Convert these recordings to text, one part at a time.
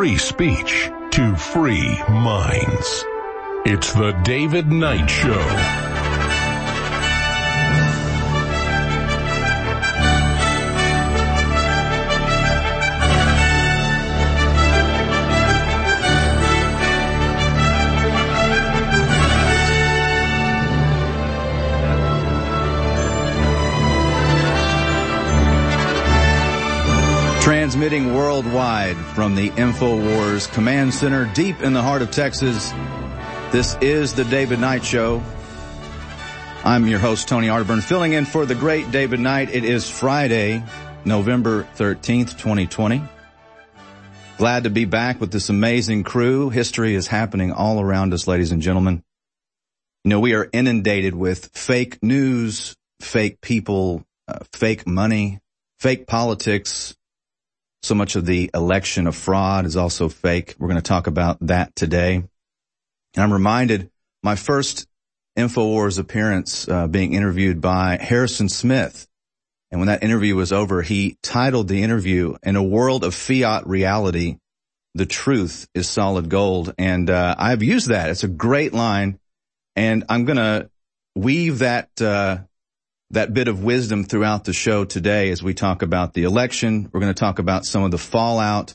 free speech to free minds. It's the David Knight Show. Transmitting worldwide from the InfoWars Command Center deep in the heart of Texas. This is the David Knight Show. I'm your host, Tony Arterburn, filling in for the great David Knight. It is Friday, November 13th, 2020. Glad to be back with this amazing crew. History is happening all around us, ladies and gentlemen. You know, we are inundated with fake news, fake people, uh, fake money, fake politics, so much of the election of fraud is also fake. We're going to talk about that today. And I'm reminded my first InfoWars appearance uh, being interviewed by Harrison Smith. And when that interview was over, he titled the interview, In a World of Fiat Reality, the Truth is Solid Gold. And uh, I've used that. It's a great line. And I'm going to weave that uh, that bit of wisdom throughout the show today as we talk about the election. We're going to talk about some of the fallout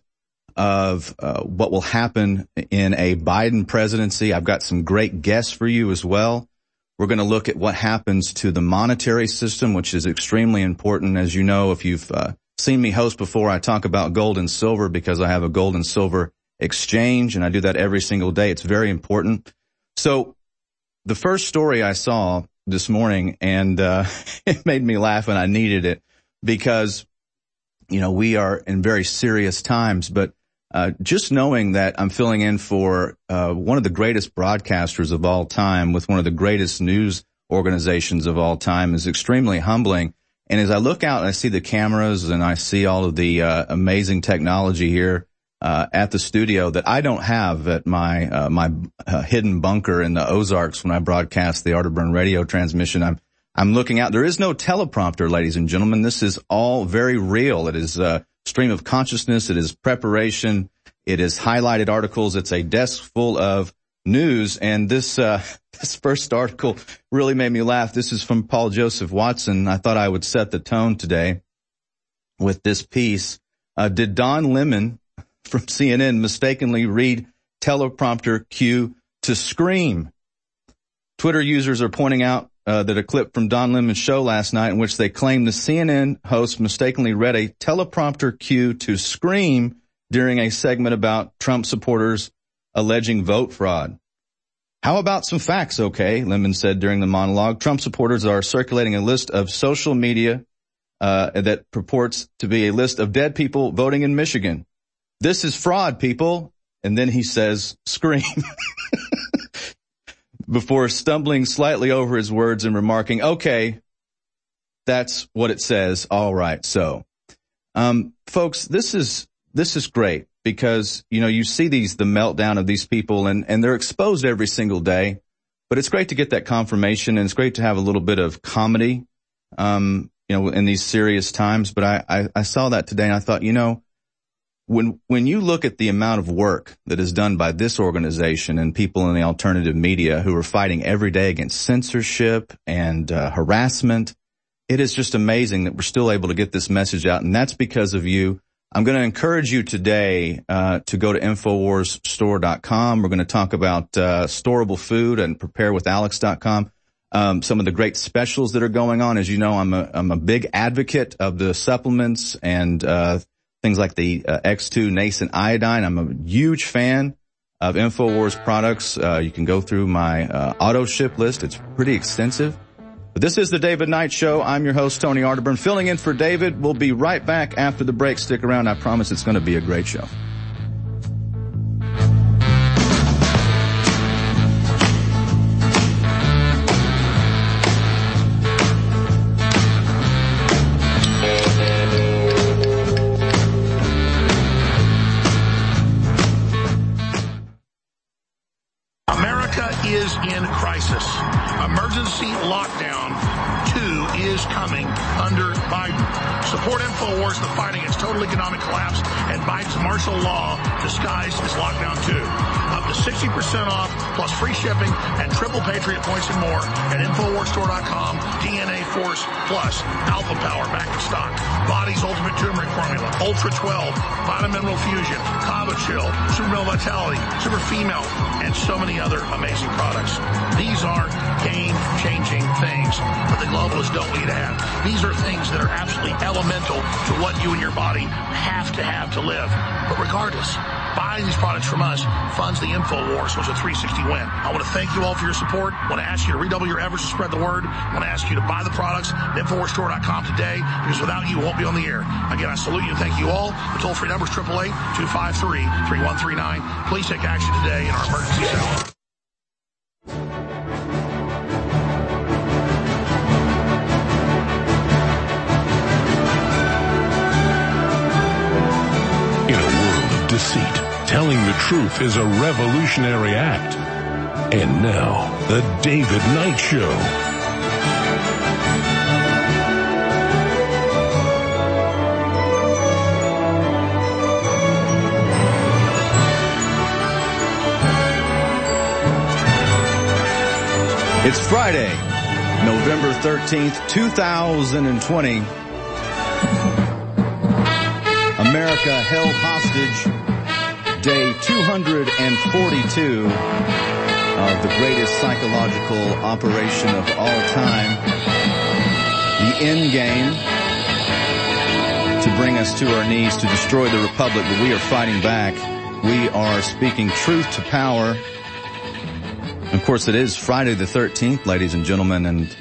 of uh, what will happen in a Biden presidency. I've got some great guests for you as well. We're going to look at what happens to the monetary system, which is extremely important. As you know, if you've uh, seen me host before, I talk about gold and silver because I have a gold and silver exchange and I do that every single day. It's very important. So the first story I saw this morning and, uh, it made me laugh and I needed it because, you know, we are in very serious times, but, uh, just knowing that I'm filling in for, uh, one of the greatest broadcasters of all time with one of the greatest news organizations of all time is extremely humbling. And as I look out and I see the cameras and I see all of the, uh, amazing technology here, uh, at the studio that I don't have at my uh, my uh, hidden bunker in the Ozarks when I broadcast the Arterburn radio transmission. I'm I'm looking out. There is no teleprompter, ladies and gentlemen. This is all very real. It is a stream of consciousness. It is preparation. It is highlighted articles. It's a desk full of news. And this uh, this first article really made me laugh. This is from Paul Joseph Watson. I thought I would set the tone today with this piece. Uh, did Don Lemon from CNN mistakenly read teleprompter cue to scream. Twitter users are pointing out uh, that a clip from Don Lemon's show last night in which they claim the CNN host mistakenly read a teleprompter cue to scream during a segment about Trump supporters alleging vote fraud. How about some facts, okay? Lemon said during the monologue. Trump supporters are circulating a list of social media uh, that purports to be a list of dead people voting in Michigan. This is fraud, people. And then he says, scream. Before stumbling slightly over his words and remarking, okay, that's what it says. All right. So, um, folks, this is, this is great because, you know, you see these, the meltdown of these people and, and they're exposed every single day, but it's great to get that confirmation and it's great to have a little bit of comedy, um, you know, in these serious times. But I, I, I saw that today and I thought, you know, when when you look at the amount of work that is done by this organization and people in the alternative media who are fighting every day against censorship and uh, harassment, it is just amazing that we're still able to get this message out, and that's because of you. I'm going to encourage you today uh, to go to infowarsstore.com. We're going to talk about uh, storable food and preparewithalex.com. Um, some of the great specials that are going on. As you know, I'm a I'm a big advocate of the supplements and uh, things like the uh, X2 nascent iodine. I'm a huge fan of InfoWars products. Uh, you can go through my uh, auto ship list. It's pretty extensive. But this is the David Knight Show. I'm your host, Tony Arterburn, filling in for David. We'll be right back after the break. Stick around. I promise it's going to be a great show. Is in crisis. Emergency lockdown two is coming under Biden. Support InfoWars the fight against total economic collapse and Biden's martial law disguised as lockdown two. Up to 60% off plus free shipping and triple Patriot points and more at InfoWarsStore.com. DNA Force Plus, Alpha Power back in stock. Body's Ultimate Turmeric Formula, Ultra 12, Vitamin Mineral Fusion, Kava Chill, Super Male Vitality, Super Female, and so many other amazing products. These are game-changing things that the globalists don't need to have. These are things that are absolutely elemental to what you and your body have to have to live. But regardless, buying these products from us funds the InfoWars, so it's a 360 win. I want to thank you all for your support. I want to ask you to redouble your efforts to spread the word. I want to ask you to buy the products at InfoWarsStore.com today because without you, we won't be on the air. Again, I salute you and thank you all. The toll-free number is 888-253-3139. Please take action today in our emergency zone. Telling the truth is a revolutionary act. And now, The David Knight Show. It's Friday, November 13th, 2020. America held hostage 242 of the greatest psychological operation of all time. The end game to bring us to our knees to destroy the republic, but we are fighting back. We are speaking truth to power. Of course, it is Friday the 13th, ladies and gentlemen, and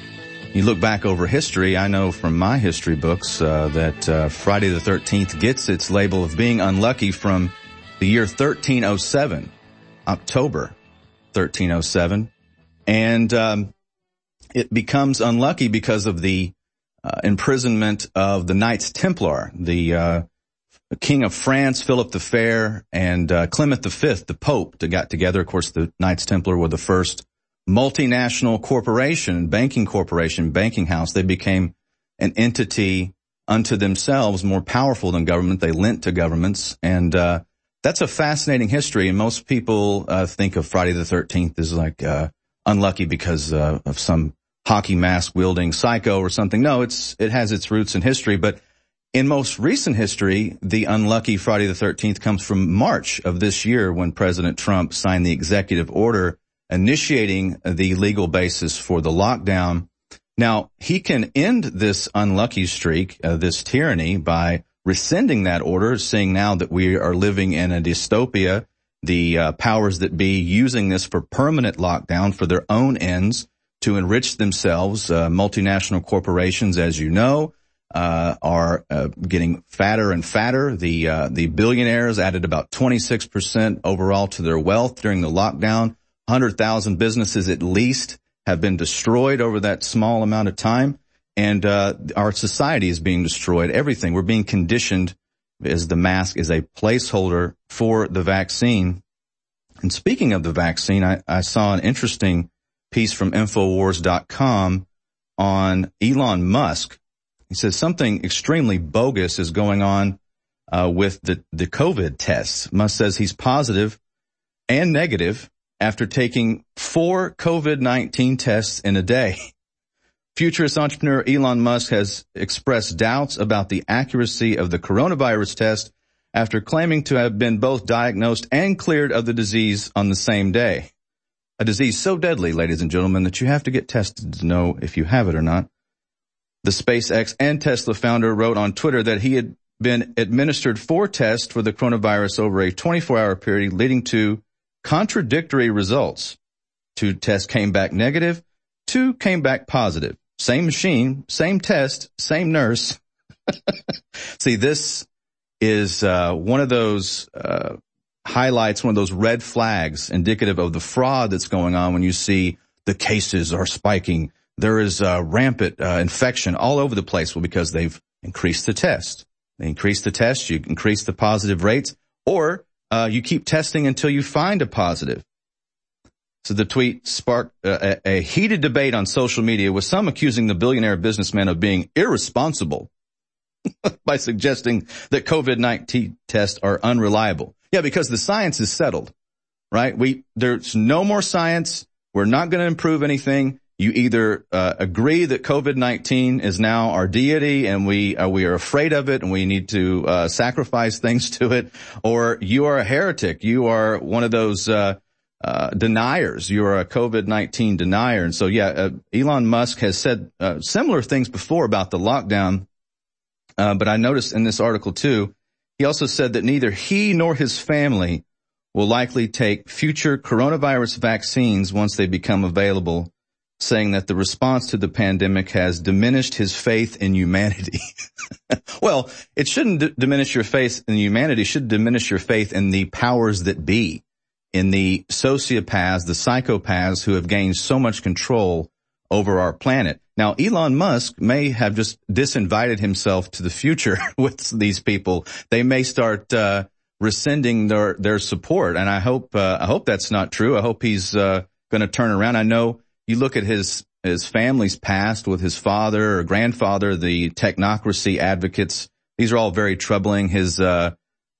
you look back over history, I know from my history books uh, that uh, Friday the 13th gets its label of being unlucky from the year 1307, October 1307, and um, it becomes unlucky because of the uh, imprisonment of the Knights Templar, the uh, King of France, Philip the Fair, and uh, Clement V, the Pope, that got together. Of course, the Knights Templar were the first multinational corporation, banking corporation, banking house. They became an entity unto themselves, more powerful than government. They lent to governments, and uh, that's a fascinating history. And most people uh, think of Friday the 13th as like uh, unlucky because uh, of some hockey mask wielding psycho or something. No, it's it has its roots in history, but in most recent history, the unlucky Friday the 13th comes from March of this year when President Trump signed the executive order initiating the legal basis for the lockdown. Now, he can end this unlucky streak, uh, this tyranny by rescinding that order, seeing now that we are living in a dystopia, the uh, powers that be using this for permanent lockdown for their own ends to enrich themselves. Uh, multinational corporations, as you know, uh, are uh, getting fatter and fatter. The uh, the billionaires added about 26 percent overall to their wealth during the lockdown. 100,000 businesses at least have been destroyed over that small amount of time and uh, our society is being destroyed. Everything we're being conditioned as the mask is a placeholder for the vaccine. And speaking of the vaccine, I, I saw an interesting piece from Infowars.com on Elon Musk. He says something extremely bogus is going on uh, with the the COVID tests. Musk says he's positive and negative after taking four COVID-19 tests in a day. Futurist entrepreneur Elon Musk has expressed doubts about the accuracy of the coronavirus test after claiming to have been both diagnosed and cleared of the disease on the same day. A disease so deadly, ladies and gentlemen, that you have to get tested to know if you have it or not. The SpaceX and Tesla founder wrote on Twitter that he had been administered four tests for the coronavirus over a 24 hour period leading to contradictory results. Two tests came back negative, two came back positive. Same machine, same test, same nurse. See, this is uh, one of those uh, highlights, one of those red flags indicative of the fraud that's going on when you see the cases are spiking. There is uh, rampant infection all over the place. Well, because they've increased the test. They increase the test, you increase the positive rates, or uh, you keep testing until you find a positive. So the tweet sparked a, a heated debate on social media with some accusing the billionaire businessman of being irresponsible by suggesting that COVID-19 tests are unreliable. Yeah, because the science is settled, right? We, there's no more science. We're not going to improve anything. You either uh, agree that COVID-19 is now our deity and we uh, we are afraid of it and we need to uh, sacrifice things to it, or you are a heretic. You are one of those uh, uh, deniers. You are a COVID-19 denier. And so, yeah, uh, Elon Musk has said similar things before about the lockdown. but I noticed in this article too, he also said that neither he nor his family will likely take future coronavirus vaccines once they become available saying that the response to the pandemic has diminished his faith in humanity. well, it shouldn't d- diminish your faith in humanity. It should diminish your faith in the powers that be, in the sociopaths, the psychopaths who have gained so much control over our planet. Now, Elon Musk may have just disinvited himself to the future with these people. They may start, uh, rescinding their, their support. And I hope, uh, I hope that's not true. I hope he's, uh, going to turn around. I know you look at his his family's past with his father or grandfather, the technocracy advocates. These are all very troubling. His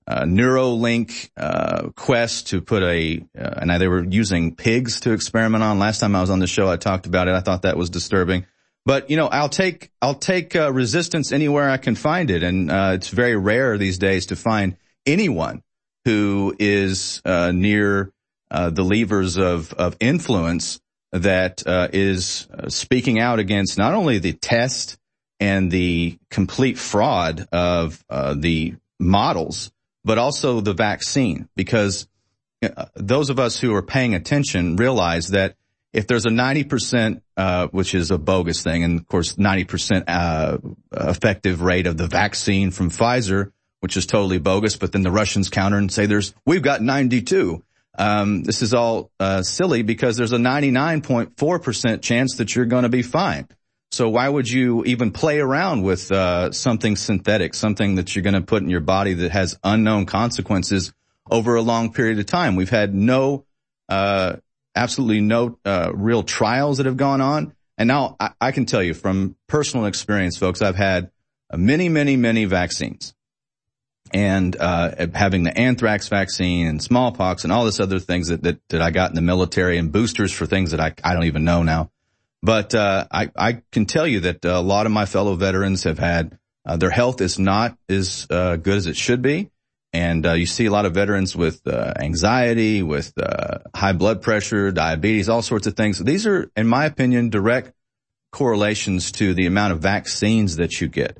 uh, uh, Neuralink uh, quest to put a, uh, and they were using pigs to experiment on. Last time I was on the show, I talked about it. I thought that was disturbing. But you know, I'll take I'll take uh, resistance anywhere I can find it, and uh, it's very rare these days to find anyone who is near the levers of of influence that uh, is uh, speaking out against not only the test and the complete fraud of uh, the models, but also the vaccine. Because uh, those of us who are paying attention realize that if there's a 90%, uh, which is a bogus thing, and of course 90% uh, effective rate of the vaccine from Pfizer, which is totally bogus, but then the Russians counter and say there's, we've got 92. Um, this is all uh, silly because there's a 99.4% chance that you're going to be fine. So why would you even play around with uh, something synthetic, something that you're going to put in your body that has unknown consequences over a long period of time? We've had no, uh, absolutely no uh, real trials that have gone on, and now I, I, can tell you from personal experience, folks, I've had many, many, many vaccines and uh, having the anthrax vaccine and smallpox and all this other things that, that, that I got in the military and boosters for things that I, I don't even know now. But uh, I, I can tell you that a lot of my fellow veterans have had uh, their health is not as uh, good as it should be. And uh, you see a lot of veterans with uh, anxiety, with high blood pressure, diabetes, all sorts of things. These are, in my opinion, direct correlations to the amount of vaccines that you get.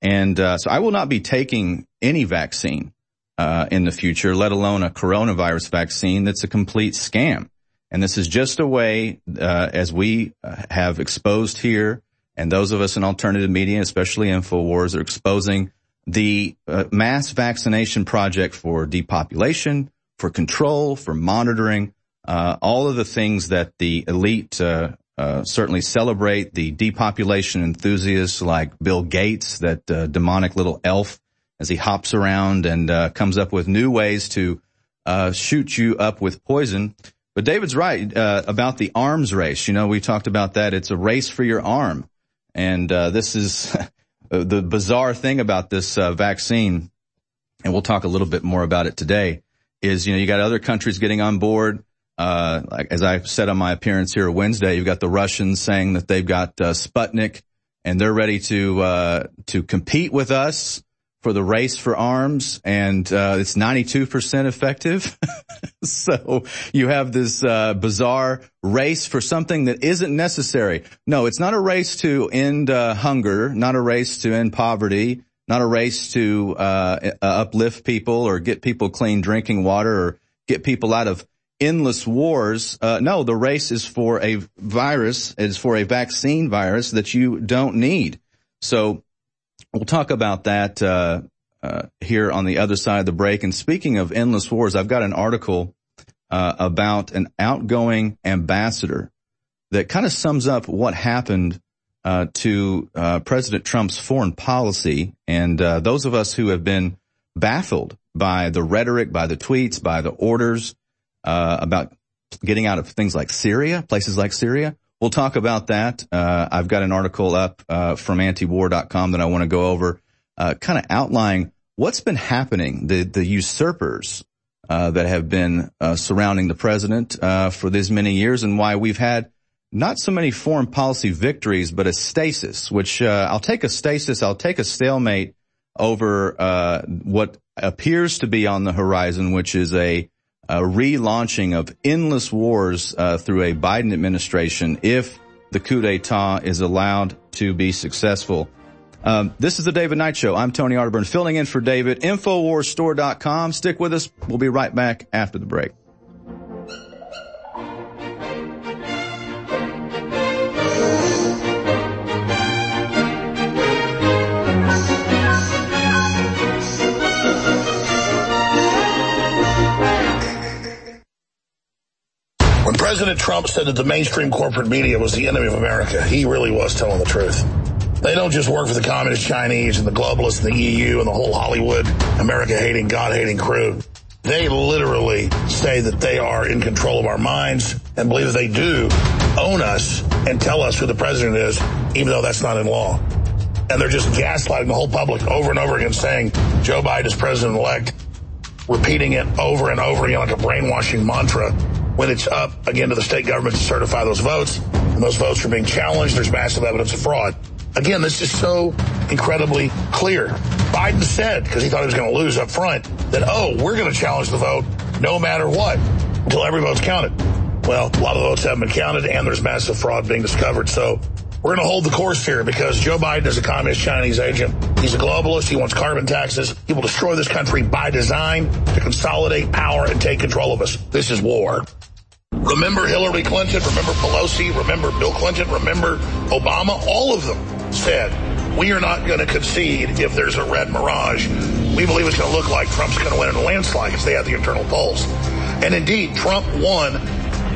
And uh, so I will not be taking any vaccine uh, in the future, let alone a coronavirus vaccine that's a complete scam. And this is just a way, uh, as we uh, have exposed here, and those of us in alternative media, especially Infowars, are exposing the uh, mass vaccination project for depopulation, for control, for monitoring, uh, all of the things that the elite uh, certainly celebrate the depopulation enthusiasts like Bill Gates, that uh, demonic little elf, as he hops around and uh, comes up with new ways to uh, shoot you up with poison. But David's right uh, about the arms race. You know, we talked about that. It's a race for your arm, and this is the bizarre thing about this vaccine. And we'll talk a little bit more about it today. Is you know you got other countries getting on board uh, like, as I said on my appearance here Wednesday, you've got the Russians saying that they've got uh, Sputnik and they're ready to uh, to compete with us for the race for arms, and uh, it's 92% effective. so you have this uh, bizarre race for something that isn't necessary. No, it's not a race to end uh, hunger, not a race to end poverty, not a race to uplift people or get people clean drinking water or get people out of endless wars. Uh, no, the race is for a virus. It's for a vaccine virus that you don't need. So we'll talk about that uh, uh, here on the other side of the break. And speaking of endless wars, I've got an article uh, about an outgoing ambassador that kind of sums up what happened uh, to uh, President Trump's foreign policy. And those of us who have been baffled by the rhetoric, by the tweets, by the orders, uh, about getting out of things like Syria, places like Syria. We'll talk about that. Uh, I've got an article up uh, from antiwar.com that I want to go over, uh, kind of outlining what's been happening, the the usurpers uh, that have been uh, surrounding the president uh, for these many years, and why we've had not so many foreign policy victories, but a stasis. Which I'll take a stasis, I'll take a stalemate over what appears to be on the horizon, which is a a relaunching of endless wars uh, through a Biden administration if the coup d'etat is allowed to be successful. Um, this is the David Knight Show. I'm Tony Arterburn, filling in for David. Infowarsstore.com. Stick with us. We'll be right back after the break. President Trump said that the mainstream corporate media was the enemy of America. He really was telling the truth. They don't just work for the communist Chinese and the globalists and the EU and the whole Hollywood, America hating, God hating crew. They literally say that they are in control of our minds and believe that they do own us and tell us who the president is, even though that's not in law. And they're just gaslighting the whole public over and over again saying Joe Biden is president elect, repeating it over and over again like a brainwashing mantra when it's up again to the state government to certify those votes, and those votes are being challenged, there's massive evidence of fraud. Again, this is so incredibly clear. Biden said, because he thought he was going to lose up front, that, oh, we're going to challenge the vote no matter what until every vote's counted. Well, a lot of votes haven't been counted, and there's massive fraud being discovered. So we're going to hold the course here because Joe Biden is a communist Chinese agent. He's a globalist. He wants carbon taxes. He will destroy this country by design to consolidate power and take control of us. This is war. Remember Hillary Clinton, remember Pelosi, remember Bill Clinton, remember Obama. All of them said, we are not going to concede if there's a red mirage. We believe it's going to look like Trump's going to win in a landslide because they had the internal polls. And indeed, Trump won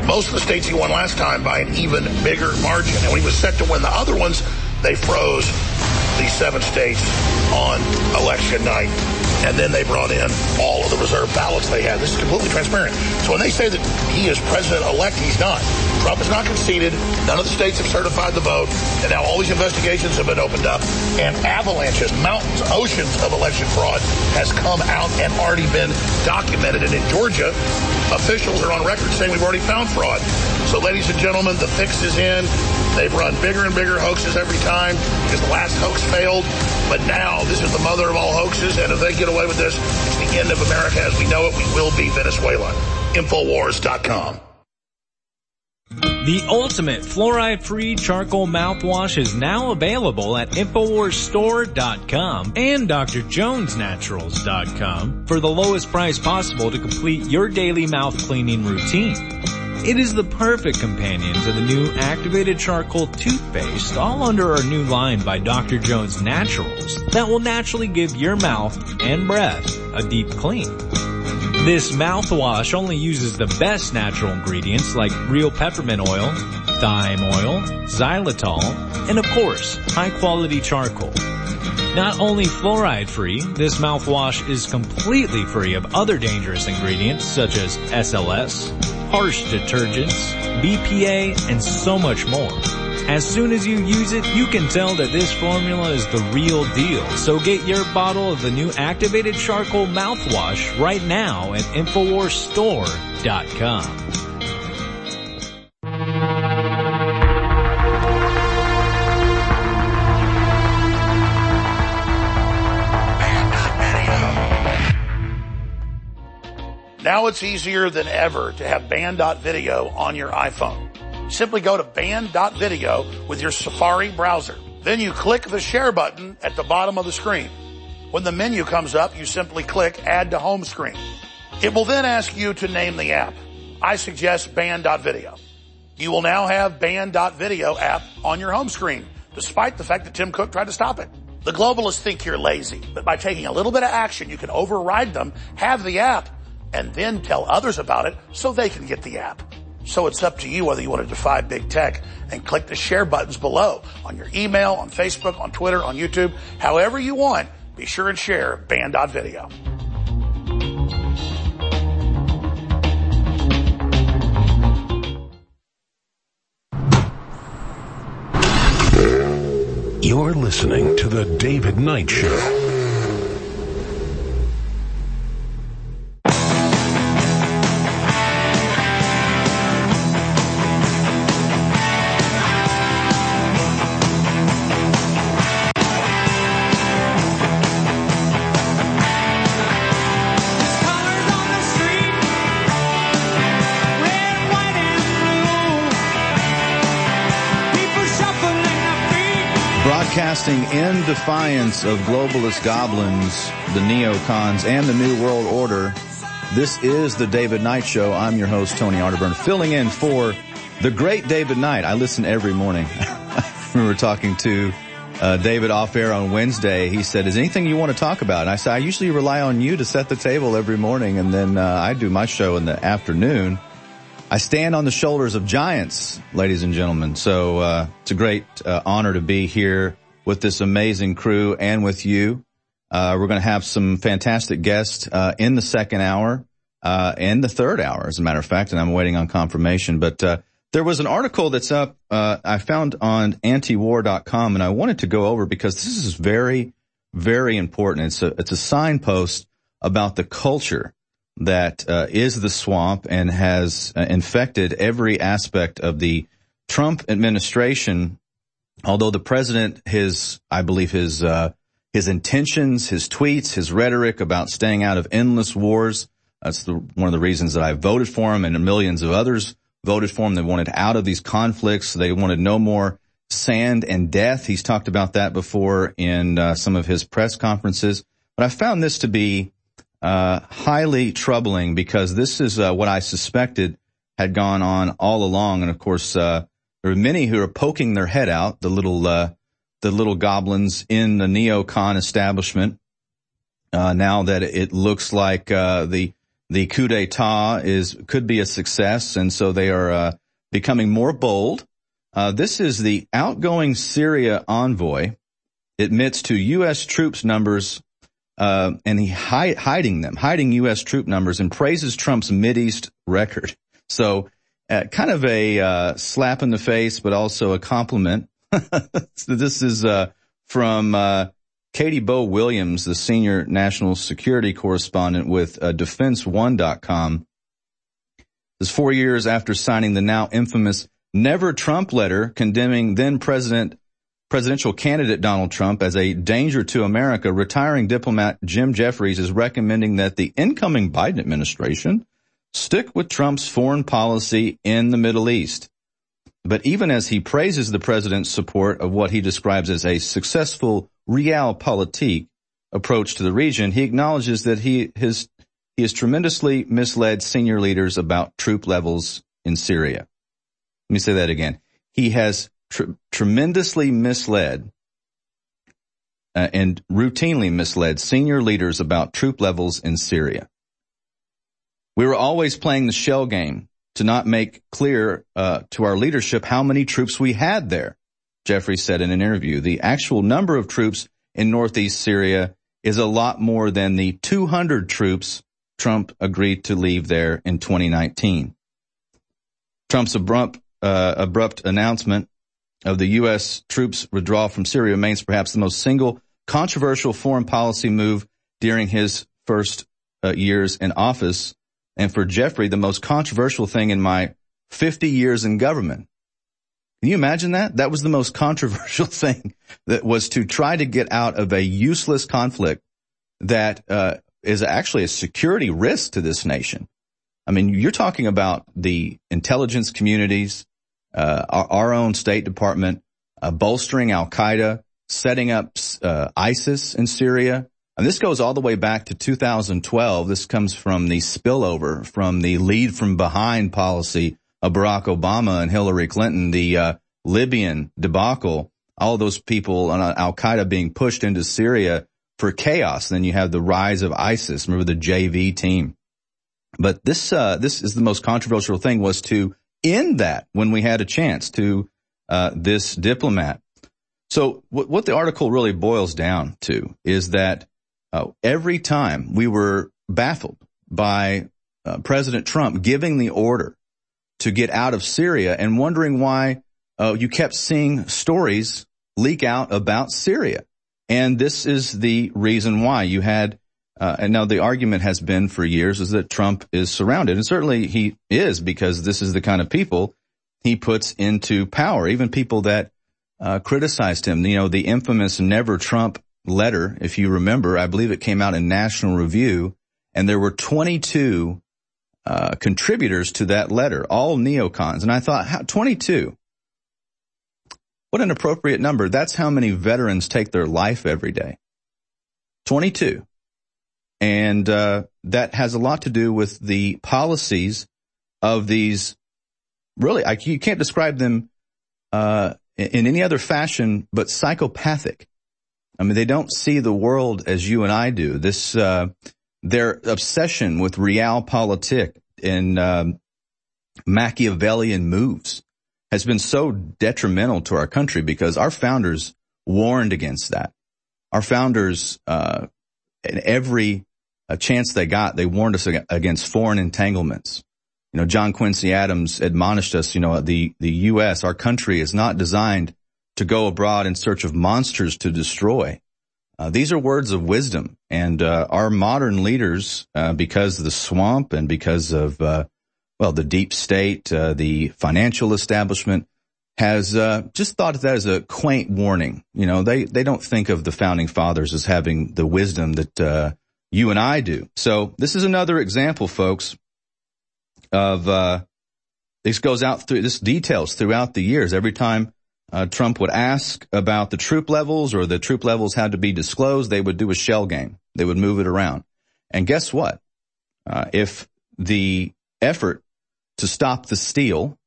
most of the states he won last time by an even bigger margin. And when he was set to win the other ones, they froze these seven states on election night and then they brought in all of the reserve ballots they had. This is completely transparent. So when they say that he is president-elect, he's not. Trump has not conceded. None of the states have certified the vote. And now all these investigations have been opened up. And avalanches, mountains, oceans of election fraud has come out and already been documented. And in Georgia, officials are on record saying we've already found fraud. So ladies and gentlemen, the fix is in. They've run bigger and bigger hoaxes every time because the last hoax failed. But now this is the mother of all hoaxes. And if they get away with this, it's the end of America as we know it. We will be Venezuela. Infowars.com. The ultimate fluoride-free charcoal mouthwash is now available at InfoWarsStore.com and DrJonesNaturals.com for the lowest price possible to complete your daily mouth cleaning routine. It is the perfect companion to the new activated charcoal toothpaste, all under our new line by Dr. Jones Naturals, that will naturally give your mouth and breath a deep clean. This mouthwash only uses the best natural ingredients like real peppermint oil, thyme oil, xylitol, and of course, high quality charcoal. Not only fluoride free, this mouthwash is completely free of other dangerous ingredients such as SLS, harsh detergents, BPA, and so much more. As soon as you use it, you can tell that this formula is the real deal. So get your bottle of the new activated charcoal mouthwash right now at InfoWarsStore.com. Now it's easier than ever to have band.video on your iPhone. Simply go to band.video with your Safari browser. Then you click the share button at the bottom of the screen. When the menu comes up, you simply click add to home screen. It will then ask you to name the app. I suggest band.video. You will now have band.video app on your home screen, despite the fact that Tim Cook tried to stop it. The globalists think you're lazy, but by taking a little bit of action, you can override them, have the app, and then tell others about it so they can get the app. So it's up to you whether you want to defy big tech and click the share buttons below on your email, on Facebook, on Twitter, on YouTube, however you want. Be sure and share band.video. You're listening to the David Knight Show. Broadcasting in defiance of globalist goblins, the neocons, and the New World Order, this is the David Knight Show. I'm your host, Tony Arterburn, filling in for the great David Knight. I listen every morning. I remember talking to uh, David off air on Wednesday. He said, is anything you want to talk about? And I said, I usually rely on you to set the table every morning, and then uh, I do my show in the afternoon. I stand on the shoulders of giants, ladies and gentlemen. So uh, it's a great uh, honor to be here with this amazing crew and with you. Uh, we're going to have some fantastic guests uh, in the second hour uh, and the third hour, as a matter of fact, and I'm waiting on confirmation. But uh, there was an article that's up uh, I found on antiwar.com, and I wanted to go over because this is very, very important. It's a it's a signpost about the culture that uh, is the swamp and has infected every aspect of the Trump administration although the president, his, I believe his, uh, his intentions, his tweets, his rhetoric about staying out of endless wars, that's the, one of the reasons that I voted for him and millions of others voted for him. They wanted out of these conflicts. They wanted no more sand and death. He's talked about that before in uh, some of his press conferences. But I found this to be uh, highly troubling because this is uh, what I suspected had gone on all along. And of course, uh, there are many who are poking their head out, the little, uh, the little goblins in the neocon establishment. Uh, now that it looks like, uh, the, the coup d'etat is, could be a success. And so they are, uh, becoming more bold. Uh, this is the outgoing Syria envoy admits to U.S. troops numbers, uh, and he hi- hiding them, hiding U.S. troop numbers and praises Trump's Mideast record. So uh, kind of a uh, slap in the face, but also a compliment. so this is uh, from uh, Katie Bo Williams, the senior national security correspondent with uh, DefenseOne.com. This four years after signing the now infamous Never Trump letter condemning then President presidential candidate Donald Trump as a danger to America, retiring diplomat Jim Jeffries is recommending that the incoming Biden administration stick with Trump's foreign policy in the Middle East. But even as he praises the president's support of what he describes as a successful realpolitik approach to the region, he acknowledges that he his he has tremendously misled senior leaders about troop levels in Syria. Let me say that again. He has tr- tremendously misled uh, and routinely misled senior leaders about troop levels in Syria. We were always playing the shell game to not make clear uh, to our leadership how many troops we had there. Jeffrey said in an interview, the actual number of troops in northeast Syria is a lot more than the 200 troops Trump agreed to leave there in 2019. Trump's abrupt, uh, abrupt announcement of the U.S. troops withdrawal from Syria remains perhaps the most single controversial foreign policy move during his first uh, years in office and for Jeffrey, the most controversial thing in my 50 years in government. Can you imagine that? That was the most controversial thing that was to try to get out of a useless conflict that uh, is actually a security risk to this nation. I mean, you're talking about the intelligence communities, uh, our, our, own State Department, uh, bolstering Al Qaeda, setting up uh, ISIS in Syria, and this goes all the way back to 2012. This comes from the spillover from the lead from behind policy of Barack Obama and Hillary Clinton, the uh, Libyan debacle, all those people on Al Qaeda being pushed into Syria for chaos. Then you have the rise of ISIS. Remember the JV team. But this, uh, this is the most controversial thing was to end that when we had a chance to, uh, this diplomat. So what, what the article really boils down to is that uh, every time we were baffled by uh, President Trump giving the order to get out of Syria and wondering why uh, you kept seeing stories leak out about Syria. And this is the reason why you had, uh, and now the argument has been for years is that Trump is surrounded. And certainly he is because this is the kind of people he puts into power. Even people that uh, criticized him. You know, the infamous Never Trump letter, if you remember, I believe it came out in National Review, and there were 22 uh, contributors to that letter, all neocons. And I thought, how, 22? What an appropriate number. That's how many veterans take their life every day. 22. And uh, that has a lot to do with the policies of these. Really, I, you can't describe them uh, in any other fashion but psychopathic. I mean, they don't see the world as you and I do. This, uh, their obsession with realpolitik and um, Machiavellian moves has been so detrimental to our country because our founders warned against that. Our founders, uh, in every uh, chance they got, they warned us against foreign entanglements. You know, John Quincy Adams admonished us, you know, the, the U.S., our country is not designed to go abroad in search of monsters to destroy. Uh, these are words of wisdom and, uh, our modern leaders, uh, because of the swamp and because of, uh, well, the deep state, uh, the financial establishment has, uh, just thought of that as a quaint warning. You know, they, they don't think of the founding fathers as having the wisdom that, you and I do. So this is another example, folks, of this goes out through this details throughout the years. Every time uh, Trump would ask about the troop levels or the troop levels had to be disclosed, they would do a shell game. They would move it around. And guess what? Uh, if the effort to stop the steal,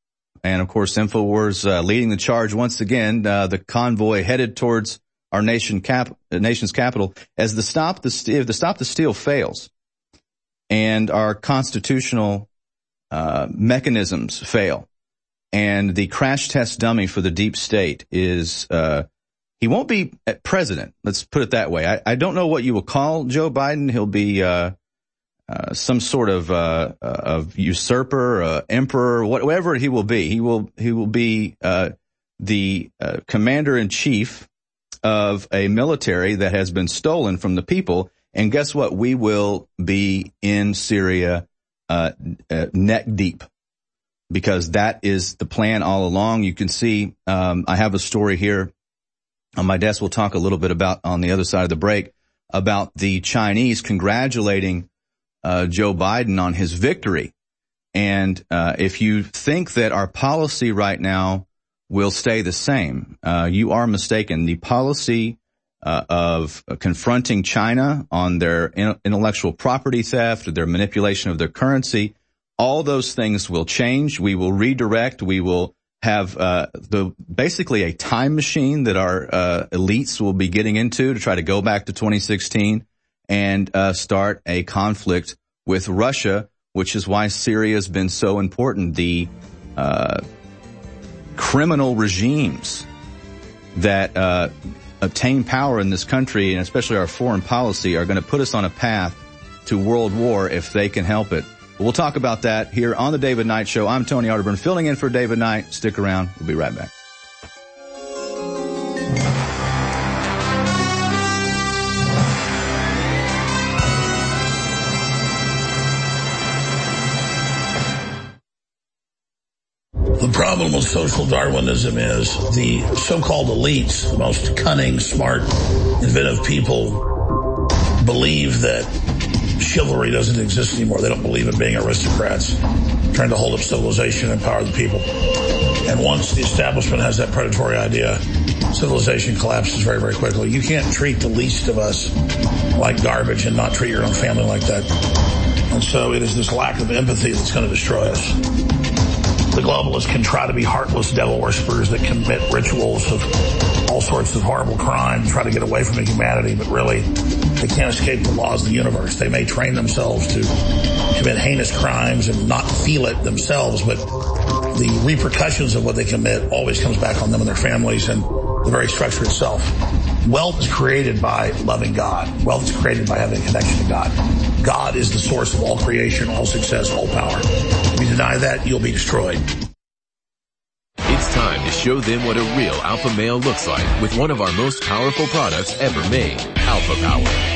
and of course Infowars uh, leading the charge once again, uh, the convoy headed towards our nation cap, nation's capital, as the stop the if the stop the steal fails, and our constitutional uh, mechanisms fail. And the crash test dummy for the deep state is, uh, he won't be president. Let's put it that way. I, I, don't know what you will call Joe Biden. He'll be, uh, uh some sort of, uh, uh, of usurper, emperor, whatever he will be. He will, he will be, the, commander in chief of a military that has been stolen from the people. And guess what? We will be in Syria uh, uh, neck deep because that is the plan all along. You can see, um, I have a story here on my desk. We'll talk a little bit about on the other side of the break about the Chinese congratulating uh, Joe Biden on his victory. And uh, if you think that our policy right now will stay the same, uh, you are mistaken. The policy uh, of confronting China on their intellectual property theft, their manipulation of their currency. All those things will change. We will redirect. We will have uh, the basically a time machine that our uh, elites will be getting into to try to go back to 2016 and uh, start a conflict with Russia, which is why Syria has been so important. The uh, criminal regimes that uh, obtain power in this country and especially our foreign policy are going to put us on a path to world war if they can help it. We'll talk about that here on the David Knight Show. I'm Tony Arterburn filling in for David Knight. Stick around. We'll be right back. The problem with social Darwinism is the so-called elites, the most cunning, smart, inventive people, believe that chivalry doesn't exist anymore. They don't believe in being aristocrats, trying to hold up civilization and empower the people. And once the establishment has that predatory idea, civilization collapses very, very quickly. You can't treat the least of us like garbage and not treat your own family like that. And so it is this lack of empathy that's going to destroy us the globalists can try to be heartless devil worshippers that commit rituals of all sorts of horrible crime, try to get away from humanity, but really they can't escape the laws of the universe. They may train themselves to commit heinous crimes and not feel it themselves, but the repercussions of what they commit always comes back on them and their families and the very structure itself. Wealth is created by loving God. Wealth is created by having a connection to God. God is the source of all creation, all success, all power. If you deny that, you'll be destroyed It's time to show them what a real alpha male looks like with one of our most powerful products ever made, Alpha Power.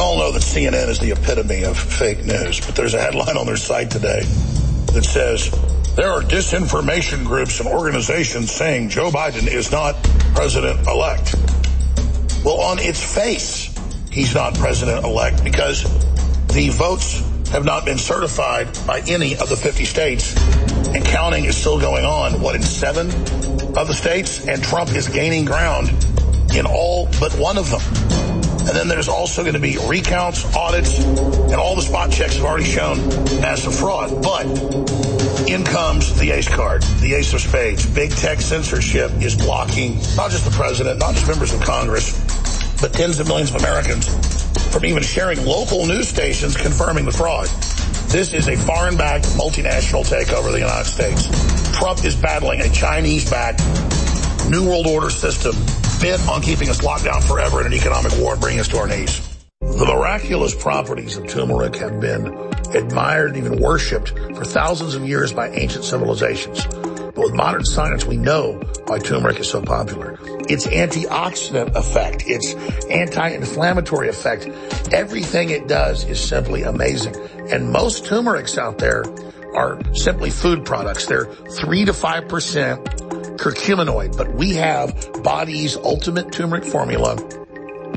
All know that CNN is the epitome of fake news, but there's a headline on their site today that says there are disinformation groups and organizations saying Joe Biden is not president elect. Well, on its face, he's not president elect because the votes have not been certified by any of the 50 states and counting is still going on, what, in seven of the states? And Trump is gaining ground in all but one of them. And then there's also going to be recounts, audits, and all the spot checks have already shown as a fraud. But in comes the ace card, the ace of spades. Big tech censorship is blocking not just the president, not just members of Congress, but tens of millions of Americans from even sharing local news stations confirming the fraud. This is a foreign-backed multinational takeover of the United States. Trump is battling a Chinese-backed New World Order system bent on keeping us locked down forever in an economic war and bringing us to our knees. The miraculous properties of turmeric have been admired and even worshipped for thousands of years by ancient civilizations. But with modern science, we know why turmeric is so popular. Its antioxidant effect, its anti-inflammatory effect, everything it does is simply amazing. And most turmerics out there are simply food products. They're three to five percent curcuminoid, but we have Body's ultimate turmeric formula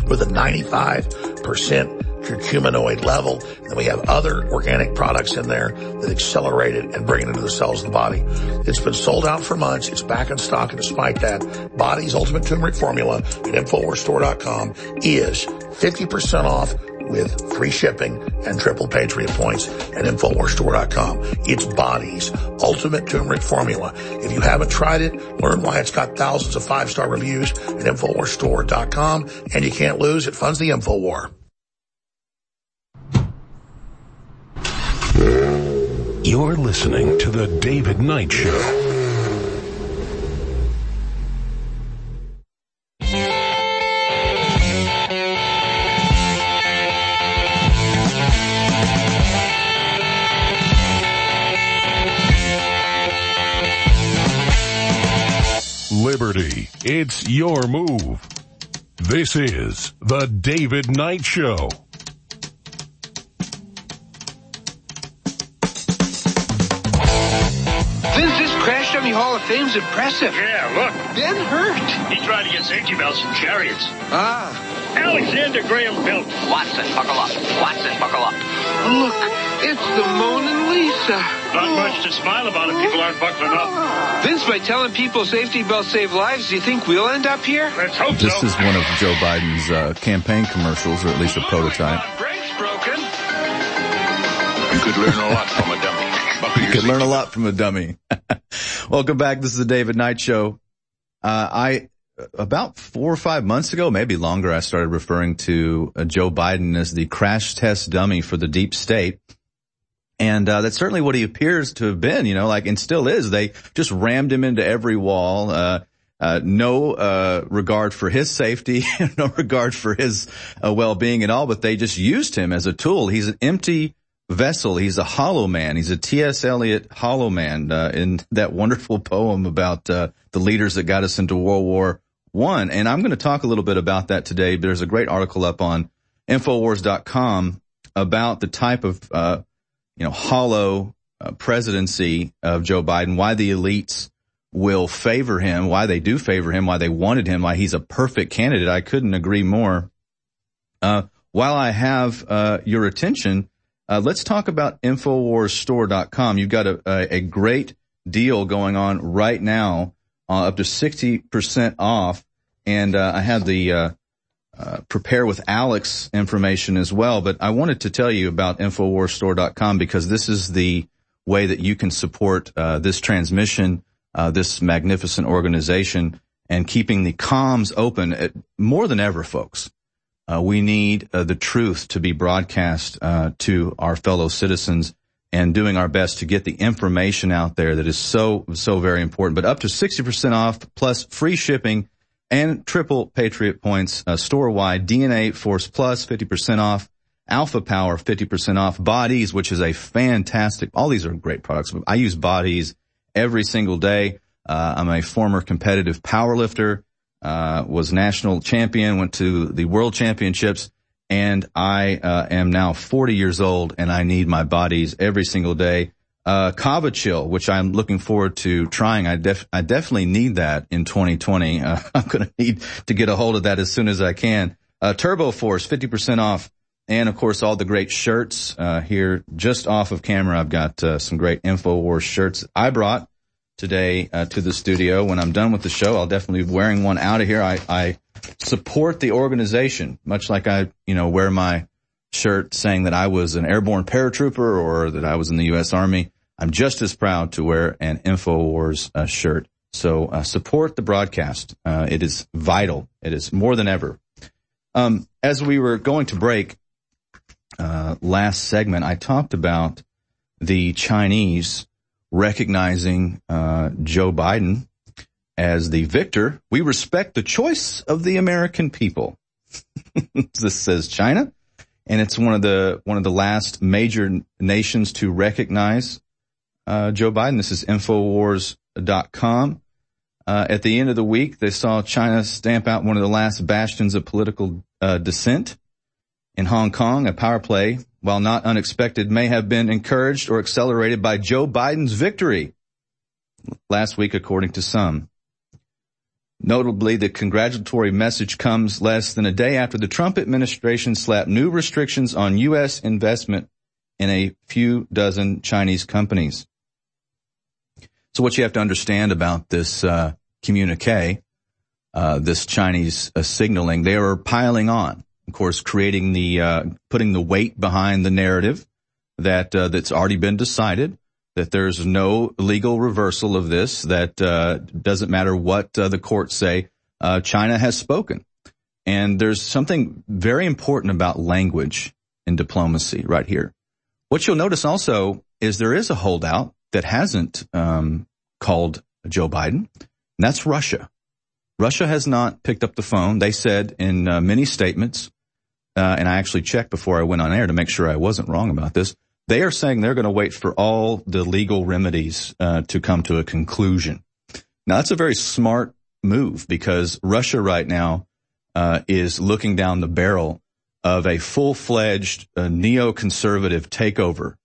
with a 95% curcuminoid level. And we have other organic products in there that accelerate it and bring it into the cells of the body. It's been sold out for months. It's back in stock. And despite that, Body's ultimate turmeric formula at InfoWarsStore.com is 50% off with free shipping and triple Patriot points at InfoWarsStore.com. It's Body's ultimate turmeric formula. If you haven't tried it, learn why it's got thousands of five-star reviews at InfoWarsStore.com. And you can't lose. It funds the InfoWar. You're listening to The David Knight Show. Liberty. It's your move. This is The David Knight Show. Vince's Crash Dummy Hall of Fame's impressive. Yeah, look. Ben Hurt. He tried to get safety belts and chariots. Ah. Alexander Graham Belt. Watson, buckle up. Watson, buckle up. Look, it's the Mona Lisa. Not much to smile about if people aren't buckling up. Vince, by telling people safety belts save lives, do you think we'll end up here? Let's hope This so. is one of Joe Biden's uh, campaign commercials, or at least a prototype. Brakes broken. You could learn a lot from a dummy. You your could learn a lot from a dummy. Welcome back. This is the David Knight Show. Uh, I, about four or five months ago, maybe longer, I started referring to uh, Joe Biden as the crash test dummy for the deep state. And, uh, that's certainly what he appears to have been, you know, like, and still is. They just rammed him into every wall, uh, uh, no, uh, regard for his safety, no regard for his uh, well-being at all, but they just used him as a tool. He's an empty vessel. He's a hollow man. He's a T.S. Eliot hollow man, uh, in that wonderful poem about, uh, the leaders that got us into World War One. And I'm going to talk a little bit about that today. There's a great article up on Infowars.com about the type of, uh, you know, hollow uh, presidency of Joe Biden, why the elites will favor him, why they do favor him, why they wanted him, why he's a perfect candidate. I couldn't agree more. Uh, while I have uh, your attention, uh, let's talk about InfoWarsStore.com. You've got a, a, a great deal going on right now, uh, up to 60% off. And uh, I have the uh, prepare with Alex information as well. But I wanted to tell you about InfoWarsStore.com because this is the way that you can support uh, this transmission, uh, this magnificent organization, and keeping the comms open at, more than ever, folks. Uh, we need uh, the truth to be broadcast uh, to our fellow citizens and doing our best to get the information out there that is so so very important. But up to sixty percent off plus free shipping and triple Patriot points uh, store wide. DNA Force Plus Plus fifty percent off. Alpha Power 50% off. Bodies, which is a fantastic, all these are great products. I use Bodies every single day. Uh, I'm a former competitive power lifter, uh, was national champion, went to the world championships, and I uh, am now 40 years old and I need my bodies every single day. Uh, Kava Chill, which I'm looking forward to trying. I def- I definitely need that in 2020. Uh, I'm going to need to get a hold of that as soon as I can. Uh, Turbo Force, 50% off and of course all the great shirts uh, here just off of camera. I've got uh, some great Infowars shirts I brought today uh, to the studio. When I'm done with the show, I'll definitely be wearing one out of here. I, I support the organization, much like I, you know, wear my shirt saying that I was an airborne paratrooper or that I was in the U.S. Army. I'm just as proud to wear an Infowars uh, shirt. So uh, support the broadcast. Uh, it is vital. It is more than ever. Um, as we were going to break, uh, last segment, I talked about the Chinese recognizing uh, Joe Biden as the victor. We respect the choice of the American people. this says China, and it's one of the one of the last major nations to recognize uh, Joe Biden. This is Infowars.com. Uh, at the end of the week, they saw China stamp out one of the last bastions of political uh, dissent in Hong Kong, a power play, while not unexpected, may have been encouraged or accelerated by Joe Biden's victory last week, according to some. Notably, the congratulatory message comes less than a day after the Trump administration slapped new restrictions on U.S. investment in a few dozen Chinese companies. So what you have to understand about this uh, communique, uh, this Chinese uh, signaling, they are piling on of course, creating the uh, putting the weight behind the narrative that uh, that's already been decided. That there's no legal reversal of this. That uh, doesn't matter what uh, the courts say. Uh, China has spoken, and there's something very important about language in diplomacy right here. What you'll notice also is there is a holdout that hasn't um, called Joe Biden, and that's Russia. Russia has not picked up the phone. They said in uh, many statements uh, and I actually checked before I went on air to make sure I wasn't wrong about this. They are saying they're going to wait for all the legal remedies uh, to come to a conclusion. Now that's a very smart move because Russia right now uh, is looking down the barrel of a full-fledged uh, neoconservative takeover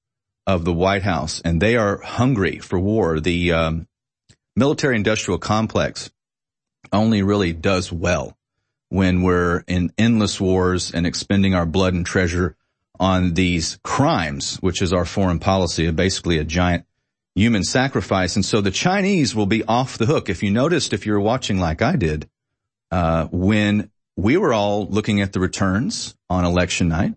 of the White House, and they are hungry for war. The um, military-industrial complex only really does well when we're in endless wars and expending our blood and treasure on these crimes, which is our foreign policy, basically a giant human sacrifice. And so the Chinese will be off the hook. If you noticed, if you're watching like I did, uh, when we were all looking at the returns on election night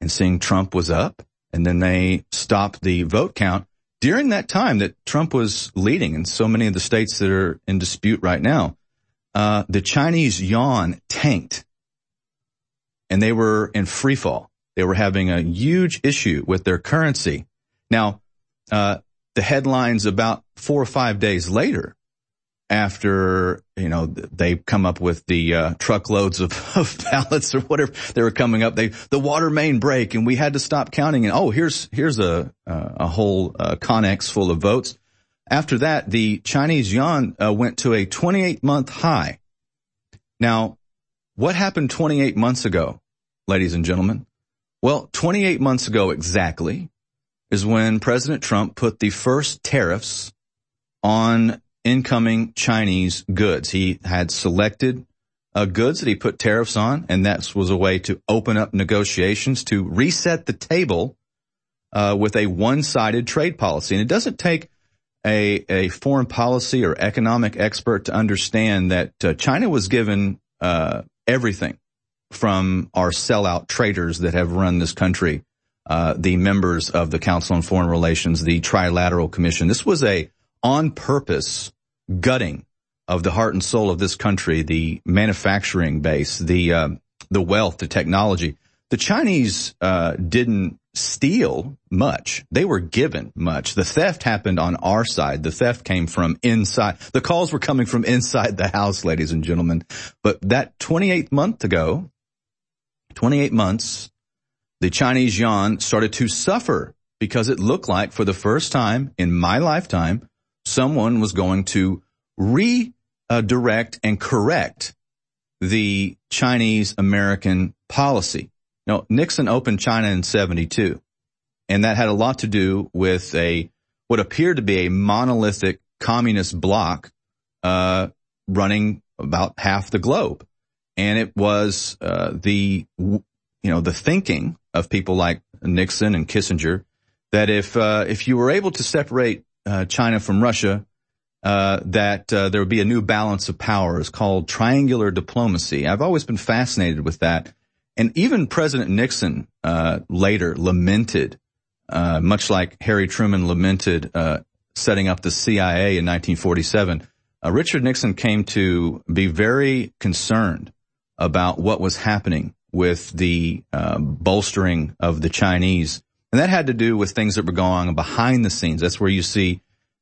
and seeing Trump was up and then they stopped the vote count during that time that Trump was leading in so many of the states that are in dispute right now uh, the Chinese yuan tanked and they were in free fall. They were having a huge issue with their currency. Now, uh, the headlines about four or five days later, after you know they come up with the uh, truckloads of, of ballots or whatever they were coming up, they the water main break and we had to stop counting. And oh, here's here's a uh, a whole uh, connex full of votes. After that, the Chinese yuan uh, went to a 28 month high. Now, what happened 28 months ago, ladies and gentlemen? Well, 28 months ago exactly is when President Trump put the first tariffs on incoming Chinese goods. He had selected uh, goods that he put tariffs on, and that was a way to open up negotiations to reset the table uh, with a one-sided trade policy. And it doesn't take a, a foreign policy or economic expert to understand that uh, China was given uh, everything from our sellout traders that have run this country, uh, the members of the Council on Foreign Relations, the Trilateral Commission. This was a on purpose gutting of the heart and soul of this country, the manufacturing base, the uh, the wealth, the technology. The Chinese uh, didn't steal much; they were given much. The theft happened on our side. The theft came from inside. The calls were coming from inside the house, ladies and gentlemen. But that 28 month ago, 28 months, the Chinese yuan started to suffer because it looked like for the first time in my lifetime, someone was going to redirect and correct the Chinese American policy. Now, Nixon opened China in 72, and that had a lot to do with a, what appeared to be a monolithic communist bloc, uh, running about half the globe. And it was, uh, the, you know, the thinking of people like Nixon and Kissinger that if, uh, if you were able to separate, uh, China from Russia, uh, that uh, there would be a new balance of powers called triangular diplomacy. I've always been fascinated with that. And even President Nixon uh, later lamented, uh, much like Harry Truman lamented uh, setting up the CIA in 1947. Uh, Richard Nixon came to be very concerned about what was happening with the bolstering of the Chinese. And that had to do with things that were going on behind the scenes. That's where you see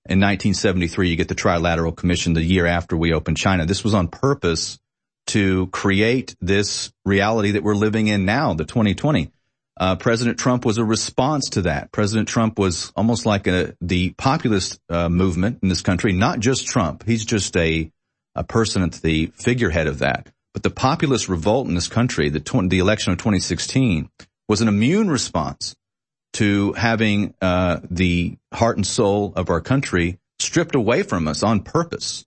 in 1973, you get the Trilateral Commission the year after we opened China. This was on purpose to create this reality that we're living in now, the 2020. Uh, President Trump was a response to that. President Trump was almost like a, the populist uh, movement in this country, not just Trump. He's just a, a person at the figurehead of that. But the populist revolt in this country, the, the election of 2016, was an immune response to having uh, the heart and soul of our country stripped away from us on purpose.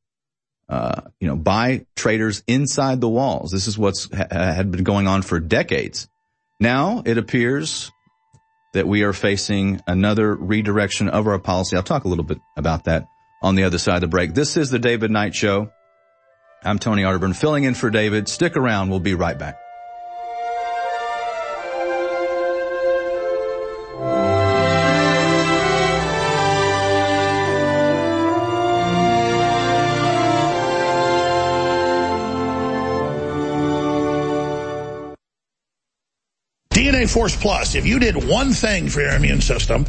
Uh, you know, by traitors inside the walls. This is what's ha- had been going on for decades. Now it appears that we are facing another redirection of our policy. I'll talk a little bit about that on the other side of the break. This is the David Knight Show. I'm Tony Arterburn filling in for David. Stick around. We'll be right back. DNA Force Plus, if you did one thing for your immune system,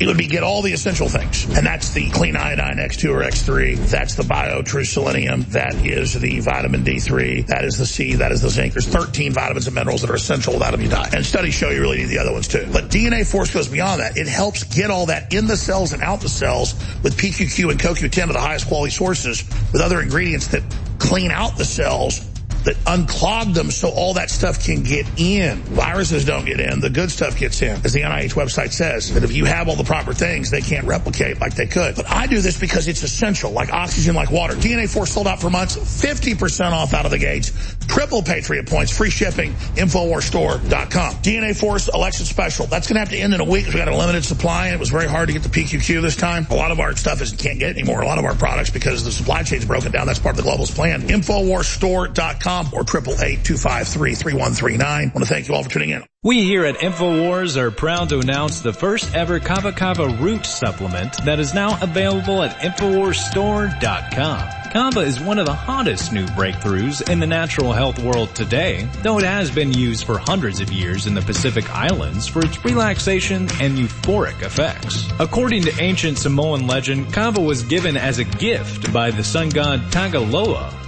it would be get all the essential things. And that's the clean iodine X2 or X3. That's the bio true selenium. That is the vitamin D3. That is the C. That is the zinc. There's 13 vitamins and minerals that are essential without them you die. And studies show you really need the other ones too. But DNA Force goes beyond that. It helps get all that in the cells and out the cells with PQQ and CoQ10 of the highest quality sources with other ingredients that clean out the cells that unclog them so all that stuff can get in. Viruses don't get in. The good stuff gets in. As the NIH website says, that if you have all the proper things, they can't replicate like they could. But I do this because it's essential, like oxygen, like water. DNA Force sold out for months, 50% off out of the gates. Triple Patriot points, free shipping, InfoWarsStore.com. DNA Force election special. That's going to have to end in a week because we got a limited supply and it was very hard to get the PQQ this time. A lot of our stuff is can't get anymore. A lot of our products because the supply chain's broken down. That's part of the globalist plan. InfoWarsStore.com or one three nine. I want to thank you all for tuning in. We here at InfoWars are proud to announce the first ever Kava Kava root supplement that is now available at InfoWarsStore.com. Kava is one of the hottest new breakthroughs in the natural health world today, though it has been used for hundreds of years in the Pacific Islands for its relaxation and euphoric effects. According to ancient Samoan legend, Kava was given as a gift by the sun god Tagaloa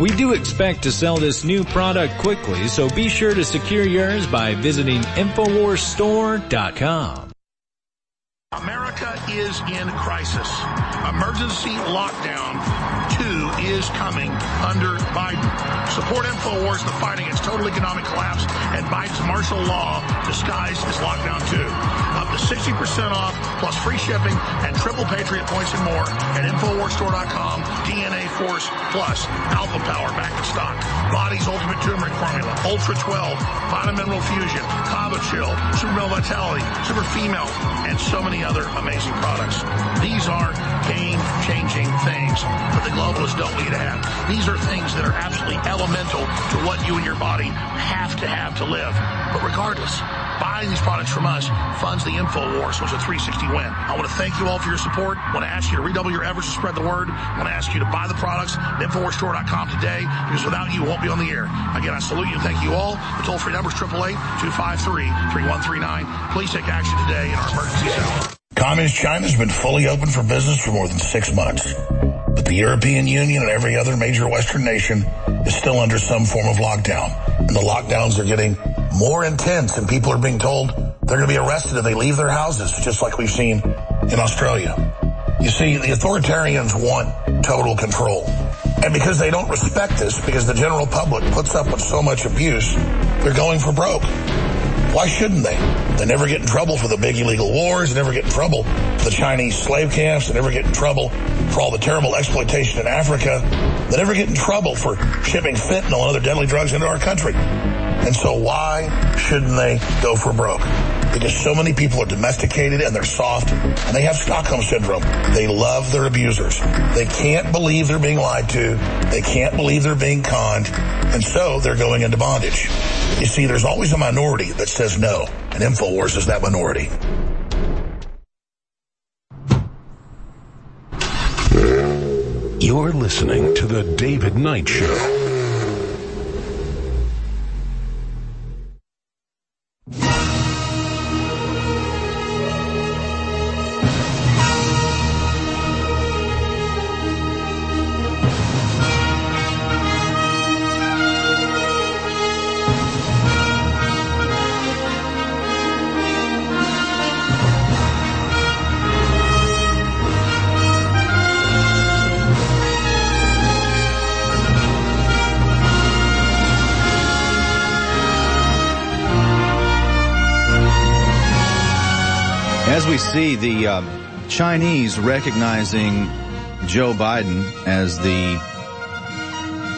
We do expect to sell this new product quickly, so be sure to secure yours by visiting InfoWarsStore.com. America is in crisis. Emergency lockdown two is coming under Biden. Support InfoWars, the fight against total economic collapse and Biden's martial law disguised as lockdown two. Up to 60% off plus free shipping and triple Patriot points and more at InfoWarsStore.com. DNA Force Plus, Alpha Power back in stock. Body's Ultimate Turmeric Formula, Ultra 12, Vitamin Mineral Fusion, Kava Chill, Super Male Vitality, Super Female, and so many other amazing products. These are game-changing things that the globalists don't need to have. These are things that are absolutely elemental to what you and your body have to have to live. But regardless, buying these products from us funds the InfoWars, which is a 360 win. I want to thank you all for your support. I want to ask you to redouble your efforts to spread the word. I want to ask you to buy the products at InfoWarsStore.com today because without you, we won't be on the air. Again, I salute you and thank you all. The toll-free number is 888-253-3139. Please take action today in our emergency zone. Communist China has been fully open for business for more than six months. The European Union and every other major Western nation is still under some form of lockdown. And the lockdowns are getting more intense and people are being told they're going to be arrested if they leave their houses, just like we've seen in Australia. You see, the authoritarians want total control. And because they don't respect this, because the general public puts up with so much abuse, they're going for broke. Why shouldn't they? They never get in trouble for the big illegal wars. They never get in trouble for the Chinese slave camps. They never get in trouble for all the terrible exploitation in Africa. They never get in trouble for shipping fentanyl and other deadly drugs into our country. And so why shouldn't they go for broke? Because so many people are domesticated and they're soft and they have Stockholm syndrome. They love their abusers. They can't believe they're being lied to. They can't believe they're being conned. And so they're going into bondage. You see, there's always a minority that says no. And InfoWars is that minority. You're listening to The David Knight Show. See the uh, Chinese recognizing Joe Biden as the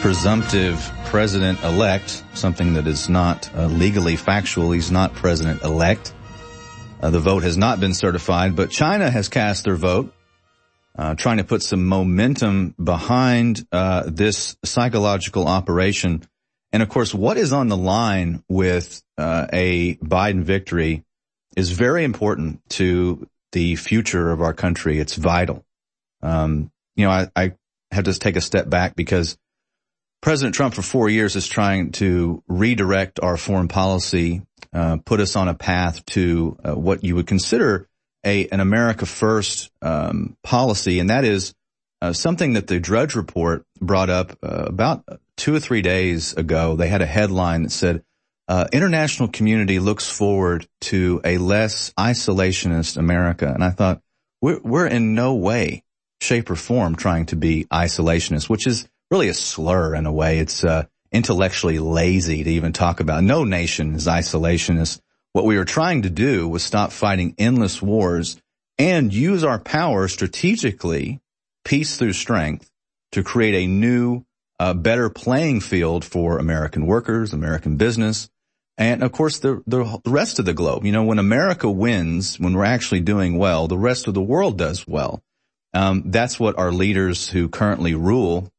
presumptive president elect, something that is not uh, legally factual. He's not president elect. Uh, the vote has not been certified, but China has cast their vote, uh, trying to put some momentum behind uh, this psychological operation. And of course, what is on the line with uh, a Biden victory is very important to the future of our country. It's vital. Um, you know, I, I have to take a step back because President Trump for four years is trying to redirect our foreign policy, uh, put us on a path to uh, what you would consider a an America First um, policy, and that is uh, something that the Drudge Report brought up uh, about two or three days ago. They had a headline that said uh, international community looks forward to a less isolationist America. And I thought, we're, we're in no way, shape or form trying to be isolationist, which is really a slur in a way. It's, uh, intellectually lazy to even talk about. No nation is isolationist. What we were trying to do was stop fighting endless wars and use our power strategically, peace through strength, to create a new, uh, better playing field for American workers, American business, and of course, the, the rest of the globe, you know, when America wins, when we're actually doing well, the rest of the world does well. Um, that's what our leaders who currently rule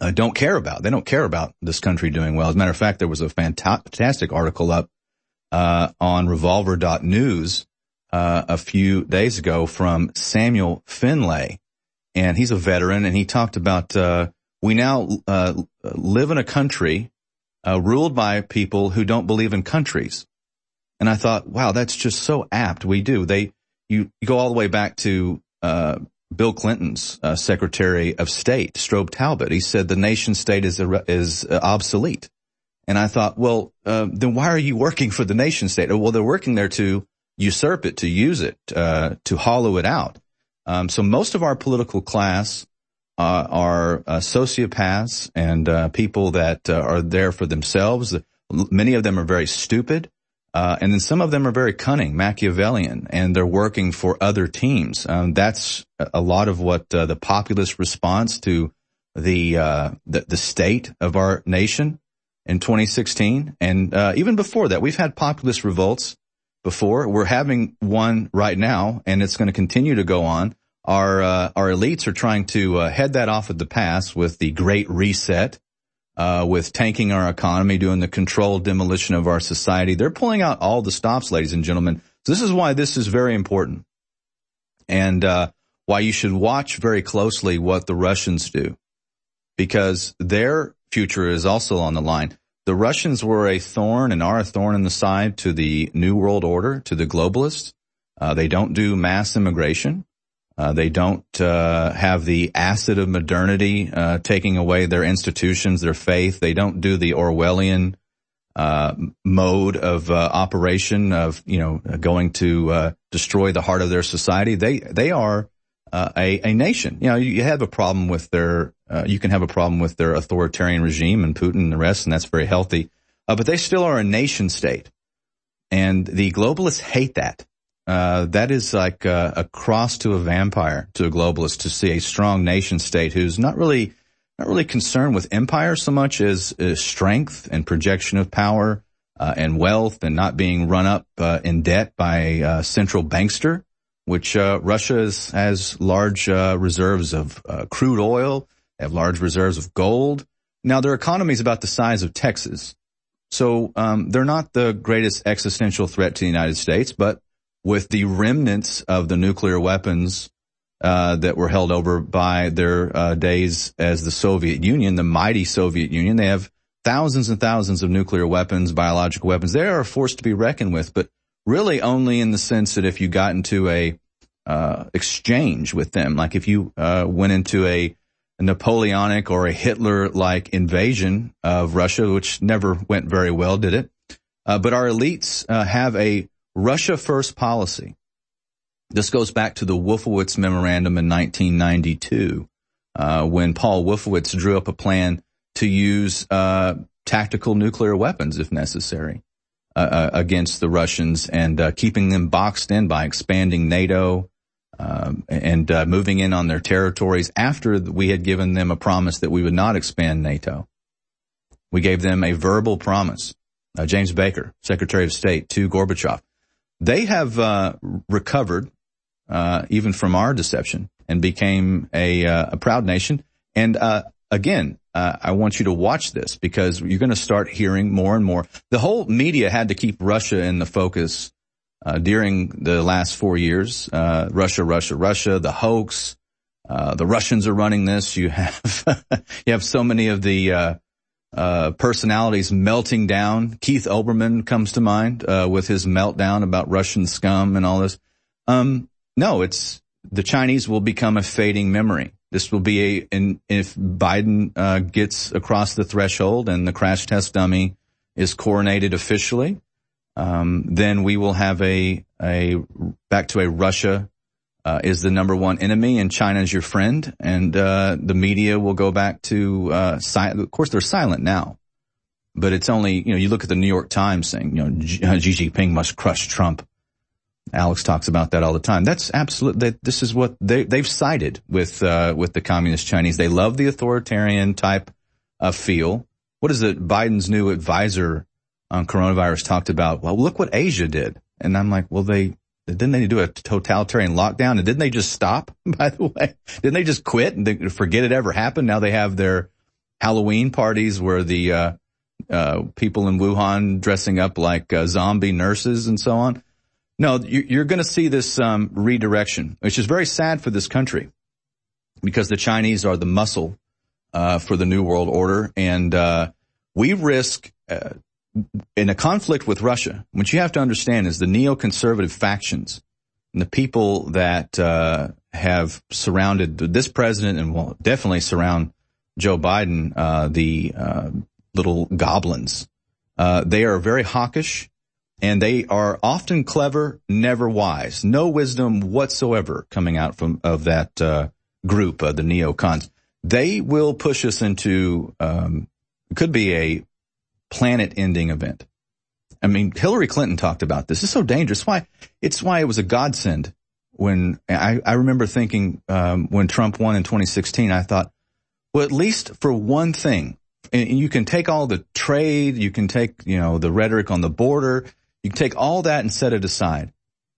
uh, don't care about. They don't care about this country doing well. As a matter of fact, there was a fantastic article up uh, on Revolver.news uh, a few days ago from Samuel Finlay, and he's a veteran, and he talked about uh, we now uh, live in a country uh, ruled by people who don't believe in countries. And I thought, wow, that's just so apt. We do. They, you, you go all the way back to, uh, Bill Clinton's uh, Secretary of State, Strobe Talbott. He said the nation state is is uh, obsolete. And I thought, well, uh, then why are you working for the nation state? Well, they're working there to usurp it, to use it, uh, to hollow it out. Um, so most of our political class uh, are uh, sociopaths and uh, people that uh, are there for themselves. Many of them are very stupid, uh, and then some of them are very cunning, Machiavellian, and they're working for other teams. Um, that's a lot of what the populist response to the, the, the state of our nation in 2016, and even before that, we've had populist revolts before. We're having one right now, and it's going to continue to go on. Our uh, our elites are trying to uh, head that off at the pass with the Great Reset, uh, with tanking our economy, doing the controlled demolition of our society. They're pulling out all the stops, ladies and gentlemen. So this is why this is very important, and uh, why you should watch very closely what the Russians do, because their future is also on the line. The Russians were a thorn and are a thorn in the side to the New World Order, to the globalists. Uh, they don't do mass immigration. Uh, they don't uh, have the acid of modernity uh, taking away their institutions, their faith. They don't do the Orwellian uh, mode of uh, operation of you know going to destroy the heart of their society. They they are a, a nation. You know, you have a problem with their uh, you can have a problem with their authoritarian regime and Putin and the rest, and that's very healthy. Uh, but they still are a nation state. And the globalists hate that. Uh, that is like a, a, cross to a vampire to a globalist to see a strong nation state who's not really, not really concerned with empire so much as, strength and projection of power, uh, and wealth and not being run up, uh, in debt by a central bankster, which, uh, Russia is, has large, reserves of, crude oil, they have large reserves of gold. Now their economy is about the size of Texas. So um, they're not the greatest existential threat to the United States, but with the remnants of the nuclear weapons uh, that were held over by their uh, days as the Soviet Union, the mighty Soviet Union, they have thousands and thousands of nuclear weapons, biological weapons. They are a force to be reckoned with, but really only in the sense that if you got into a uh, exchange with them, like if you uh, went into a Napoleonic or a Hitler-like invasion of Russia, which never went very well, did it? Uh, but our elites uh, have a Russia first policy. This goes back to the Wolfowitz memorandum in 1992, uh, when Paul Wolfowitz drew up a plan to use uh, tactical nuclear weapons if necessary uh, uh, against the Russians and keeping them boxed in by expanding NATO, um, and uh, moving in on their territories after we had given them a promise that we would not expand NATO. We gave them a verbal promise. Uh, James Baker, Secretary of State to Gorbachev. They have uh, recovered uh, even from our deception and became a, uh, a proud nation. And uh, again, I want you to watch this because you're going to start hearing more and more. The whole media had to keep Russia in the focus uh, during the last four years. Uh, Russia, Russia, Russia, the hoax. Uh, the Russians are running this. You have you have so many of the uh, uh, personalities melting down. Keith Olbermann comes to mind uh, with his meltdown about Russian scum and all this. Um, no, it's the Chinese will become a fading memory. This will be a, and if Biden gets across the threshold and the crash test dummy is coronated officially, um, then we will have a a back to a Russia uh, is the number one enemy and China is your friend, and uh, the media will go back to uh, si- of course they're silent now, but it's only you know you look at the New York Times saying you know uh, Xi Jinping must crush Trump. Alex talks about that all the time. That's absolute. That this is what they they've sided with uh, with the communist Chinese. They love the authoritarian type of feel. What is it? Biden's new advisor on coronavirus talked about, well, look what Asia did. And I'm like, well, they, didn't they do a totalitarian lockdown? And didn't they just stop, by the way? Didn't they just quit and forget it ever happened? Now they have their Halloween parties where the, uh, uh, people in Wuhan dressing up like uh, zombie nurses and so on. No, you're going to see this um, redirection, which is very sad for this country because the Chinese are the muscle uh, for the New World Order, and uh, we risk uh, in a conflict with Russia, what you have to understand is the neoconservative factions and the people that uh, have surrounded this president and will definitely surround Joe Biden, uh, the uh, little goblins. Uh, they are very hawkish and they are often clever, never wise. No wisdom whatsoever coming out from of that uh, group, the neocons. They will push us into um, could be a planet-ending event. I mean, Hillary Clinton talked about this. It's so dangerous. Why? It's why it was a godsend when I, I remember thinking um, when Trump won in 2016. I thought, well, at least for one thing, and you can take all the trade, you can take you know the rhetoric on the border, you can take all that and set it aside.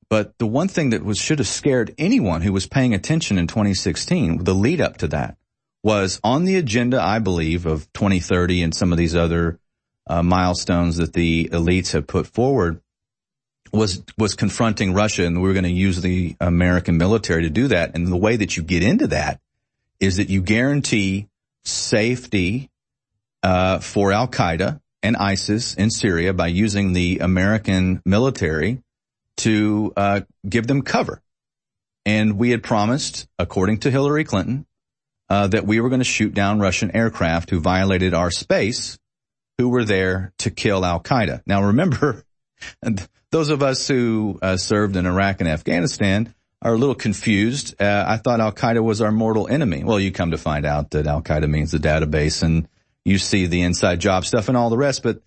But the one thing that was should have scared anyone who was paying attention in 2016, the lead up to that, was on the agenda, I believe, of 2030 and some of these other uh, milestones that the elites have put forward was was confronting Russia, and we were going to use the American military to do that. And the way that you get into that is that you guarantee safety uh, for Al Qaeda and ISIS in Syria by using the American military to uh, give them cover. And we had promised, according to Hillary Clinton, uh, that we were going to shoot down Russian aircraft who violated our space, who were there to kill Al Qaeda. Now, remember, those of us who uh, served in Iraq and Afghanistan are a little confused. Uh, I thought Al Qaeda was our mortal enemy. Well, you come to find out that Al Qaeda means the database, and you see the inside job stuff and all the rest. But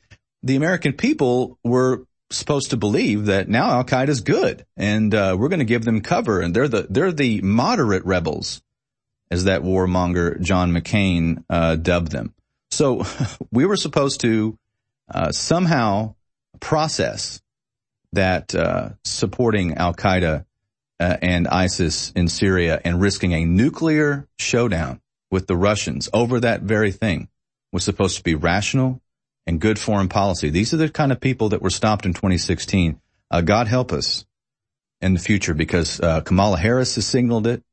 the American people were supposed to believe that now Al Qaeda is good, and uh, we're going to give them cover, and they're the they're the moderate rebels as that warmonger John McCain uh, dubbed them. So we were supposed to uh, somehow process that uh, supporting Al Qaeda uh, and ISIS in Syria and risking a nuclear showdown with the Russians over that very thing was supposed to be rational and good foreign policy. These are the kind of people that were stopped in 2016. Uh, God help us in the future because uh, Kamala Harris has signaled it.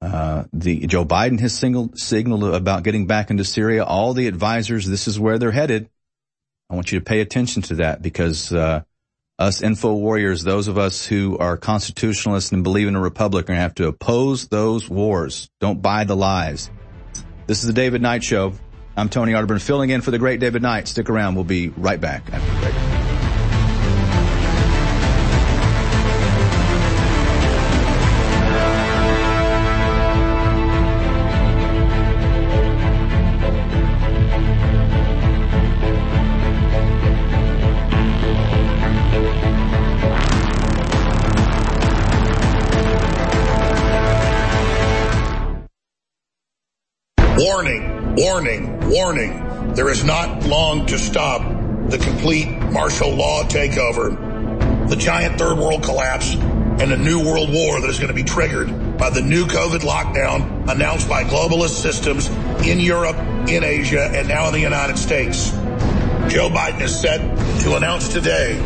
Uh, the Joe Biden has signaled, signaled about getting back into Syria. All the advisors, this is where they're headed. I want you to pay attention to that because uh, us info warriors, those of us who are constitutionalists and believe in a republic, are going to have to oppose those wars. Don't buy the lies. This is the David Knight Show. I'm Tony Arterburn filling in for the great David Knight. Stick around. We'll be right back after the break. Warning, warning. There is not long to stop the complete martial law takeover, the giant third world collapse, and a new world war that is going to be triggered by the new COVID lockdown announced by globalist systems in Europe, in Asia, and now in the United States. Joe Biden is set to announce today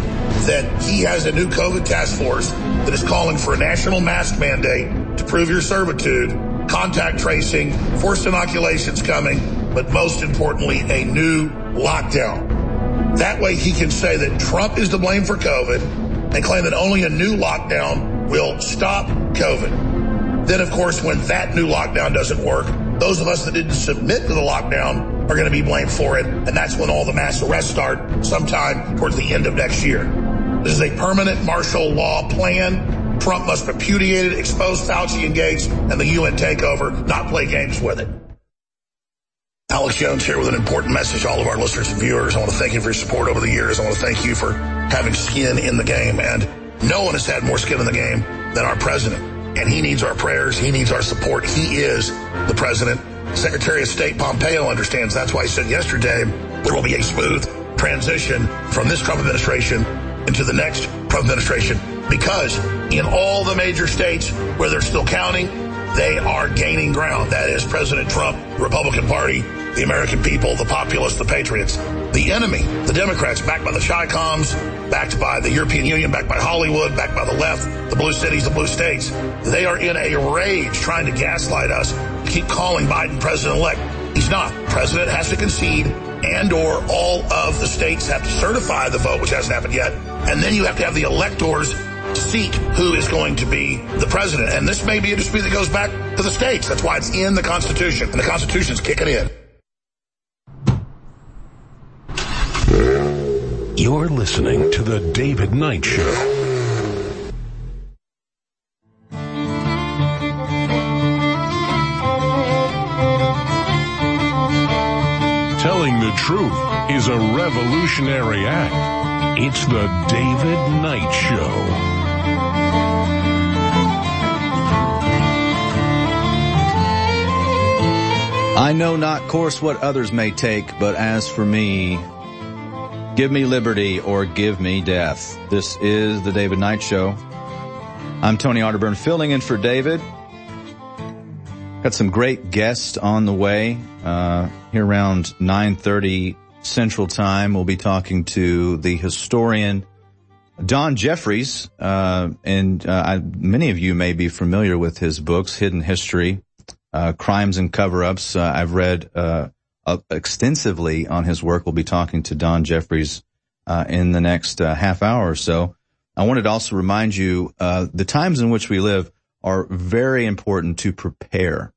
that he has a new COVID task force that is calling for a national mask mandate to prove your servitude contact tracing, forced inoculations coming, but most importantly, a new lockdown. That way he can say that Trump is to blame for COVID and claim that only a new lockdown will stop COVID. Then, of course, when that new lockdown doesn't work, those of us that didn't submit to the lockdown are going to be blamed for it. And that's when all the mass arrests start sometime towards the end of next year. This is a permanent martial law plan Trump must repudiate it, expose Fauci and Gates and the UN takeover, not play games with it. Alex Jones here with an important message to all of our listeners and viewers. I want to thank you for your support over the years. I want to thank you for having skin in the game. And no one has had more skin in the game than our president. And he needs our prayers. He needs our support. He is the president. Secretary of State Pompeo understands. That's why he said yesterday there will be a smooth transition from this Trump administration into the next Trump administration because in all the major states where they're still counting, they are gaining ground. That is President Trump, Republican Party, the American people, the populists, the patriots. The enemy, the Democrats, backed by the Chi-Coms, backed by the European Union, backed by Hollywood, backed by the left, the blue cities, the blue states, they are in a rage trying to gaslight us, keep calling Biden president-elect. He's not. President has to concede and or all of the states have to certify the vote, which hasn't happened yet. And then you have to have the electors to seat who is going to be the president. And this may be a dispute that goes back to the states. That's why it's in the Constitution. And the Constitution's kicking in. You're listening to The David Knight Show. Telling the truth is a revolutionary act. It's The David Knight Show. I know not course what others may take, but as for me, give me liberty or give me death. This is the David Knight Show. I'm Tony Arterburn filling in for David. Got some great guests on the way. Uh, here around 9.30 Central Time, we'll be talking to the historian Don Jeffries. Uh, and uh, I, many of you may be familiar with his books, Hidden History, Crimes and Cover-Ups. Uh, I've read uh, extensively on his work. We'll be talking to Don Jeffries uh, in the next half hour or so. I wanted to also remind you the times in which we live are very important to prepare.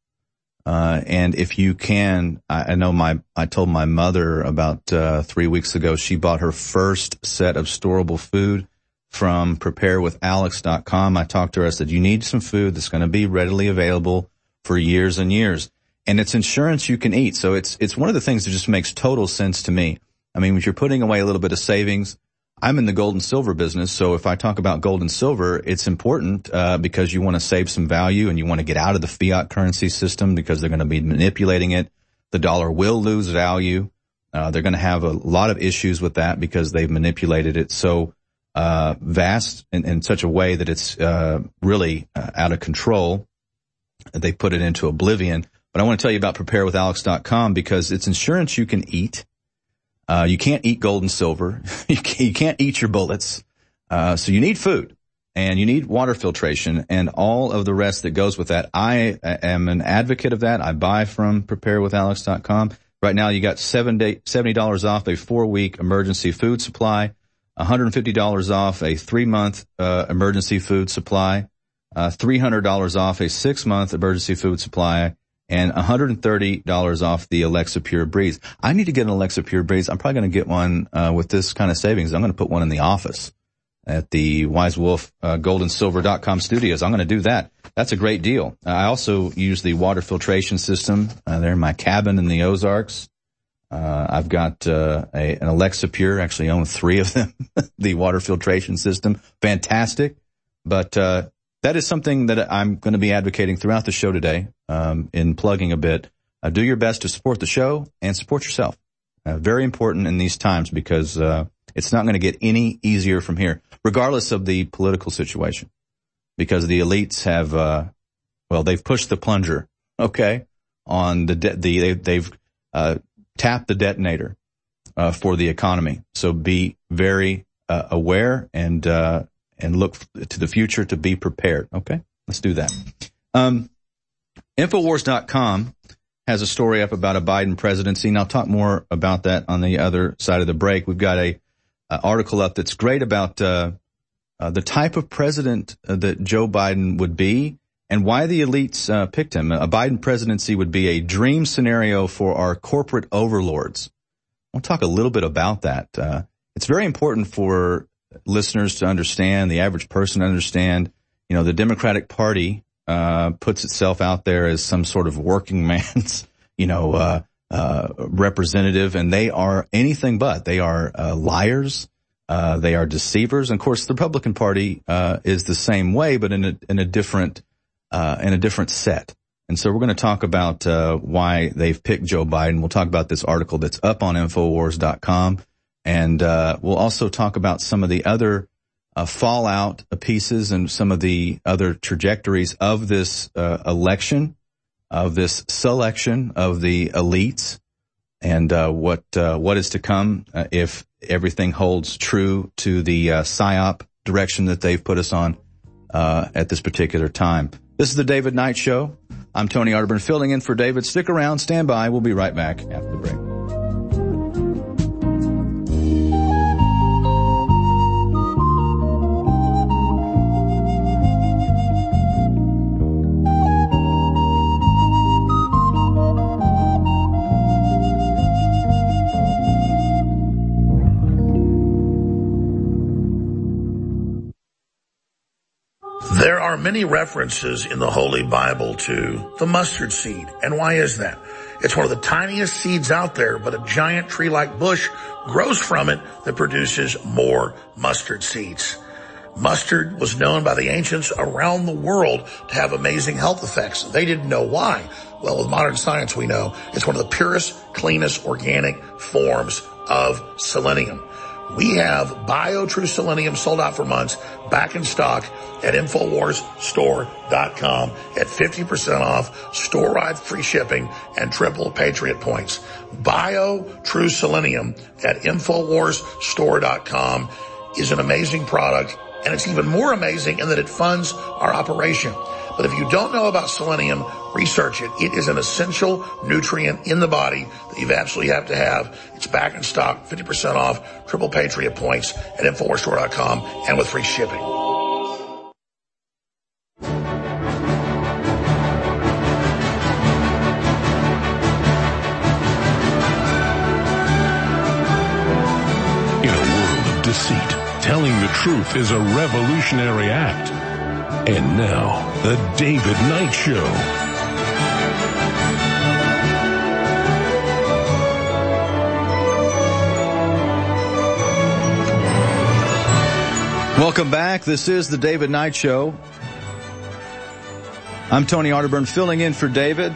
Uh, and if you can, I, I, know my, I told my mother about, uh, three weeks ago, she bought her first set of storable food from preparewithalex.com. I talked to her. I said, you need some food that's going to be readily available for years and years. And it's insurance you can eat. So it's, it's one of the things that just makes total sense to me. I mean, if you're putting away a little bit of savings, I'm in the gold and silver business, so if I talk about gold and silver, it's important uh, because you want to save some value and you want to get out of the fiat currency system because they're going to be manipulating it. The dollar will lose value. Uh, they're going to have a lot of issues with that because they've manipulated it so uh, vast in, in, such a way that it's uh, really uh, out of control. They put it into oblivion. But I want to tell you about preparewithalex.com because it's insurance you can eat. Uh, you can't eat gold and silver. you, can't, eat your bullets. Uh, so you need food and you need water filtration and all of the rest that goes with that. I am an advocate of that. I buy from preparewithalex.com. Right now you got seven day, $70 off a four week emergency food supply, $150 off a three month, uh, emergency food supply, uh, $300 off a six month emergency food supply, and $130 off the Alexa Pure Breeze. I need to get an Alexa Pure Breeze. I'm probably going to get one uh, with this kind of savings. I'm going to put one in the office at the Wise Wolf uh, goldandsilver.com studios. I'm going to do that. That's a great deal. I also use the water filtration system. Uh, they're in my cabin in the Ozarks. Uh, I've got uh, a, an Alexa Pure. Actually, own three of them. the water filtration system, fantastic. But uh, that is something that I'm going to be advocating throughout the show today um, in plugging a bit. Uh, do your best to support the show and support yourself. Uh, very important in these times because uh, it's not going to get any easier from here, regardless of the political situation, because the elites have, uh, well, they've pushed the plunger, okay, on the de- the they, have uh, tapped the detonator uh, for the economy. So be very aware and and look to the future to be prepared. Okay, let's do that. Um, Infowars.com has a story up about a Biden presidency, and I'll talk more about that on the other side of the break. We've got a, a article up that's great about uh, uh, the type of president uh, that Joe Biden would be and why the elites uh, picked him. A Biden presidency would be a dream scenario for our corporate overlords. I'll talk a little bit about that. Uh, it's very important for listeners to understand, the average person to understand. You know, the Democratic Party uh, puts itself out there as some sort of working man's, you know, uh, uh, representative, and they are anything but. They are uh, liars. Uh, they are deceivers. And of course, the Republican Party uh, is the same way, but in a in a different in a different set. And so we're going to talk about why they've picked Joe Biden. We'll talk about this article that's up on Infowars.com, and we'll also talk about some of the other uh, fallout pieces and some of the other trajectories of this uh, election, of this selection of the elites, and uh, what uh, what is to come uh, if everything holds true to the uh, psyop direction that they've put us on at this particular time. This is the David Knight Show. I'm Tony Arterburn, filling in for David. Stick around, stand by. We'll be right back after the break. Are many references in the Holy Bible to the mustard seed. And why is that? It's one of the tiniest seeds out there, but a giant tree-like bush grows from it that produces more mustard seeds. Mustard was known by the ancients around the world to have amazing health effects. They didn't know why. Well, with modern science, we know it's one of the purest, cleanest organic forms of selenium. We have BioTrue Selenium sold out for months, back in stock at InfoWarsStore.com at 50% off, store-wide free shipping, and triple Patriot points. BioTrue Selenium at InfoWarsStore.com is an amazing product, and it's even more amazing in that it funds our operation. But if you don't know about selenium, research it. It is an essential nutrient in the body that you absolutely have to have. It's back in stock, 50% off, triple Patriot points at InfoWarsStore.com and with free shipping. In a world of deceit, telling the truth is a revolutionary act. And now, the David Knight Show. Welcome back. This is the David Knight Show. I'm Tony Arterburn filling in for David.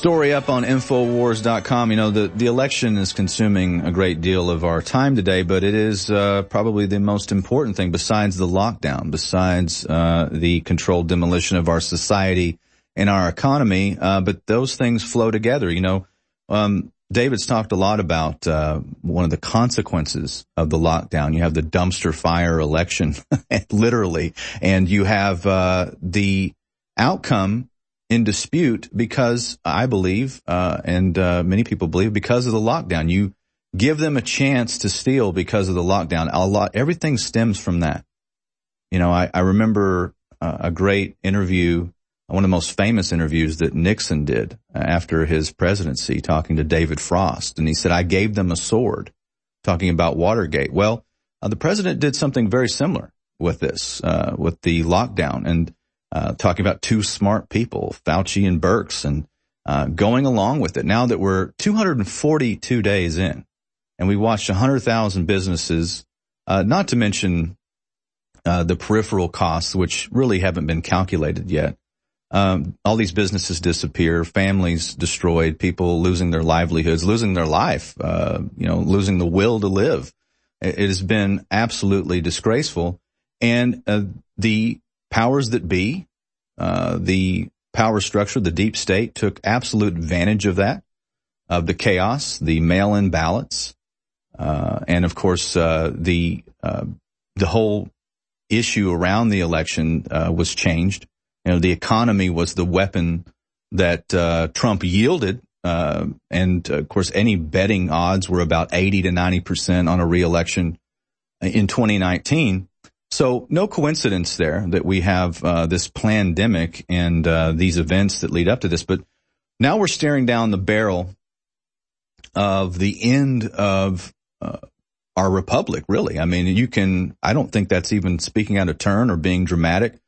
Story up on Infowars.com. You know, the, the election is consuming a great deal of our time today, but it is uh, probably the most important thing besides the lockdown, besides uh, the controlled demolition of our society and our economy. Uh, but those things flow together. You know, um, David's talked a lot about uh, one of the consequences of the lockdown. You have the dumpster fire election, literally, and you have uh, the outcome in dispute because I believe, uh, and uh, many people believe, because of the lockdown. You give them a chance to steal because of the lockdown. A lot, everything stems from that. You know, I, I remember uh, a great interview one of the most famous interviews that Nixon did after his presidency talking to David Frost. And he said, I gave them a sword talking about Watergate. Well, uh, the president did something very similar with this, uh, with the lockdown and, uh, talking about two smart people, Fauci and Birx and, uh, going along with it. Now that we're 242 days in and we watched 100,000 businesses, uh, not to mention, uh, the peripheral costs, which really haven't been calculated yet um, all these businesses disappear, families destroyed, people losing their livelihoods, losing their life, uh, you know, losing the will to live. It has been absolutely disgraceful. And uh, the powers that be, uh, the power structure, the deep state took absolute advantage of that, of the chaos, the mail-in ballots, uh, and of course uh, the uh, the whole issue around the election was changed you know, the economy was the weapon that uh, Trump yielded. Uh, and uh, of course, any betting odds were about 80 to 90 percent on a reelection in 2019. So no coincidence there that we have uh, this pandemic and uh, these events that lead up to this. But now we're staring down the barrel of the end of uh, our republic. Really, I mean, you can. I don't think that's even speaking out of turn or being dramatic.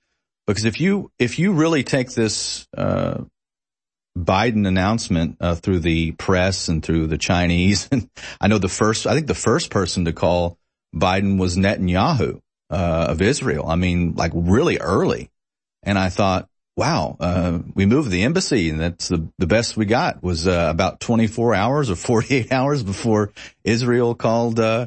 Because if you if you really take this uh, Biden announcement uh, through the press and through the Chinese, and I know the first I think the first person to call Biden was Netanyahu uh, of Israel. I mean, like really early, and I thought, wow, uh, we moved the embassy, and that's the the best we got was uh, about 24 hours or 48 hours before Israel called uh,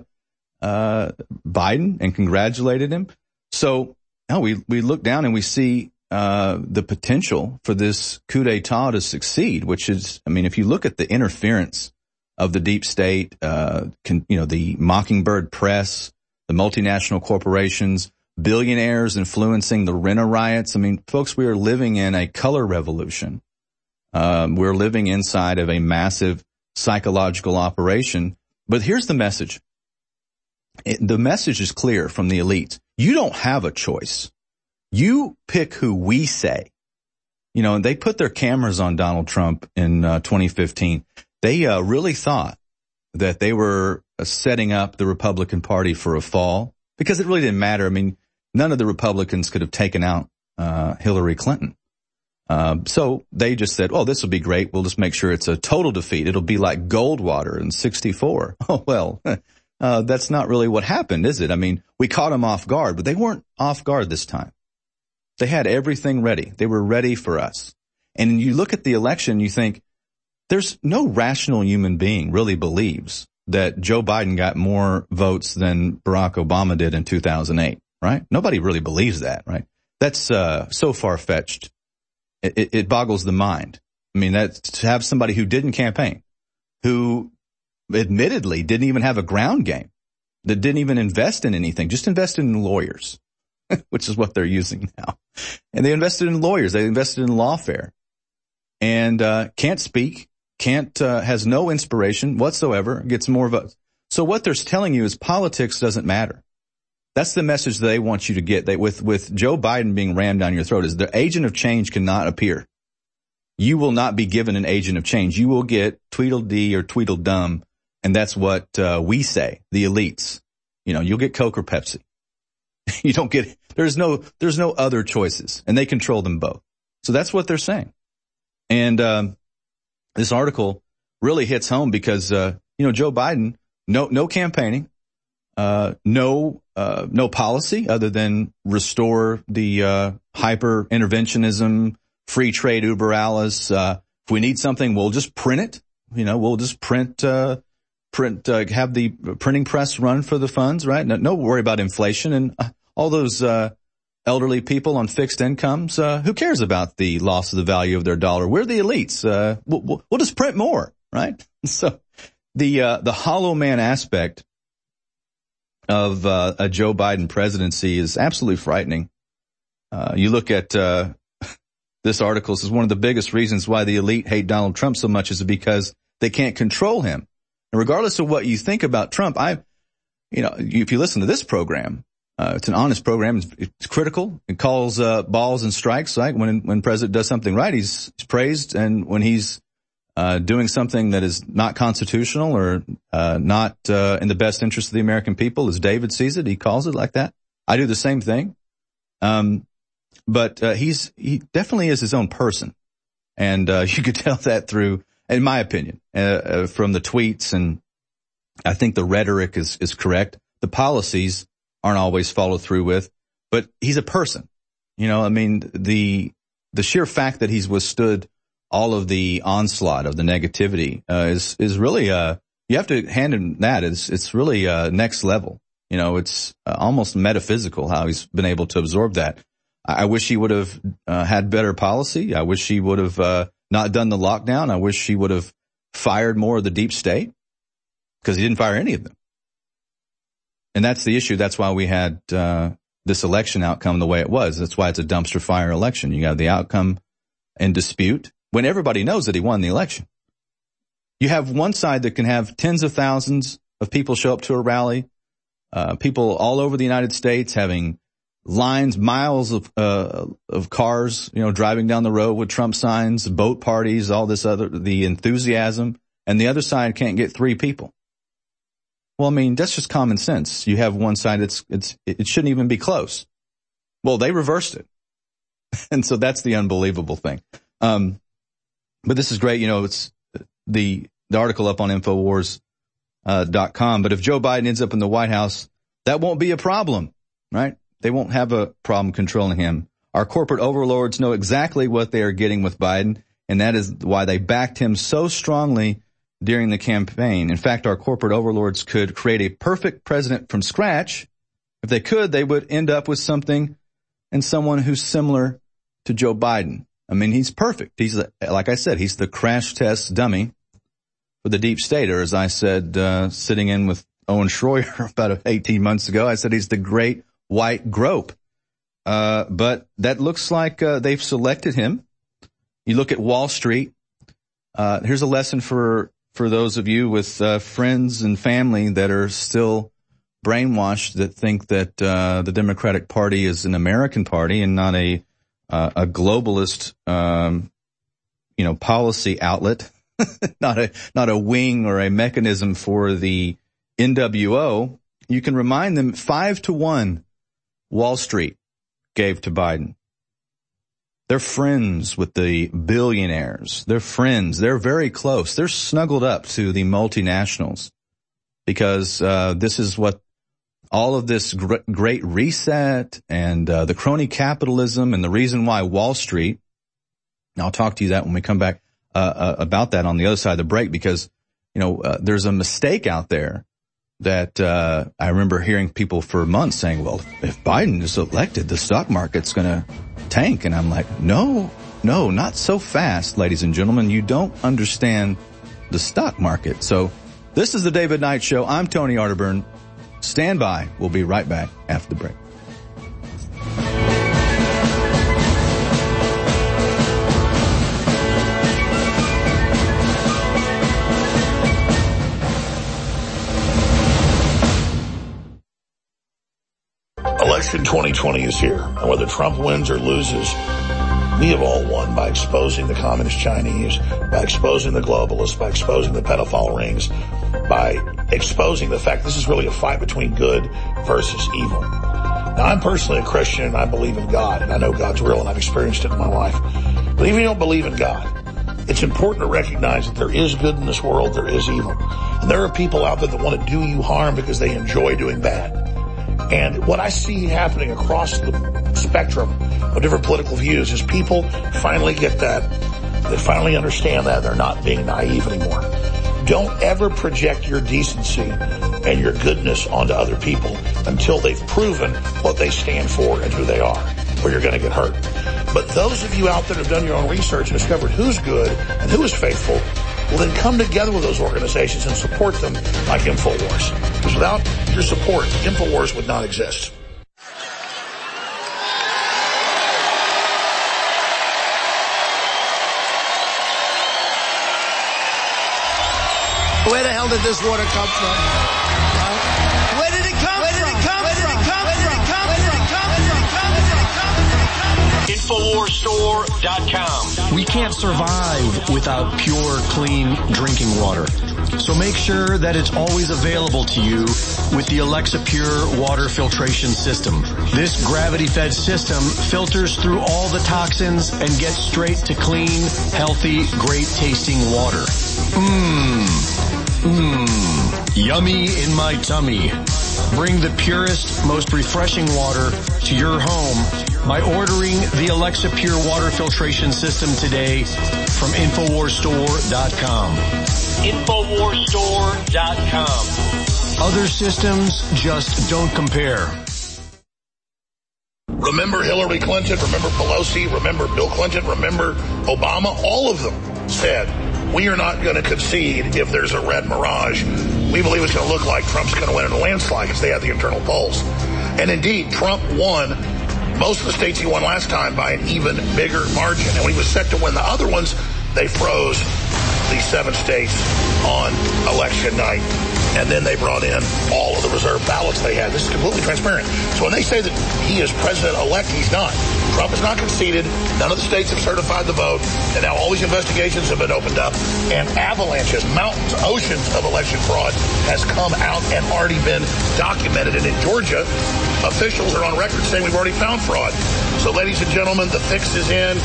Biden and congratulated him. So no, we, we look down and we see uh, the potential for this coup d'etat to succeed, which is, I mean, if you look at the interference of the deep state, uh, can, you know, the mockingbird press, the multinational corporations, billionaires influencing the Rena riots. I mean, folks, we are living in a color revolution. Um, we're living inside of a massive psychological operation. But here's the message. It, the message is clear from the elites. You don't have a choice. You pick who we say. You know, they put their cameras on Donald Trump in uh, 2015. They uh, really thought that they were setting up the Republican Party for a fall because it really didn't matter. I mean, none of the Republicans could have taken out uh, Hillary Clinton. Uh, so they just said, "Oh, this will be great. We'll just make sure it's a total defeat. It'll be like Goldwater in '64." Oh well, uh, that's not really what happened, is it? I mean, we caught them off guard, but they weren't off guard this time. They had everything ready. They were ready for us. And you look at the election, you think there's no rational human being really believes that Joe Biden got more votes than Barack Obama did in 2008, right? Nobody really believes that, right? That's uh, so far fetched. It, it, boggles the mind. I mean, that to have somebody who didn't campaign, who admittedly didn't even have a ground game, that didn't even invest in anything, just invested in lawyers, which is what they're using now. And they invested in lawyers. They invested in lawfare and, uh, can't speak, can't, uh, has no inspiration whatsoever, gets more votes. So what they're telling you is politics doesn't matter. That's the message they want you to get. That with, with Joe Biden being rammed down your throat is the agent of change cannot appear. You will not be given an agent of change. You will get Tweedledee or Tweedledum. And that's what, uh, we say, the elites. You know, you'll get Coke or Pepsi. you don't get, there's no, there's no other choices and they control them both. So that's what they're saying. And, um, this article really hits home because, uh, you know, Joe Biden, no, no campaigning, uh, no, uh, no policy other than restore the, uh, hyper interventionism, free trade uber alles. Uh, if we need something, we'll just print it. You know, we'll just print, uh, print, have the printing press run for the funds, right? No, no worry about inflation and all those, elderly people on fixed incomes. who cares about the loss of the value of their dollar? We're the elites. We'll, we'll, just print more, right? So the, the hollow man aspect of uh, a Joe Biden presidency is absolutely frightening. Uh, you look at uh, this article says one of the biggest reasons why the elite hate Donald Trump so much is because they can't control him. And regardless of what you think about Trump, I, you know, if you listen to this program, uh, it's an honest program. It's, critical. It calls uh, balls and strikes. Right when when president does something right, he's, he's praised, and when he's uh, doing something that is not constitutional or uh, not uh, in the best interest of the American people, as David sees it, he calls it like that. I do the same thing, um, but uh, he's he definitely is his own person, and uh, you could tell that through, in my opinion, from the tweets, and I think the rhetoric is is correct. The policies aren't always followed through with, but he's a person. You know, I mean the the sheer fact that he's withstood all of the onslaught of the negativity uh, is is really uh you have to hand him that it's it's really uh next level. You know, it's uh, almost metaphysical how he's been able to absorb that. I, wish he would have uh, had better policy. I wish he would have uh, not done the lockdown. I wish he would have fired more of the deep state because he didn't fire any of them. And that's the issue. That's why we had uh, this election outcome the way it was. That's why it's a dumpster fire election. You got the outcome in dispute when everybody knows that he won the election. You have one side that can have tens of thousands of people show up to a rally, uh, people all over the United States having lines, miles of, uh, of cars, you know, driving down the road with Trump signs, boat parties, all this other, the enthusiasm, and the other side can't get three people. Well, I mean, that's just common sense. You have one side that's, it's, it shouldn't even be close. Well, they reversed it. and so that's the unbelievable thing. Um, but this is great. You know, it's the, the article up on Infowars, uh, dot com. But if Joe Biden ends up in the White House, that won't be a problem, right? They won't have a problem controlling him. Our corporate overlords know exactly what they are getting with Biden, and that is why they backed him so strongly during the campaign. In fact, our corporate overlords could create a perfect president from scratch. If they could, they would end up with something and someone who's similar to Joe Biden. I mean, he's perfect. He's like I said, he's the crash test dummy for the deep state. Or as I said, uh, sitting in with Owen Schroyer about 18 months ago, I said he's the great white grope. Uh, but that looks like uh, they've selected him. You look at Wall Street. Uh, here's a lesson for for those of you with uh, friends and family that are still brainwashed that think that uh, the Democratic Party is an American party and not a uh, a globalist, um, you know, policy outlet, not a not a wing or a mechanism for the NWO. You can remind them five to one Wall Street gave to Biden. They're friends with the billionaires. They're friends. They're very close. They're snuggled up to the multinationals because uh, this is what all of this gr- great reset and uh, the crony capitalism and the reason why Wall Street. I'll talk to you that when we come back uh, uh about that on the other side of the break because you know uh, there's a mistake out there that uh, I remember hearing people for months saying, "Well, if Biden is elected, the stock market's going to tank. And I'm like, no, no, not so fast, ladies and gentlemen. You don't understand the stock market. So this is the David Knight Show. I'm Tony Arterburn. Stand by. We'll be right back after the break. Election 2020 is here, and whether Trump wins or loses, we have all won by exposing the communist Chinese, by exposing the globalists, by exposing the pedophile rings, by exposing the fact this is really a fight between good versus evil. Now, I'm personally a Christian and I believe in God, and I know God's real and I've experienced it in my life. But even if you don't believe in God, it's important to recognize that there is good in this world, there is evil. And there are people out there that want to do you harm because they enjoy doing bad. And what I see happening across the spectrum of different political views is people finally get that. They finally understand that they're not being naive anymore. Don't ever project your decency and your goodness onto other people until they've proven what they stand for and who they are, or you're going to get hurt. But those of you out there have done your own research and discovered who's good and who is faithful, well then come together with those organizations and support them like InfoWars. Because without your support, InfoWars would not exist. Where the hell did this water come from? Come We can't survive without pure, clean drinking water. So make sure that it's always available to you with the Alexa Pure water filtration system. This gravity-fed system filters through all the toxins and gets straight to clean, healthy, great tasting water. Mmm. Mmm. Yummy in my tummy. Bring the purest, most refreshing water to your home by ordering the Alexa Pure water filtration system today from InfoWarsStore.com. InfoWarsStore.com. Other systems just don't compare. Remember Hillary Clinton, remember Pelosi, remember Bill Clinton, remember Obama, all of them said, we are not going to concede if there's a red mirage. We believe it's going to look like Trump's going to win in a landslide because they have the internal polls. And indeed, Trump won most of the states he won last time by an even bigger margin. And he was set to win the other ones, they froze the seven states on election night. And then they brought in all of the reserve ballots they had. This is completely transparent. So when they say that he is president-elect, he's not. Trump has not conceded. None of the states have certified the vote. And now all these investigations have been opened up. And avalanches, mountains, oceans of election fraud has come out and already been documented. And in Georgia, officials are on record saying we've already found fraud. So ladies and gentlemen, the fix is in.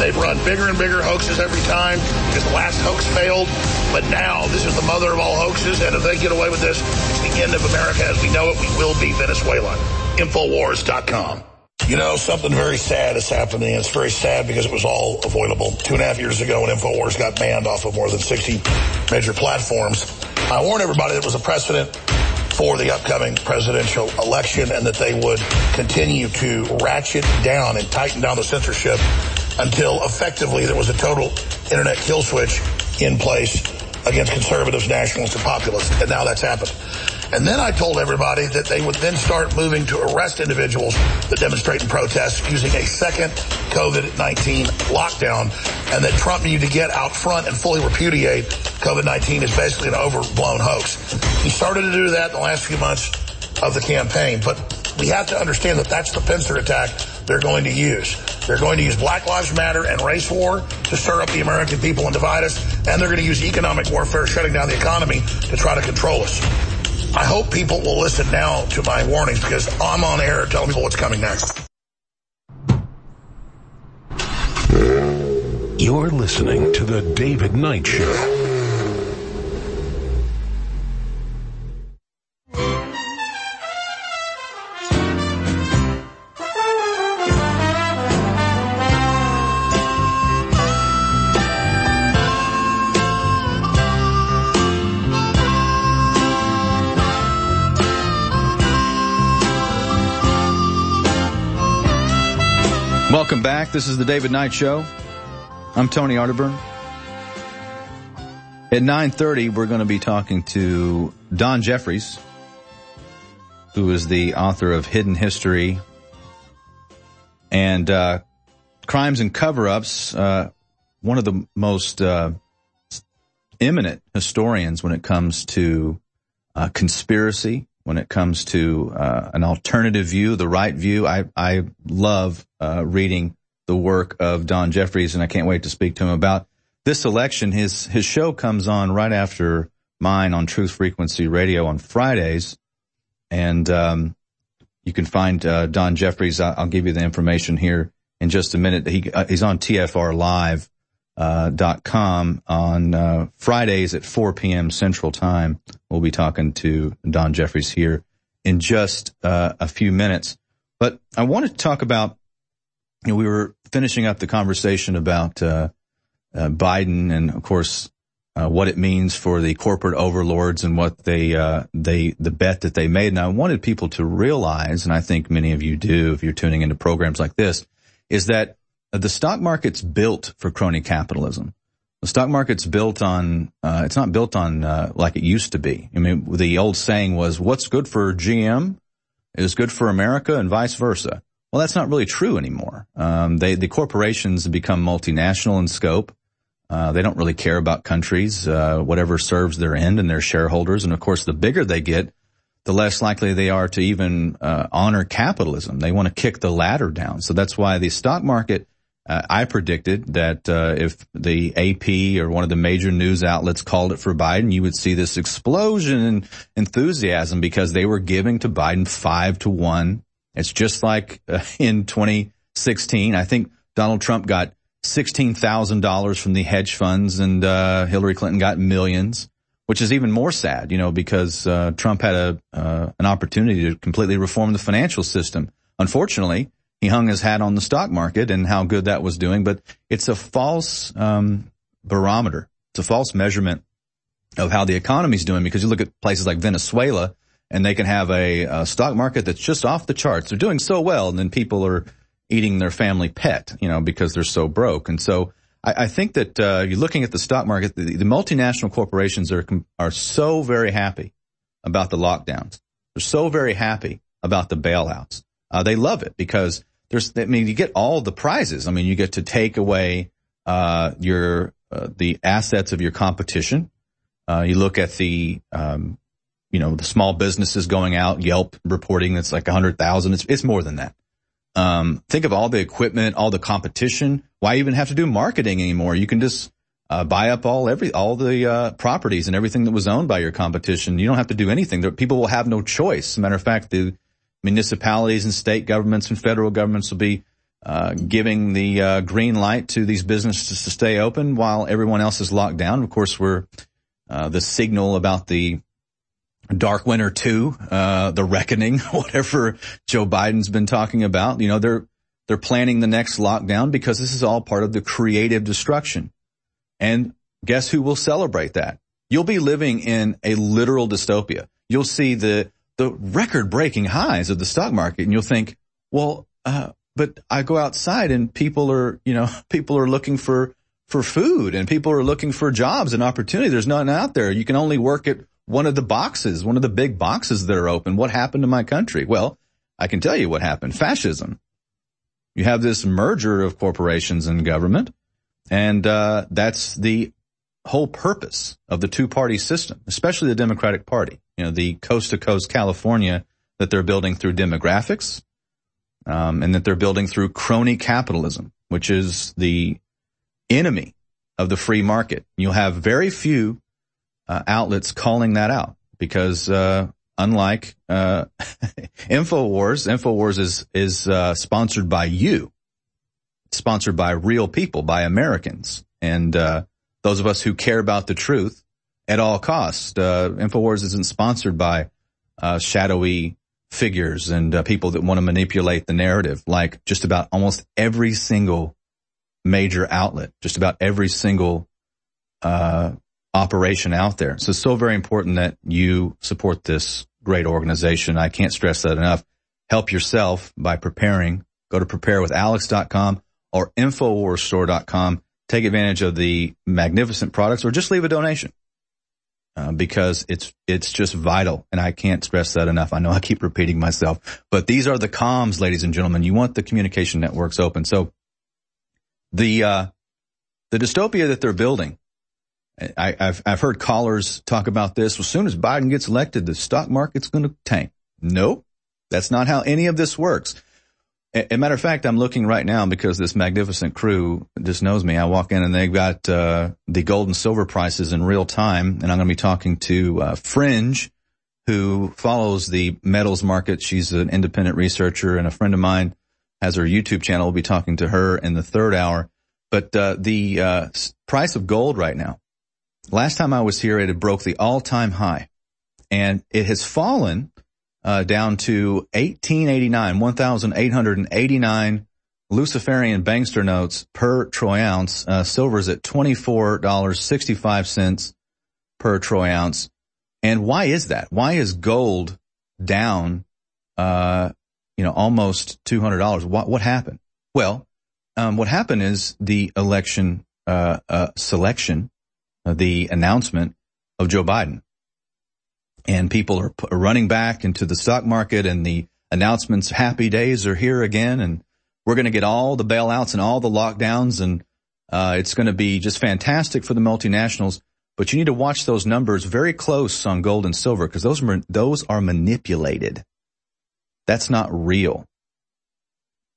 They've run bigger and bigger hoaxes every time because the last hoax failed. But now this is the mother of all hoaxes. And if they get away with this, it's the end of America as we know it. We will be Venezuela. Infowars.com. You know, something very sad is happening. It's very sad because it was all avoidable. Two and a half years ago when InfoWars got banned off of more than 60 major platforms, I warned everybody that was a precedent for the upcoming presidential election and that they would continue to ratchet down and tighten down the censorship until effectively there was a total internet kill switch in place against conservatives, nationalists, and populists. And now that's happened. And then I told everybody that they would then start moving to arrest individuals that demonstrate and protest using a second COVID-19 lockdown and that Trump needed to get out front and fully repudiate COVID-19 is basically an overblown hoax. He started to do that in the last few months of the campaign, but we have to understand that that's the pincer attack they're going to use. They're going to use Black Lives Matter and race war to stir up the American people and divide us, and they're going to use economic warfare, shutting down the economy to try to control us. I hope people will listen now to my warnings because I'm on air telling people what's coming next. You're listening to The David Knight Show. Welcome back. This is the David Knight Show. I'm Tony Arterburn. At 9.30, we're going to be talking to Don Jeffries, who is the author of Hidden History and uh, Crimes and Cover-Ups, uh, one of the most uh, eminent historians when it comes to uh, conspiracy, when it comes to uh, an alternative view, the right view. I, I love uh, reading the work of Don Jeffries, and I can't wait to speak to him about this election. His his show comes on right after mine on Truth Frequency Radio on Fridays, and um, you can find uh, Don Jeffries. I'll give you the information here in just a minute. He uh, he's on TFR Live uh, dot com on uh, Fridays at 4 p.m. Central Time. We'll be talking to Don Jeffries here in just uh, a few minutes. But I wanted to talk about. You know, we were finishing up the conversation about uh, uh, Biden and, of course, uh, what it means for the corporate overlords and what they they the bet that they made. And I wanted people to realize, and I think many of you do, if you're tuning into programs like this, is that the stock market's built for crony capitalism. The stock market's built on, uh, it's not built on, uh, like it used to be. I mean, the old saying was, what's good for GM is good for America and vice versa. Well, that's not really true anymore. Um, they, the corporations become multinational in scope. Uh, they don't really care about countries, uh, whatever serves their end and their shareholders. And of course, the bigger they get, the less likely they are to even, uh, honor capitalism. They want to kick the ladder down. So that's why the stock market uh, I predicted that uh, if the AP or one of the major news outlets called it for Biden, you would see this explosion in enthusiasm because they were giving to Biden five to one. It's just like uh, in 2016. I think Donald Trump got $16,000 from the hedge funds and uh, Hillary Clinton got millions, which is even more sad, you know, because uh, Trump had a uh, an opportunity to completely reform the financial system. Unfortunately, he hung his hat on the stock market and how good that was doing, but it's a false um, barometer. It's a false measurement of how the economy's doing because you look at places like Venezuela and they can have a, a, stock market that's just off the charts. They're doing so well, and then people are eating their family pet, you know, because they're so broke. And so I, I think that uh, you're looking at the stock market. The, the multinational corporations are are so very happy about the lockdowns. They're so very happy about the bailouts. Uh, they love it because there's, I mean, you get all the prizes. I mean, you get to take away, uh, your, uh, the assets of your competition. Uh, you look at the, um, you know, the small businesses going out, Yelp reporting that's like a hundred thousand. It's, it's more than that. Um, think of all the equipment, all the competition. Why even have to do marketing anymore? You can just, uh, buy up all every, all the, uh, properties and everything that was owned by your competition. You don't have to do anything. People will have no choice. Matter of fact, the, municipalities and state governments and federal governments will be uh, giving the uh, green light to these businesses to stay open while everyone else is locked down. Of course, we're uh, the signal about the dark winter two, uh, the reckoning, whatever Joe Biden's been talking about. You know, they're they're planning the next lockdown because this is all part of the creative destruction. And guess who will celebrate that? You'll be living in a literal dystopia. You'll see the the record breaking highs of the stock market and you'll think, well, uh, but I go outside and people are, you know, people are looking for, for food and people are looking for jobs and opportunity. There's none out there. You can only work at one of the boxes, one of the big boxes that are open. What happened to my country? Well, I can tell you what happened. Fascism. You have this merger of corporations and government and, uh, that's the whole purpose of the two party system, especially the Democratic Party. You know, the coast to coast California that they're building through demographics, um, and that they're building through crony capitalism, which is the enemy of the free market. You'll have very few uh, outlets calling that out because uh, unlike uh, Infowars, Infowars is is uh, sponsored by you, sponsored by real people, by Americans, and uh, those of us who care about the truth at all costs. Uh, Infowars isn't sponsored by uh, shadowy figures and uh, people that want to manipulate the narrative, like just about almost every single major outlet, just about every single operation out there. So it's so very important that you support this great organization. I can't stress that enough. Help yourself by preparing. Go to preparewithalex.com or infowarsstore.com. Take advantage of the magnificent products or just leave a donation. Uh, because it's it's just vital, and I can't stress that enough. I know I keep repeating myself, but these are the comms, ladies and gentlemen. You want the communication networks open. So the uh, the dystopia that they're building I, have I've heard callers talk about this. As soon as Biden gets elected, the stock market's going to tank. Nope. That's not how any of this works. A, matter of fact, I'm looking right now because this magnificent crew just knows me. I walk in and they've got, uh, the gold and silver prices in real time. And I'm going to be talking to, uh, Fringe, who follows the metals market. She's an independent researcher and a friend of mine has her YouTube channel. We'll be talking to her in the third hour. But, uh, the, uh, price of gold right now Last time I was here, it had broke the all-time high, and it has fallen uh, down to 1889, 1,889 Luciferian bankster notes per troy ounce. Uh, silver's at $24.65 per troy ounce. And why is that? Why is gold down, uh, you know, almost $200? What, what happened? Well, um, what happened is the election, uh, uh, selection the announcement of Joe Biden. And people are running back into the stock market and the announcements, happy days are here again. And we're going to get all the bailouts and all the lockdowns. And, uh, it's going to be just fantastic for the multinationals. But you need to watch those numbers very close on gold and silver because those, those are manipulated. That's not real.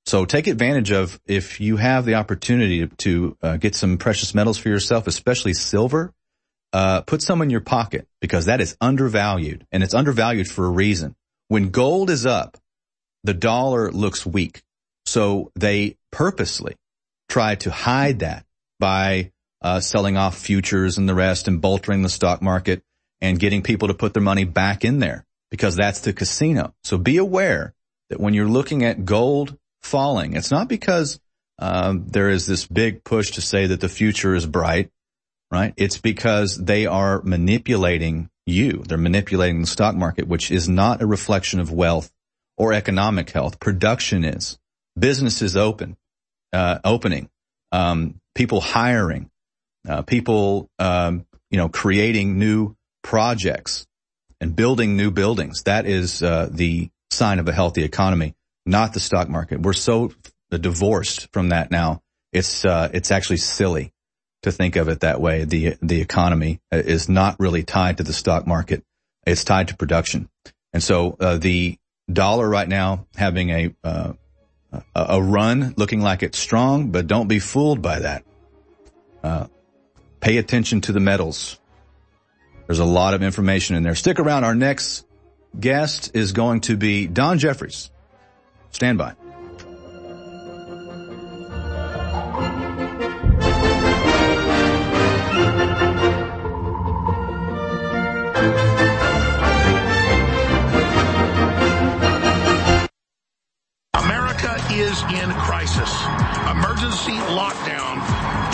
So take advantage of if you have the opportunity to, to uh, get some precious metals for yourself, especially silver. Uh, put some in your pocket because that is undervalued and it's undervalued for a reason. When gold is up, the dollar looks weak. So they purposely try to hide that by uh, selling off futures and the rest and boltering the stock market and getting people to put their money back in there because that's the casino. So be aware that when you're looking at gold falling. It's not because um, there is this big push to say that the future is bright, right? It's because they are manipulating you. They're manipulating the stock market, which is not a reflection of wealth or economic health. Production is. Businesses open, uh, opening, um, people hiring, uh, people, um, you know, creating new projects and building new buildings. That is uh, the sign of a healthy economy not the stock market. We're so divorced from that now. It's, uh, it's actually silly to think of it that way. The, the economy is not really tied to the stock market. It's tied to production. And so, uh, the dollar right now having a, uh, a run looking like it's strong, but don't be fooled by that. Uh, pay attention to the metals. There's a lot of information in there. Stick around. Our next guest is going to be Don Jeffries. Stand by. Is in crisis. Emergency lockdown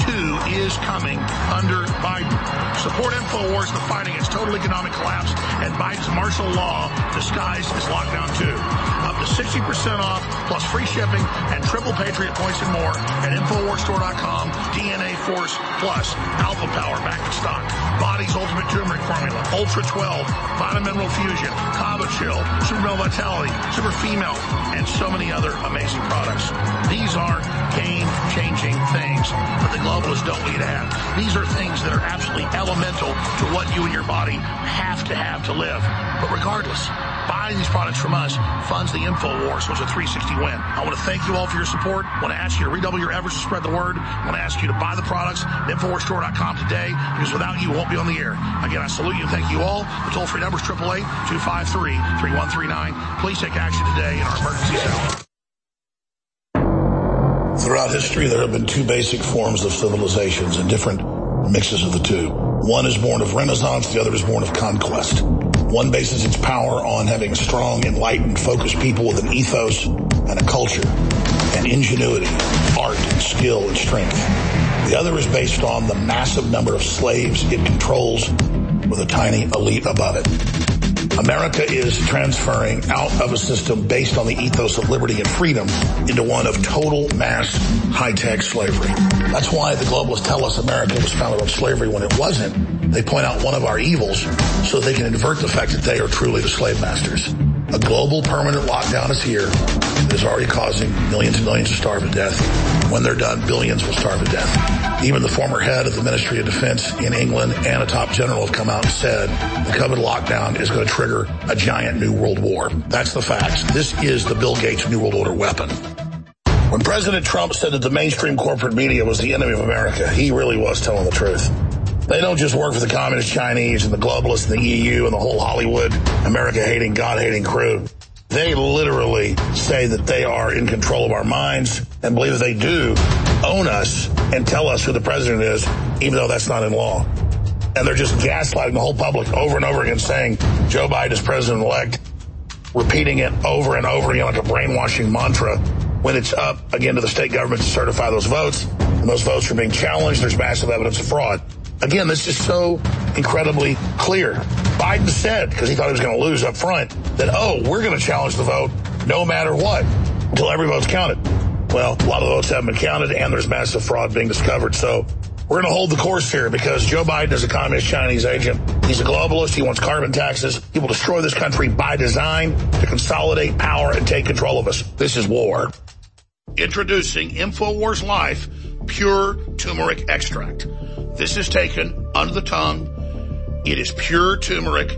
two is coming under Biden. Support InfoWars the fighting its total economic collapse and Biden's martial law disguised as lockdown 2. Up to 60% off plus free shipping and triple Patriot points and more at InfoWarsStore.com. DNA Force Plus, Alpha Power back in stock. Body's Ultimate Turmeric Formula, Ultra 12, Vitamin Mineral Fusion, Kava Chill, Super Vitality, Super Female, and so many other amazing products. These are game-changing things that the globalists don't need to have. These are things that are absolutely elemental to what you and your body have to have to live. But regardless, buying these products from us funds the InfoWars, which is a 360 win. I want to thank you all for your support. I want to ask you to redouble your efforts to spread the word. I want to ask you to buy the products at InfoWarsStore.com today because without you, we won't be on the air. Again, I salute you and thank you all. The toll-free number is 888-253-3139. Please take action today in our emergency cell. Throughout history, there have been two basic forms of civilizations and different mixes of the two. One is born of renaissance, the other is born of conquest. One bases its power on having strong, enlightened, focused people with an ethos and a culture, and ingenuity, art, and skill, and strength. The other is based on the massive number of slaves it controls with a tiny elite above it. America is transferring out of a system based on the ethos of liberty and freedom into one of total mass high-tech slavery. That's why the globalists tell us America was founded on slavery when it wasn't. They point out one of our evils so they can invert the fact that they are truly the slave masters. A global permanent lockdown is here. Is already causing millions and millions to starve to death. When they're done, billions will starve to death. Even the former head of the Ministry of Defense in England and a top general have come out and said the COVID lockdown is going to trigger a giant new world war. That's the facts. This is the Bill Gates New World Order weapon. When President Trump said that the mainstream corporate media was the enemy of America, he really was telling the truth. They don't just work for the communist Chinese and the globalists and the EU and the whole Hollywood, America hating, God hating crew. They literally say that they are in control of our minds and believe that they do own us and tell us who the president is, even though that's not in law. And they're just gaslighting the whole public over and over again saying Joe Biden is president elect, repeating it over and over again like a brainwashing mantra when it's up again to the state government to certify those votes. And those votes are being challenged. There's massive evidence of fraud. Again, this is so incredibly clear. Biden said, because he thought he was going to lose up front, that, oh, we're going to challenge the vote no matter what until every vote's counted. Well, a lot of votes haven't been counted and there's massive fraud being discovered. So we're going to hold the course here because Joe Biden is a communist Chinese agent. He's a globalist. He wants carbon taxes. He will destroy this country by design to consolidate power and take control of us. This is war. Introducing InfoWars Life Pure Turmeric Extract. This is taken under the tongue. It is pure turmeric.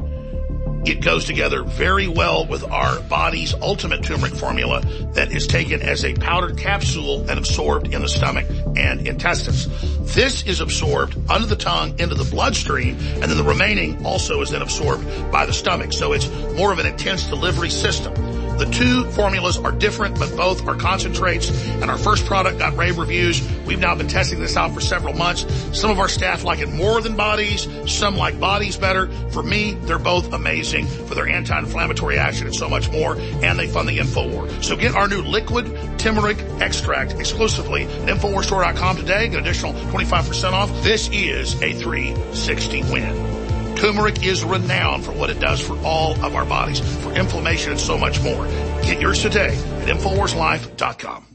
It goes together very well with our body's ultimate turmeric formula that is taken as a powdered capsule and absorbed in the stomach and intestines. This is absorbed under the tongue into the bloodstream and then the remaining also is then absorbed by the stomach. So it's more of an intense delivery system. The two formulas are different, but both are concentrates. And our first product got rave reviews. We've now been testing this out for several months. Some of our staff like it more than bodies. Some like bodies better. For me, they're both amazing for their anti-inflammatory action and so much more. And they fund the InfoWar. So get our new liquid turmeric extract exclusively at InfoWarsStore.com today. Get additional 25% off. This is a 360 win. Turmeric is renowned for what it does for all of our bodies, for inflammation and so much more. Get yours today at InfoWarsLife.com.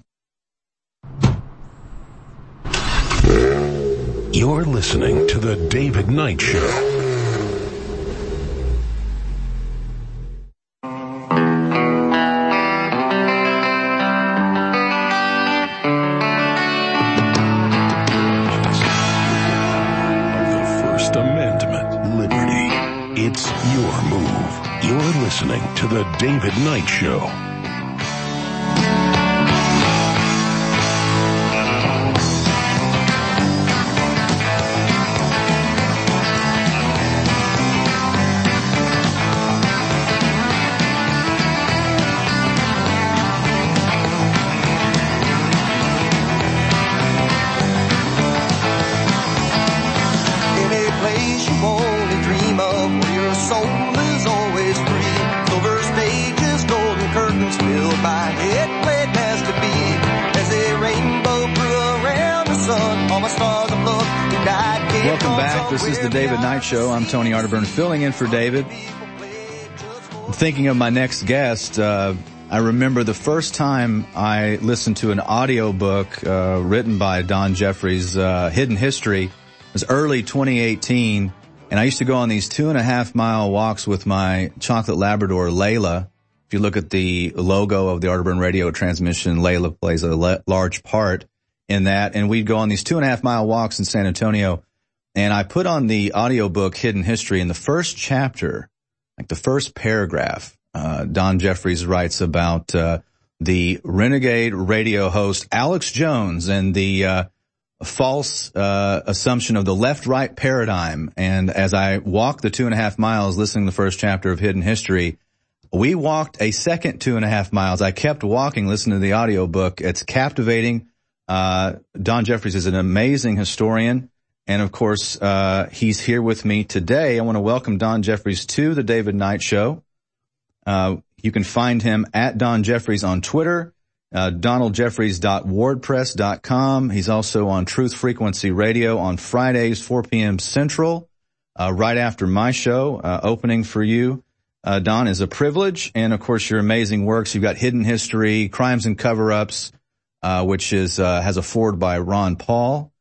You're listening to The David Knight Show. Listening to The David Knight Show. Knight Show. I'm Tony Arterburn, filling in for David. Thinking of my next guest, uh, I remember the first time I listened to an audio book uh, written by Don Jeffries, uh, Hidden History. It was early 2018, and I used to go on these two and a half mile walks with my chocolate Labrador, Layla. If you look at the logo of the Arterburn radio transmission, Layla plays a large part in that, and we'd go on these two and a half mile walks in San Antonio and I put on the audiobook Hidden History in the first chapter, like the first paragraph, uh, Don Jeffries writes about uh, the renegade radio host Alex Jones and the uh, false uh, assumption of the left-right paradigm. And as I walked the two and a half miles listening to the first chapter of Hidden History, we walked a second two and a half miles. I kept walking, listening to the audiobook. It's captivating. Uh, Don Jeffries is an amazing historian. And of course, uh, he's here with me today. I want to welcome Don Jeffries to the David Knight Show. Uh, you can find him at Don Jeffries on Twitter, uh, donaldjeffries.wordpress.com. He's also on Truth Frequency Radio on Fridays, 4 p.m. Central, uh, right after my show, uh, opening for you. Uh, Don is a privilege. And of course, your amazing works. You've got Hidden History, Crimes and Cover-Ups, uh, which is, uh, has a forward by Ron Paul.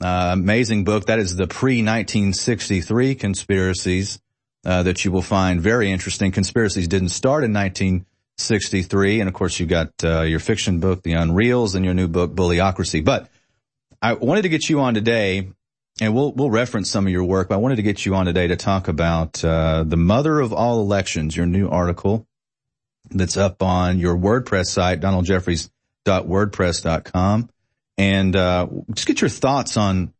Uh, amazing book. That is the pre-1963 conspiracies, uh, that you will find very interesting. Conspiracies didn't start in 1963. And of course, you got, uh, your fiction book, The Unreals, and your new book, Bullyocracy. But I wanted to get you on today and we'll we'll reference some of your work, but I wanted to get you on today to talk about uh, the mother of all elections, your new article that's up on your WordPress site, donaldjeffries.wordpress.com, and uh, just get your thoughts on.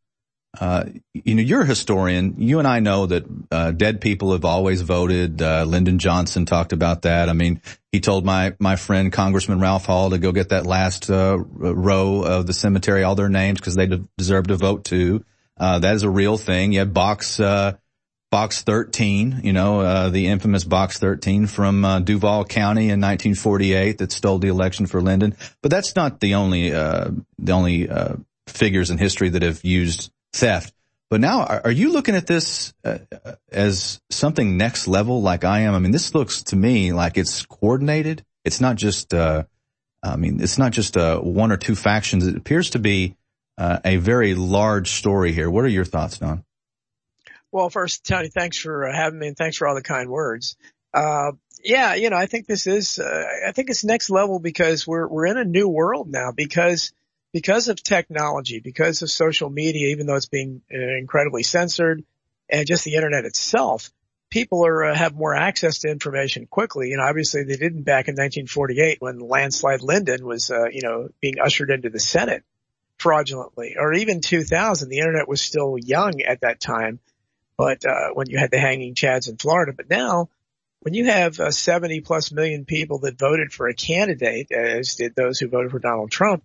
Uh, you know, you're a historian. You and I know that uh, dead people have always voted. Uh, Lyndon Johnson talked about that. I mean, he told my my friend Congressman Ralph Hall to go get that last uh, row of the cemetery, all their names, because they deserve to vote too. Uh, that is a real thing. You had box, uh, box 13, you know, uh, the infamous box 13 from, uh, Duval County in 1948 that stole the election for Lyndon. But that's not the only, uh, the only, uh, figures in history that have used theft. But now, are, are you looking at this as something next level like I am? I mean, this looks to me like it's coordinated. It's not just, I mean, it's not just, one or two factions. It appears to be, uh, a very large story here. What are your thoughts, Don? Well, first, Tony, thanks for uh, having me and thanks for all the kind words. Uh, yeah, you know, I think this is, uh, I think it's next level because we're, we're in a new world now because, because of technology, because of social media, even though it's being uh, incredibly censored and just the internet itself, people are, uh, have more access to information quickly. You know, obviously they didn't back in 1948 when landslide Lyndon was, you know, being ushered into the Senate fraudulently, or even 2000. The internet was still young at that time, but uh, when you had the hanging chads in Florida. But now, when you have uh, 70 plus million people that voted for a candidate, as did those who voted for Donald Trump,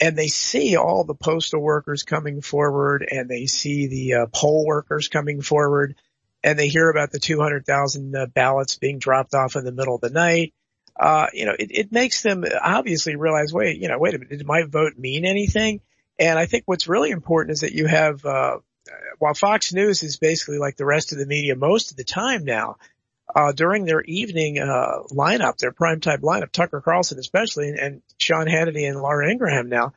and they see all the postal workers coming forward, and they see the uh, poll workers coming forward, and they hear about the 200,000 uh, ballots being dropped off in the middle of the night uh, you know, it, it makes them obviously realize, wait, you know, wait a minute, did my vote mean anything? And I think what's really important is that you have, uh, while Fox News is basically like the rest of the media most of the time now, uh, during their evening, uh, lineup, their primetime lineup, Tucker Carlson especially, and, and Sean Hannity and Laura Ingraham now,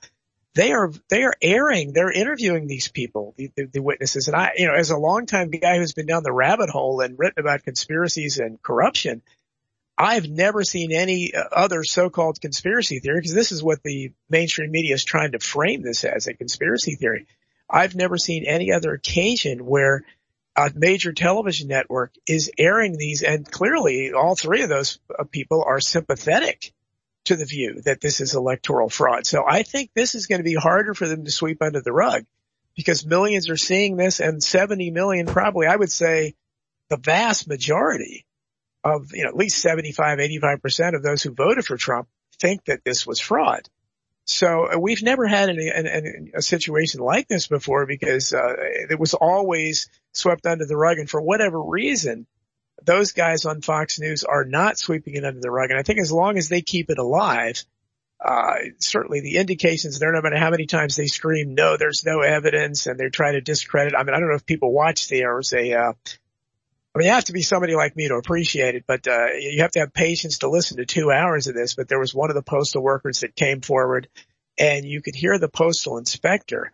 they are, they are airing, they're interviewing these people, the, the, the witnesses. And I, you know, as a longtime guy who's been down the rabbit hole and written about conspiracies and corruption, I've never seen any uh, other so-called conspiracy theory because this is what the mainstream media is trying to frame this as a conspiracy theory. I've never seen any other occasion where a major television network is airing these and clearly all three of those uh, people are sympathetic to the view that this is electoral fraud. So I think this is going to be harder for them to sweep under the rug because millions are seeing this and 70 million probably, I would say the vast majority of, you know, at least 75, 85% of those who voted for Trump think that this was fraud. So uh, we've never had any, an, a situation like this before because uh, it was always swept under the rug. And for whatever reason, those guys on Fox News are not sweeping it under the rug. And I think as long as they keep it alive, uh, certainly the indications there, no matter how many times they scream, no, there's no evidence and they're trying to discredit. I mean, I don't know if people watch the, there a, uh, I mean, you have to be somebody like me to appreciate it, but uh, you have to have patience to listen to two hours of this. But there was one of the postal workers that came forward, and you could hear the postal inspector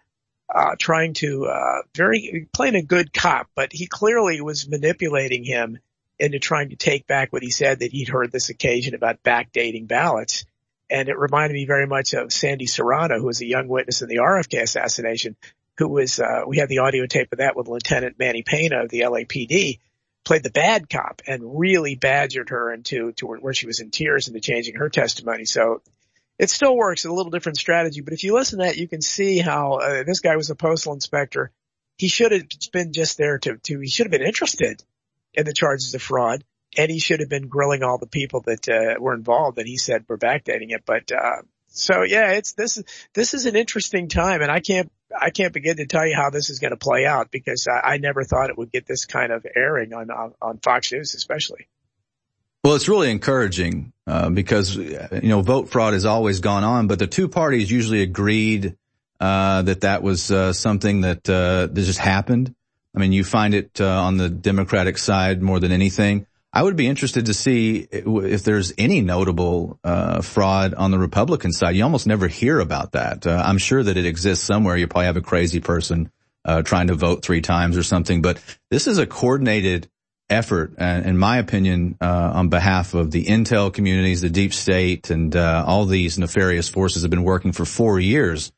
uh, trying to uh, very playing a good cop, but he clearly was manipulating him into trying to take back what he said that he'd heard this occasion about backdating ballots. And it reminded me very much of Sandy Serrano, who was a young witness in the RFK assassination, who was, uh, we had the audio tape of that with Lieutenant Manny Pena of the LAPD played the bad cop and really badgered her into to where she was in tears into changing her testimony. So it still works. A little different strategy, but if you listen to that, you can see how uh, this guy was a postal inspector. He should have been just there to, to, he should have been interested in the charges of fraud and he should have been grilling all the people that, uh, were involved and he said we're backdating it. But, uh, so yeah, it's, this is, this is an interesting time and I can't, I can't begin to tell you how this is going to play out because I, I never thought it would get this kind of airing on, on, on Fox News especially. Well, it's really encouraging uh, because you know vote fraud has always gone on, but the two parties usually agreed uh, that that was uh, something that uh, that just happened. I mean, you find it uh, on the Democratic side more than anything. I would be interested to see if there's any notable uh, fraud on the Republican side. You almost never hear about that. I'm sure that it exists somewhere. You probably have a crazy person trying to vote three times or something, but this is a coordinated effort, uh, in my opinion, uh, on behalf of the intel communities, the deep state, and uh, all these nefarious forces have been working for four years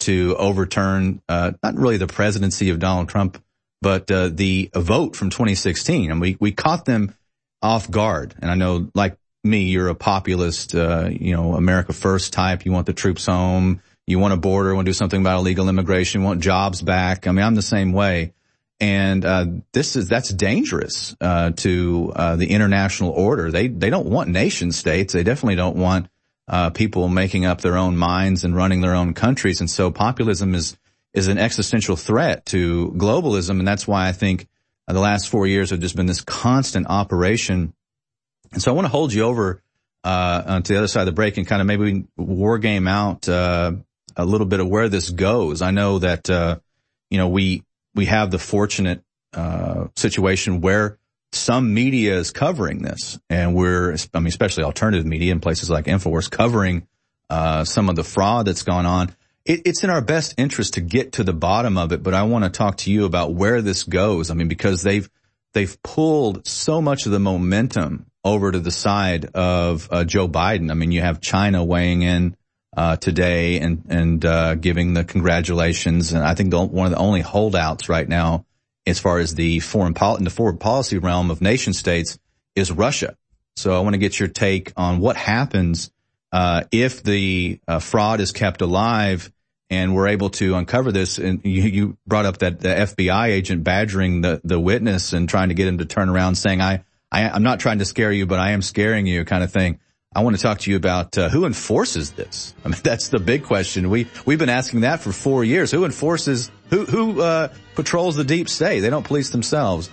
to overturn uh, not really the presidency of Donald Trump, but uh, the vote from 2016. And we we caught them off guard. And I know, like me, you're a populist, uh, you know, America First type. You want the troops home. You want a border. Want to do something about illegal immigration. Want jobs back. I mean, I'm the same way. And uh, this is that's dangerous uh, to uh, the international order. They they don't want nation states. They definitely don't want uh, people making up their own minds and running their own countries. And so populism is is an existential threat to globalism. And that's why I think uh, the last four years have just been this constant operation. And so I want to hold you over uh, to the other side of the break and kind of maybe war game out a little bit of where this goes. I know that you know we we have the fortunate uh, situation where some media is covering this, and we're, I mean, especially alternative media in places like Infowars covering uh, some of the fraud that's gone on. It, it's in our best interest to get to the bottom of it, but I want to talk to you about where this goes. I mean, because they've they've pulled so much of the momentum over to the side of uh, Joe Biden. I mean, you have China weighing in uh, today and and uh, giving the congratulations. And I think the, one of the only holdouts right now, as far as the foreign pol- in the foreign policy realm of nation states, is Russia. So I want to get your take on what happens uh, if the uh, fraud is kept alive and we're able to uncover this. And you, you brought up that the FBI agent badgering the the witness and trying to get him to turn around, saying, "I, I I'm not trying to scare you, but I am scaring you," kind of thing. I want to talk to you about uh, who enforces this. I mean, that's the big question. We we've been asking that for four years. Who enforces? Who who uh, patrols the deep state? They don't police themselves.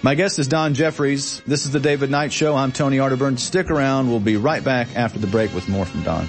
My guest is Don Jeffries. This is the David Knight Show. I'm Tony Arterburn. Stick around. We'll be right back after the break with more from Don.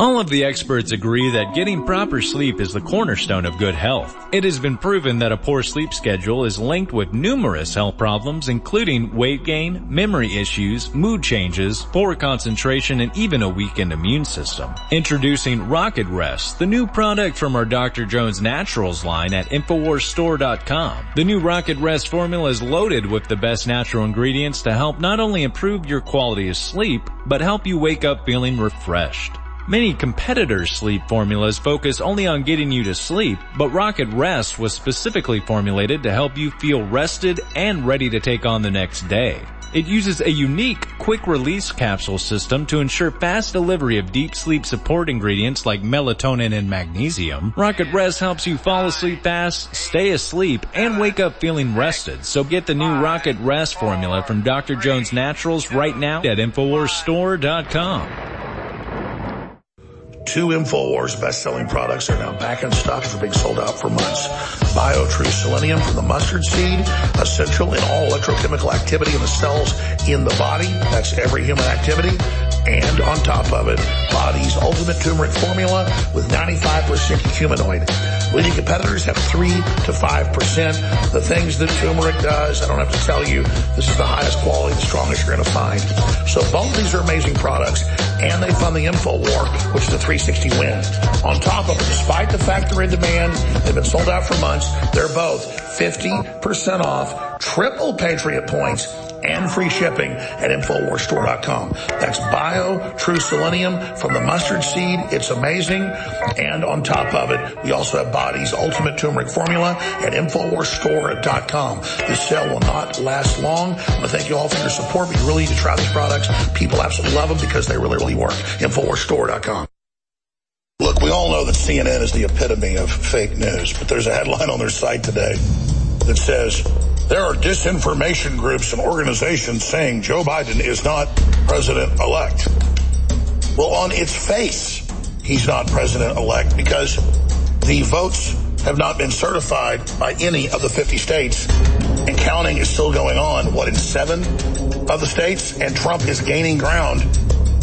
All of the experts agree that getting proper sleep is the cornerstone of good health. It has been proven that a poor sleep schedule is linked with numerous health problems including weight gain, memory issues, mood changes, poor concentration, and even a weakened immune system. Introducing Rocket Rest, the new product from our Dr. Jones Naturals line at InfoWarsStore.com. The new Rocket Rest formula is loaded with the best natural ingredients to help not only improve your quality of sleep, but help you wake up feeling refreshed. Many competitors' sleep formulas focus only on getting you to sleep, but Rocket Rest was specifically formulated to help you feel rested and ready to take on the next day. It uses a unique quick release capsule system to ensure fast delivery of deep sleep support ingredients like melatonin and magnesium. Rocket Rest helps you fall asleep fast, stay asleep, and wake up feeling rested. So get the new Rocket Rest formula from Dr. Jones Naturals right now at InfoWarsStore.com. Two InfoWars best-selling products are now back in stock after being sold out for months. BioTrue Selenium from the mustard seed, essential in all electrochemical activity in the cells in the body. That's every human activity. And on top of it, Body's Ultimate Turmeric Formula with 95% curcuminoid. Leading competitors have 3 to 5%. The things that turmeric does, I don't have to tell you, this is the highest quality, the strongest you're going to find. So both these are amazing products, and they fund the info war, which is a 360 win. On top of it, despite the fact they're in demand, they've been sold out for months, they're both 50% off, triple Patriot points, and free shipping at InfoWarsStore.com. That's Bio True Selenium from the mustard seed. It's amazing. And on top of it, we also have Body's Ultimate Turmeric Formula at InfoWarsStore.com. This sale will not last long. I want to thank you all for your support. We really need to try these products. People absolutely love them because they really, really work. InfoWarsStore.com. Look, we all know that CNN is the epitome of fake news, but there's a headline on their site today that says, there are disinformation groups and organizations saying Joe Biden is not president-elect. Well, on its face, he's not president-elect because the votes have not been certified by any of the 50 states, and counting is still going on, what, in seven of the states? And Trump is gaining ground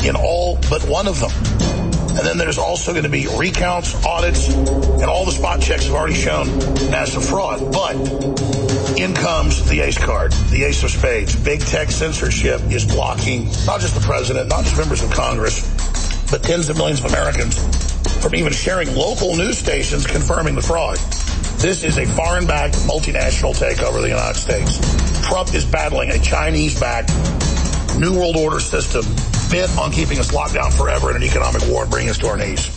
in all but one of them. And then there's also going to be recounts, audits, and all the spot checks have already shown NASA fraud. But in comes the ace card, the ace of spades. Big tech censorship is blocking not just the president, not just members of Congress, but tens of millions of Americans from even sharing local news stations confirming the fraud. This is a foreign-backed multinational takeover of the United States. Trump is battling a Chinese-backed New World Order system bent on keeping us locked down forever in an economic war and bringing us to our knees.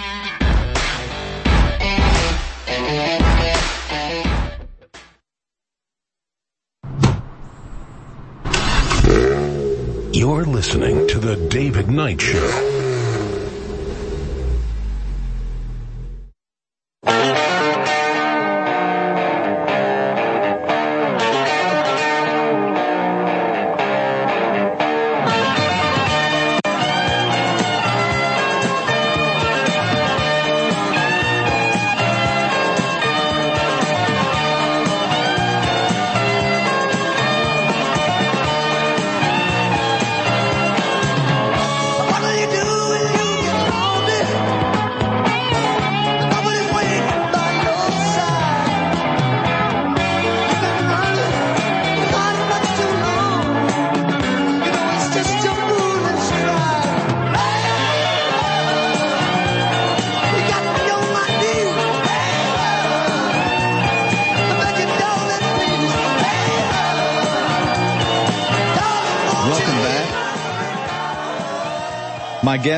Listening to The David Knight Show.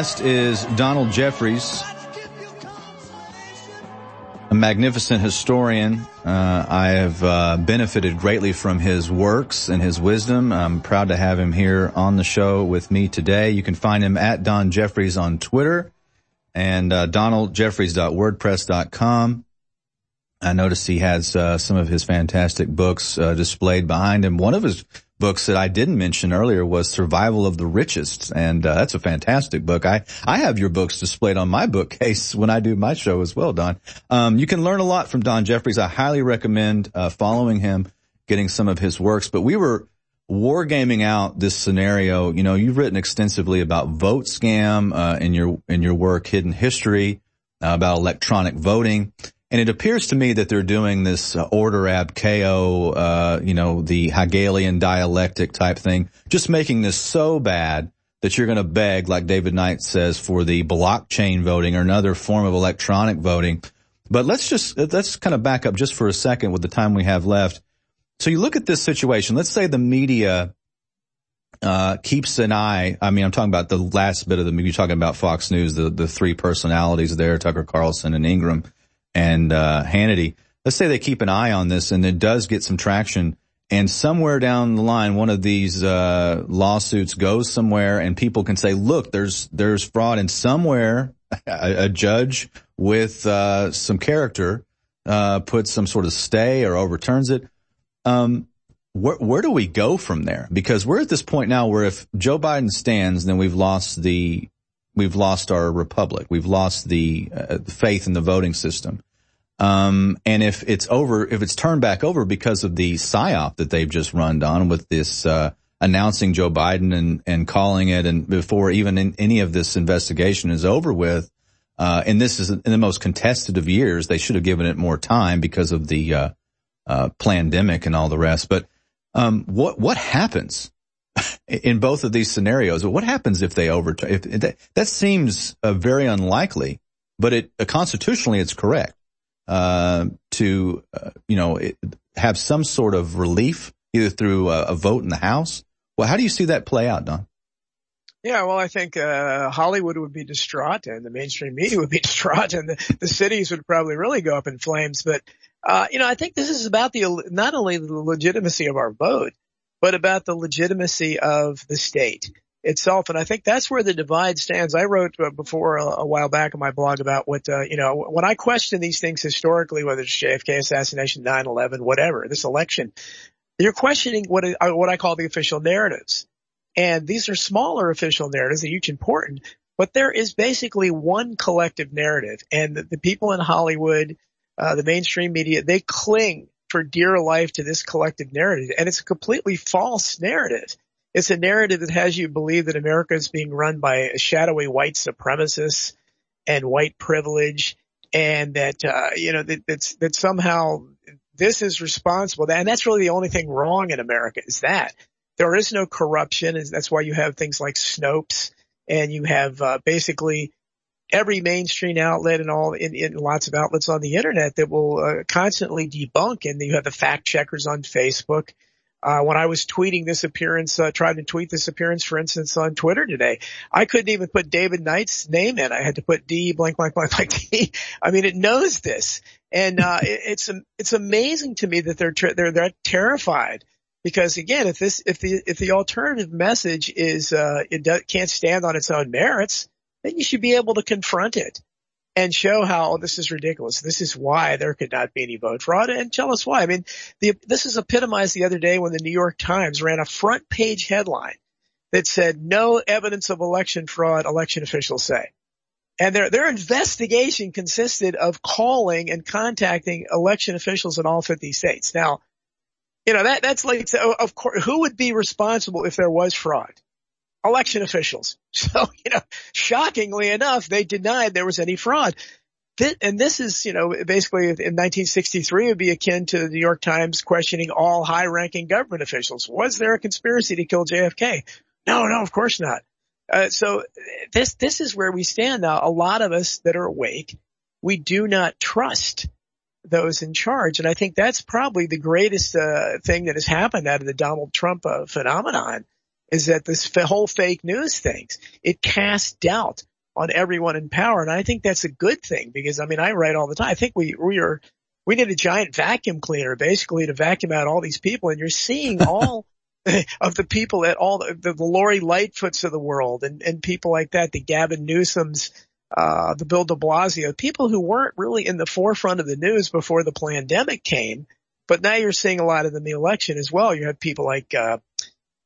Guest is Donald Jeffries, a magnificent historian. Uh, I have uh, benefited greatly from his works and his wisdom. I'm proud to have him here on the show with me today. You can find him at Don Jeffries on Twitter and uh, donaldjeffries.wordpress.com. I noticed he has uh, some of his fantastic books uh, displayed behind him. One of his books that I didn't mention earlier was Survival of the Richest, and uh, that's a fantastic book. I I have your books displayed on my bookcase when I do my show as well, Don. Um, you can learn a lot from Don Jeffries. I highly recommend uh, following him, getting some of his works. But we were wargaming out this scenario. You know, you've written extensively about vote scam uh, in your in your work, Hidden History, uh, about electronic voting. And it appears to me that they're doing this uh, order ab chaos, uh, you know, the Hegelian dialectic type thing, just making this so bad that you're going to beg, like David Knight says, for the blockchain voting or another form of electronic voting. But let's just, let's kind of back up just for a second with the time we have left. So you look at this situation. Let's say the media, uh, keeps an eye. I mean, I'm talking about the last bit of the movie, talking about Fox News, the, the three personalities there, Tucker Carlson and Ingraham and, uh, Hannity. Let's say they keep an eye on this and it does get some traction and somewhere down the line, one of these, uh, lawsuits goes somewhere and people can say, look, there's, there's fraud and somewhere a, a judge with, uh, some character, uh, puts some sort of stay or overturns it. Um, where, where do we go from there? Because we're at this point now where if Joe Biden stands, then we've lost the, we've lost our republic. We've lost the uh, faith in the voting system. Um, and if it's over, if it's turned back over because of the psyop that they've just run on with this, uh, announcing Joe Biden and, and calling it and before even any of this investigation is over with, uh, and this is in the most contested of years, they should have given it more time because of the, uh, uh, pandemic and all the rest. But, um, what, what happens in both of these scenarios? What happens if they overturn? If, that, that seems uh, very unlikely, but it, uh, constitutionally it's correct, uh, to, uh, you know, it, have some sort of relief either through a, vote in the House. Well, how do you see that play out, Don? Yeah, well, I think uh, Hollywood would be distraught, and the mainstream media would be distraught, and the, the cities would probably really go up in flames. But uh, you know, I think this is about the, not only the legitimacy of our vote, but about the legitimacy of the state itself. And I think that's where the divide stands. I wrote uh, before a, while back in my blog about what, uh, you know, when I question these things historically, whether it's JFK assassination, 9-11, whatever, this election, you're questioning what, uh, what I call the official narratives. And these are smaller official narratives, they're each important, but there is basically one collective narrative and the, the people in Hollywood, uh, the mainstream media, they cling for dear life to this collective narrative. And it's a completely false narrative. It's a narrative that has you believe that America is being run by shadowy white supremacists and white privilege and that, uh, you know, that, that's, that somehow this is responsible. And that's really the only thing wrong in America is that there is no corruption. And that's why you have things like Snopes and you have, uh, basically every mainstream outlet and all in, in lots of outlets on the internet that will uh, constantly debunk. And you have the fact checkers on Facebook. Uh, when I was tweeting this appearance, uh, tried to tweet this appearance, for instance, on Twitter today, I couldn't even put David Knight's name in. I had to put D blank, blank, blank, blank D. I mean, it knows this. And, uh, it, it's, it's amazing to me that they're, they're, they're terrified because again, if this, if the, if the alternative message is, uh, it do, can't stand on its own merits, then you should be able to confront it and show how oh, this is ridiculous. This is why there could not be any vote fraud and tell us why. I mean, the, this is epitomized the other day when the New York Times ran a front page headline that said no evidence of election fraud, election officials say. And their, their investigation consisted of calling and contacting election officials in all 50 states. Now, you know, that, that's like, of course, who would be responsible if there was fraud? Election officials. So, you know, shockingly enough, they denied there was any fraud. And this is, you know, basically in 1963 it would be akin to the New York Times questioning all high ranking government officials. Was there a conspiracy to kill JFK? No, no, of course not. Uh, so this, this is where we stand now. A lot of us that are awake, we do not trust those in charge. And I think that's probably the greatest, uh, thing that has happened out of the Donald Trump uh, phenomenon is that this whole fake news things, it casts doubt on everyone in power. And I think that's a good thing because I mean, I write all the time. I think we, we are, we need a giant vacuum cleaner basically to vacuum out all these people and you're seeing all of the people at all the, the Lori Lightfoots of the world and, and people like that, the Gavin Newsom's, uh, the Bill de Blasio, people who weren't really in the forefront of the news before the pandemic came. But now you're seeing a lot of them in the election as well. You have people like, uh,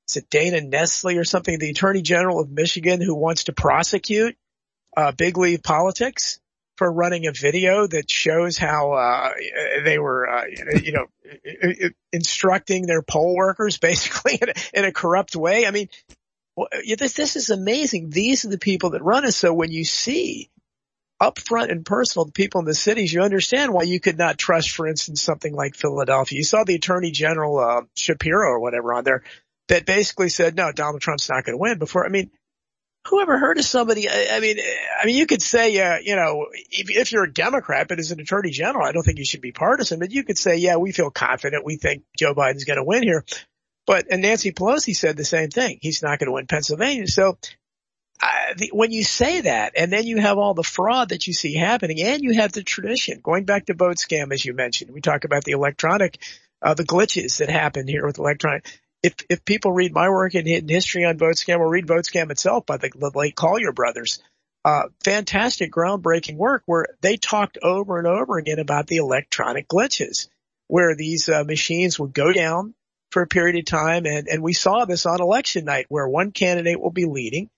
is it Dana Nessel or something, the Attorney General of Michigan who wants to prosecute uh, big league politics for running a video that shows how uh, they were, uh, you know, instructing their poll workers basically in a, in a corrupt way. I mean, this this is amazing. These are the people that run us. So when you see upfront and personal the people in the cities, you understand why you could not trust, for instance, something like Philadelphia. You saw the Attorney General uh, Shapiro or whatever on there that basically said, no, Donald Trump's not going to win before. I mean, who ever heard of somebody? I, I mean, I mean, you could say, uh, you know, if, if you're a Democrat, but as an attorney general, I don't think you should be partisan, but you could say, yeah, we feel confident. We think Joe Biden's going to win here. But, and Nancy Pelosi said the same thing. He's not going to win Pennsylvania. So I, the, when you say that and then you have all the fraud that you see happening and you have the tradition going back to vote scam, as you mentioned, we talk about the electronic, uh, the glitches that happen here with electronic if if people read my work in, history on vote scam or read vote scam itself by the, the late Collier brothers, uh, fantastic groundbreaking work where they talked over and over again about the electronic glitches where these uh, machines would go down for a period of time. And, and we saw this on election night where one candidate will be leading.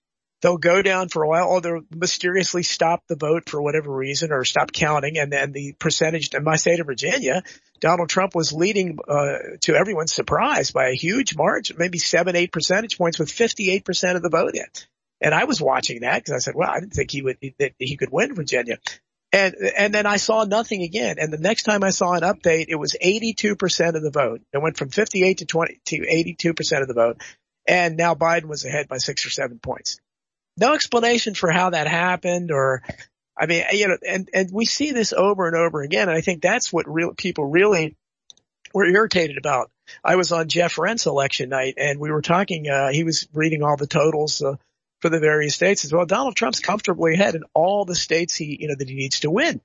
They'll go down for a while or they'll mysteriously stop the vote for whatever reason or stop counting. And then the percentage in my state of Virginia, Donald Trump was leading, uh, to everyone's surprise by a huge margin, maybe seven, eight percentage points with 58% of the vote in. And I was watching that because I said, well, I didn't think he would, that he could win Virginia. And, and then I saw nothing again. And the next time I saw an update, it was 82% of the vote. It went from 58 to 20 to 82% of the vote. And now Biden was ahead by six or seven points. No explanation for how that happened or, I mean, you know, and, and we see this over and over again. And I think that's what real people really were irritated about. I was on Jeff Rense election night and we were talking, uh, he was reading all the totals, uh, for the various states as well. Donald Trump's comfortably ahead in all the states he, you know, that he needs to win.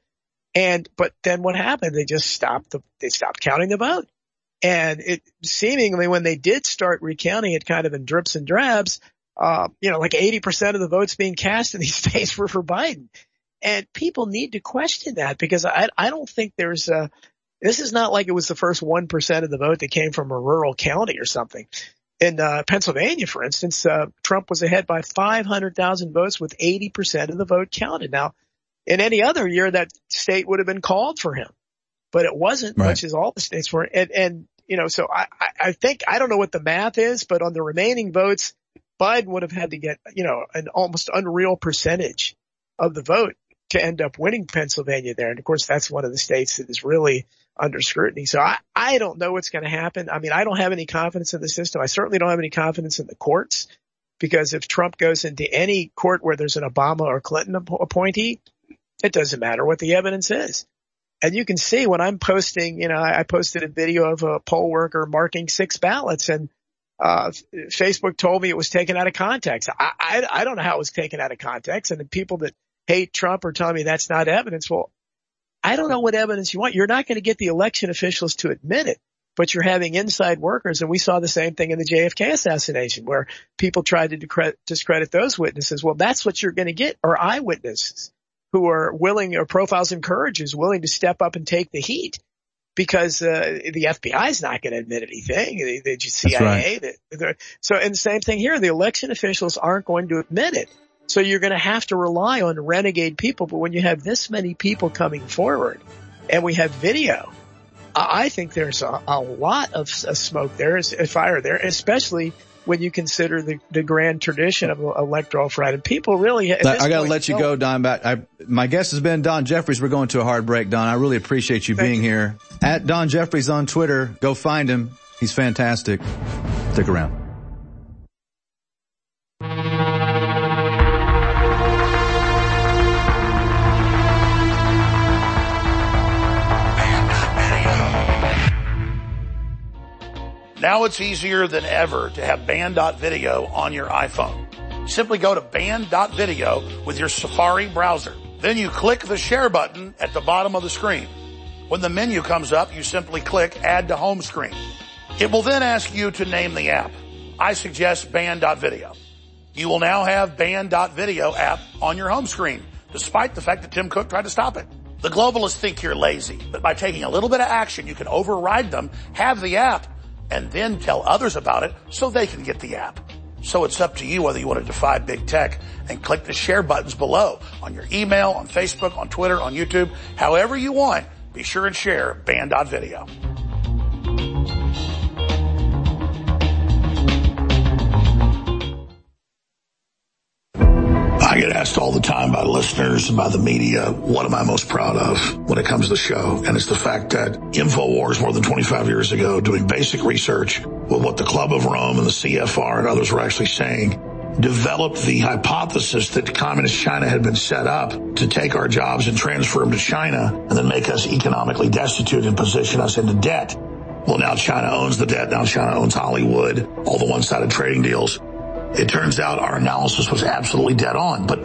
And, but then what happened? They just stopped the, they stopped counting the vote. And it seemingly when they did start recounting it kind of in drips and drabs, uh, you know, like 80% of the votes being cast in these states were for Biden. And people need to question that because I, I don't think there's a, this is not like it was the first 1% of the vote that came from a rural county or something in uh, Pennsylvania, for instance, uh, Trump was ahead by 500,000 votes with 80% of the vote counted. Now, in any other year, that state would have been called for him, but it wasn't, right. much as all the states were. And, and you know, so I, I think I don't know what the math is, but on the remaining votes, Biden would have had to get, you know, an almost unreal percentage of the vote to end up winning Pennsylvania there. And of course, that's one of the states that is really under scrutiny. So I, I don't know what's going to happen. I mean, I don't have any confidence in the system. I certainly don't have any confidence in the courts because if Trump goes into any court where there's an Obama or Clinton appointee, it doesn't matter what the evidence is. And you can see when I'm posting, you know, I posted a video of a poll worker marking six ballots and, uh, Facebook told me it was taken out of context. I, I, I don't know how it was taken out of context. And the people that hate Trump are telling me that's not evidence. Well, I don't know what evidence you want. You're not going to get the election officials to admit it, but you're having inside workers. And we saw the same thing in the JFK assassination where people tried to discredit those witnesses. Well, that's what you're going to get are eyewitnesses who are willing or profiles and courage is willing to step up and take the heat because uh, the FBI is not going to admit anything. The, the CIA. Right. The, so, and the same thing here. The election officials aren't going to admit it. So you're going to have to rely on renegade people. But when you have this many people coming forward and we have video, I think there's a, a lot of smoke there, a fire there, especially when you consider the, the grand tradition of electoral fraud. And people really, I got to let you go, Don. Back. I, my guest has been Don Jeffries. We're going to a hard break, Don. I really appreciate you Thank being you. here. At Don Jeffries on Twitter. Go find him. He's fantastic. Stick around. Now it's easier than ever to have band.video on your iPhone. Simply go to band.video with your Safari browser. Then you click the share button at the bottom of the screen. When the menu comes up, you simply click add to home screen. It will then ask you to name the app. I suggest band.video. You will now have band.video app on your home screen, despite the fact that Tim Cook tried to stop it. The globalists think you're lazy, but by taking a little bit of action, you can override them, have the app, and then tell others about it so they can get the app. So it's up to you whether you want to defy big tech and click the share buttons below on your email, on Facebook, on Twitter, on YouTube, however you want. Be sure and share band.video. asked all the time by listeners and by the media, what am I most proud of when it comes to the show? And it's the fact that InfoWars more than 25 years ago doing basic research with what the Club of Rome and the CFR and others were actually saying developed the hypothesis that communist China had been set up to take our jobs and transfer them to China and then make us economically destitute and position us into debt. Well, now China owns the debt. Now China owns Hollywood, all the one-sided trading deals. It turns out our analysis was absolutely dead on. But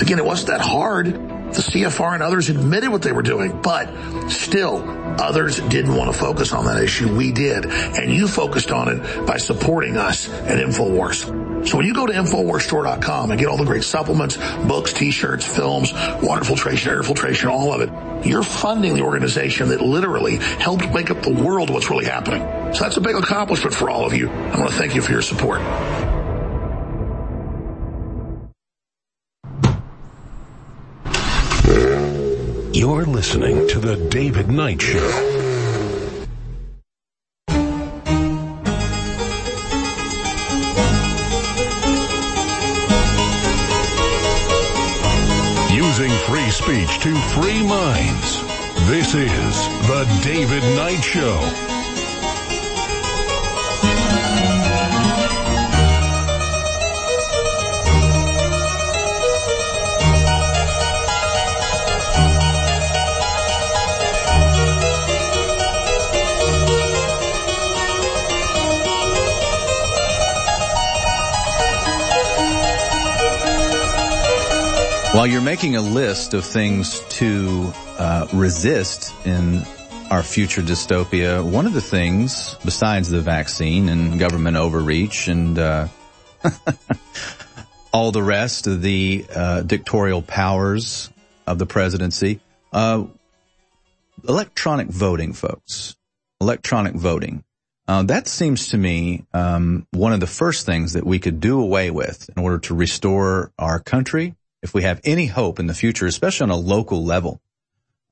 again, it wasn't that hard. The CFR and others admitted what they were doing, but still others didn't want to focus on that issue. We did. And you focused on it by supporting us at InfoWars. So when you go to InfoWarsStore.com and get all the great supplements, books, t-shirts, films, water filtration, air filtration, all of it, you're funding the organization that literally helped make up the world what's really happening. So that's a big accomplishment for all of you. I want to thank you for your support. You're listening to The David Knight Show. Using free speech to free minds. This is The David Knight Show. While you're making a list of things to uh, resist in our future dystopia, one of the things, besides the vaccine and government overreach and uh, all the rest of the uh, dictatorial powers of the presidency, uh, electronic voting, folks. Electronic voting. Uh, that seems to me um, one of the first things that we could do away with in order to restore our country if we have any hope in the future, especially on a local level,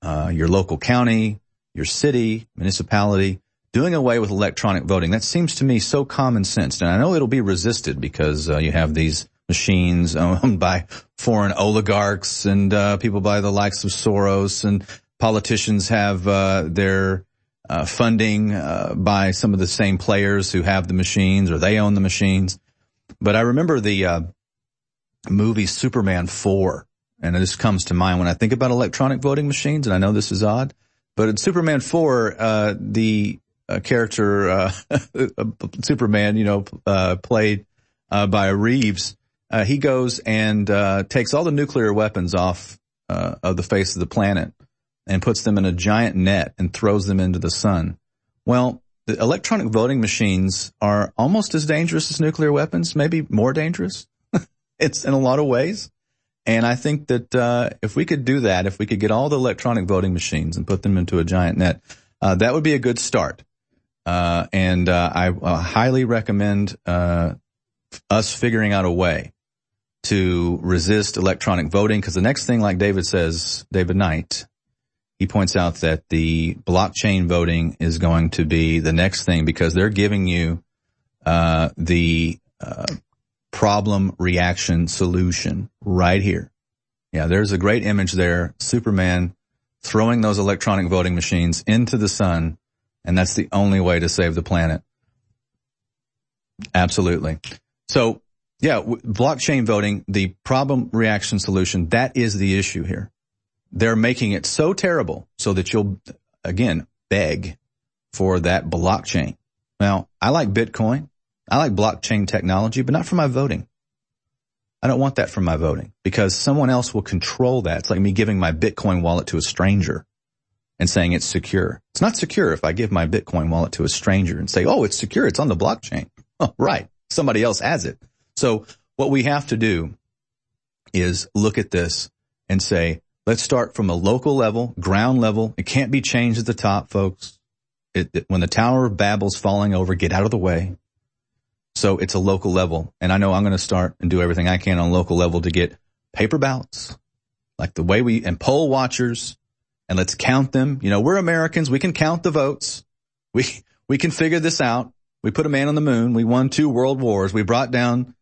uh, your local county, your city, municipality, doing away with electronic voting. That seems to me so common sense. And I know it'll be resisted because uh, you have these machines owned by foreign oligarchs and uh, people by the likes of Soros and politicians have uh, their uh, funding uh, by some of the same players who have the machines or they own the machines. But I remember the movie Superman 4. And this comes to mind when I think about electronic voting machines, and I know this is odd, but in Superman 4, uh, the uh, character, uh, Superman, you know, uh, played, uh, by Reeves, uh, he goes and, takes all the nuclear weapons off, of the face of the planet and puts them in a giant net and throws them into the sun. Well, the electronic voting machines are almost as dangerous as nuclear weapons, maybe more dangerous. It's in a lot of ways. And I think that uh, if we could do that, if we could get all the electronic voting machines and put them into a giant net, uh, that would be a good start. Uh, and uh, I uh, highly recommend uh, us figuring out a way to resist electronic voting because the next thing, like David says, David Knight, he points out that the blockchain voting is going to be the next thing because they're giving you the problem reaction solution right here. Yeah, there's a great image there. Superman throwing those electronic voting machines into the sun. And that's the only way to save the planet. Absolutely. So yeah, blockchain voting, the problem reaction solution, that is the issue here. They're making it so terrible so that you'll again beg for that blockchain. Now, I like Bitcoin. I like blockchain technology, but not for my voting. I don't want that for my voting because someone else will control that. It's like me giving my Bitcoin wallet to a stranger and saying it's secure. It's not secure if I give my Bitcoin wallet to a stranger and say, oh, it's secure. It's on the blockchain. Oh, right. Somebody else has it. So what we have to do is look at this and say, let's start from a local level, ground level. It can't be changed at the top, folks. It, it, when the Tower of Babel's falling over, get out of the way. So it's a local level. And I know I'm going to start and do everything I can on local level to get paper ballots, like the way we, and poll watchers, and let's count them. You know, we're Americans. We can count the votes. We, we can figure this out. We put a man on the moon. We won two world wars. We brought down,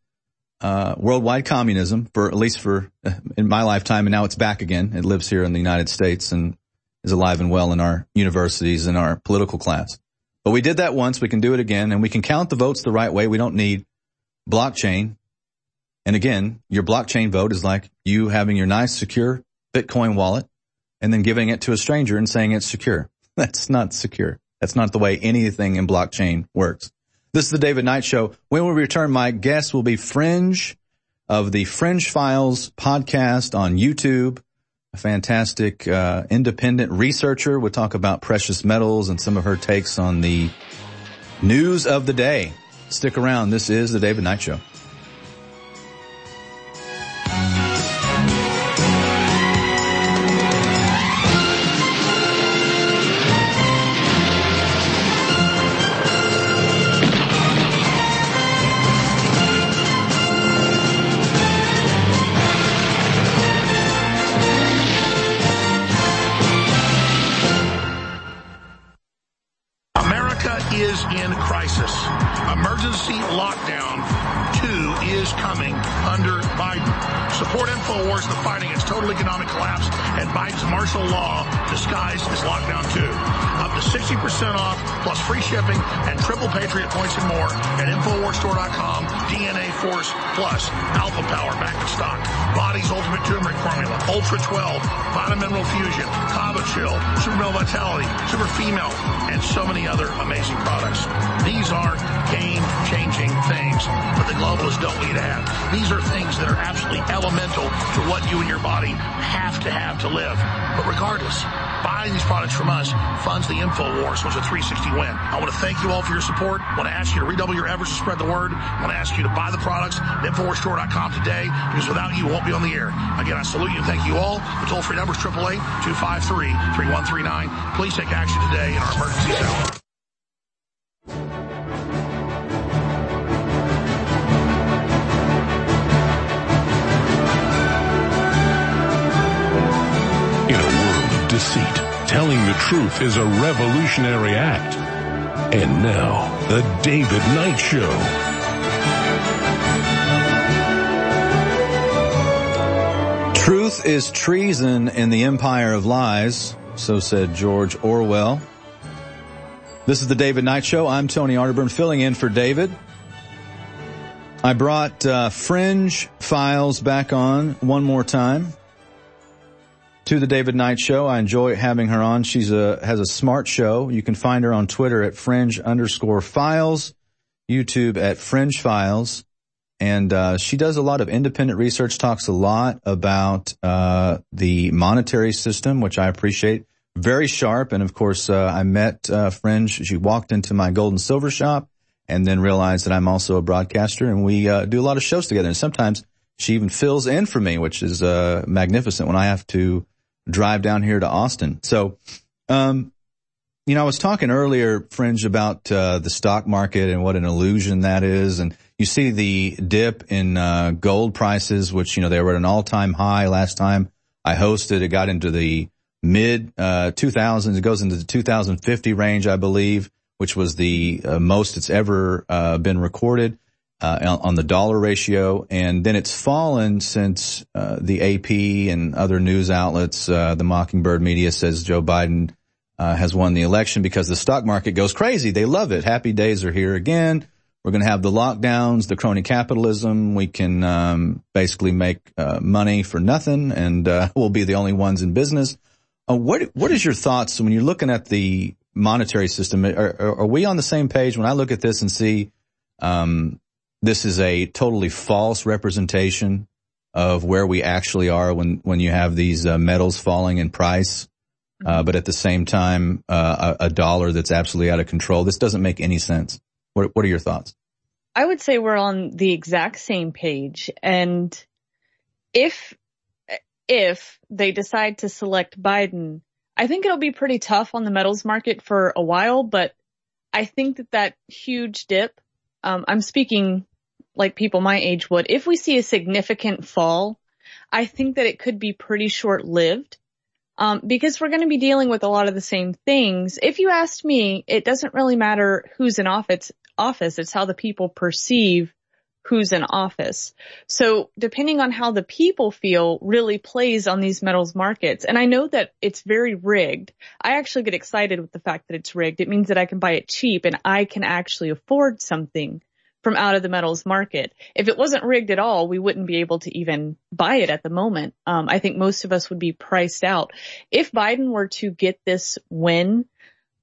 uh, worldwide communism for at least for in my lifetime. And now it's back again. It lives here in the United States and is alive and well in our universities and our political class. But we did that once. We can do it again and we can count the votes the right way. We don't need blockchain And again, your blockchain vote is like you having your nice secure Bitcoin wallet and then giving it to a stranger and saying it's secure. That's not secure. That's not the way anything in blockchain works. This is the David Knight Show. When we return, my guest will be Fringe of the Fringe Files podcast on YouTube. A fantastic uh, independent researcher. We'll talk about precious metals and some of her takes on the news of the day. Stick around. This is the David Knight Show. In crisis. Emergency lockdown Support InfoWars in the fight against total economic collapse and Biden's martial law disguised as lockdown two. Up to 60% off plus free shipping and triple Patriot points and more at InfoWarsStore.com. DNA Force Plus Alpha Power back in stock. Body's Ultimate Turmeric Formula. Ultra 12. Vitamin Mineral Fusion. Kava Chill. Super Male Vitality. Super Female. And so many other amazing products. These are game-changing things, but the globalists don't need to have. These are things that are absolutely elemental to what you and your body have to have to live. But regardless, buying these products from us funds the InfoWars, which is a 360 win. I want to thank you all for your support. I want to ask you to redouble your efforts to spread the word. I want to ask you to buy the products at InfoWarsStore.com today, because without you, we won't be on the air. Again, I salute you and thank you all. The toll-free number is 888-253-3139. Please take action today in our emergency zone. Deceit, telling the truth is a revolutionary act. And now, the David Knight Show. Truth is treason in the empire of lies, so said George Orwell. This is the David Knight Show. I'm Tony Arterburn filling in for David. I brought uh, Fringe Files back on one more time to the David Knight Show. I enjoy having her on. She's a has a smart show. You can find her on Twitter at Fringe underscore Files, YouTube at Fringe Files, and uh, she does a lot of independent research. Talks a lot about uh, the monetary system, which I appreciate. Very sharp, and of course, uh, I met uh, Fringe. She walked into my gold and silver shop, and then realized that I'm also a broadcaster, and we uh, do a lot of shows together. And sometimes she even fills in for me, which is uh, magnificent when I have to drive down here to Austin. So, um, you know, I was talking earlier, Fringe, about uh, the stock market and what an illusion that is. And you see the dip in uh, gold prices, which, you know, they were at an all-time high last time I hosted. It got into the mid uh, 2000s. It goes into the 2050 range, I believe, which was the uh, most it's ever uh, been recorded uh, on the dollar ratio, and then it's fallen since uh, the AP and other news outlets, uh, the Mockingbird media says Joe Biden uh, has won the election because the stock market goes crazy. They love it. Happy days are here again. We're going to have the lockdowns, the crony capitalism. We can um, basically make uh, money for nothing, and uh, we'll be the only ones in business. what What is your thoughts when you're looking at the monetary system? Are, are, are we on the same page? When I look at this and see um, this is a totally false representation of where we actually are when, when you have these uh, metals falling in price. Uh, but at the same time, uh, a, a, dollar that's absolutely out of control. This doesn't make any sense. What, what are your thoughts? I would say we're on the exact same page. And if, if they decide to select Biden, I think it'll be pretty tough on the metals market for a while, but I think that that huge dip um, I'm speaking like people my age would. If we see a significant fall, I think that it could be pretty short lived. Um, because we're going to be dealing with a lot of the same things. If you asked me, it doesn't really matter who's in office, office. It's how the people perceive who's in office. So depending on how the people feel really plays on these metals markets. And I know that it's very rigged. I actually get excited with the fact that it's rigged. It means that I can buy it cheap and I can actually afford something from out of the metals market. If it wasn't rigged at all, we wouldn't be able to even buy it at the moment. Um, I think most of us would be priced out. If Biden were to get this win,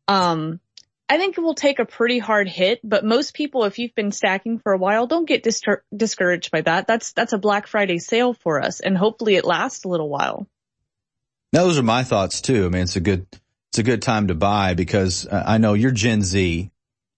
um, I think it will take a pretty hard hit, but most people, if you've been stacking for a while, don't get dis- discouraged by that. That's, that's a Black Friday sale for us and hopefully it lasts a little while. Those are my thoughts too. I mean, it's a good, it's a good time to buy because uh, I know you're Gen Z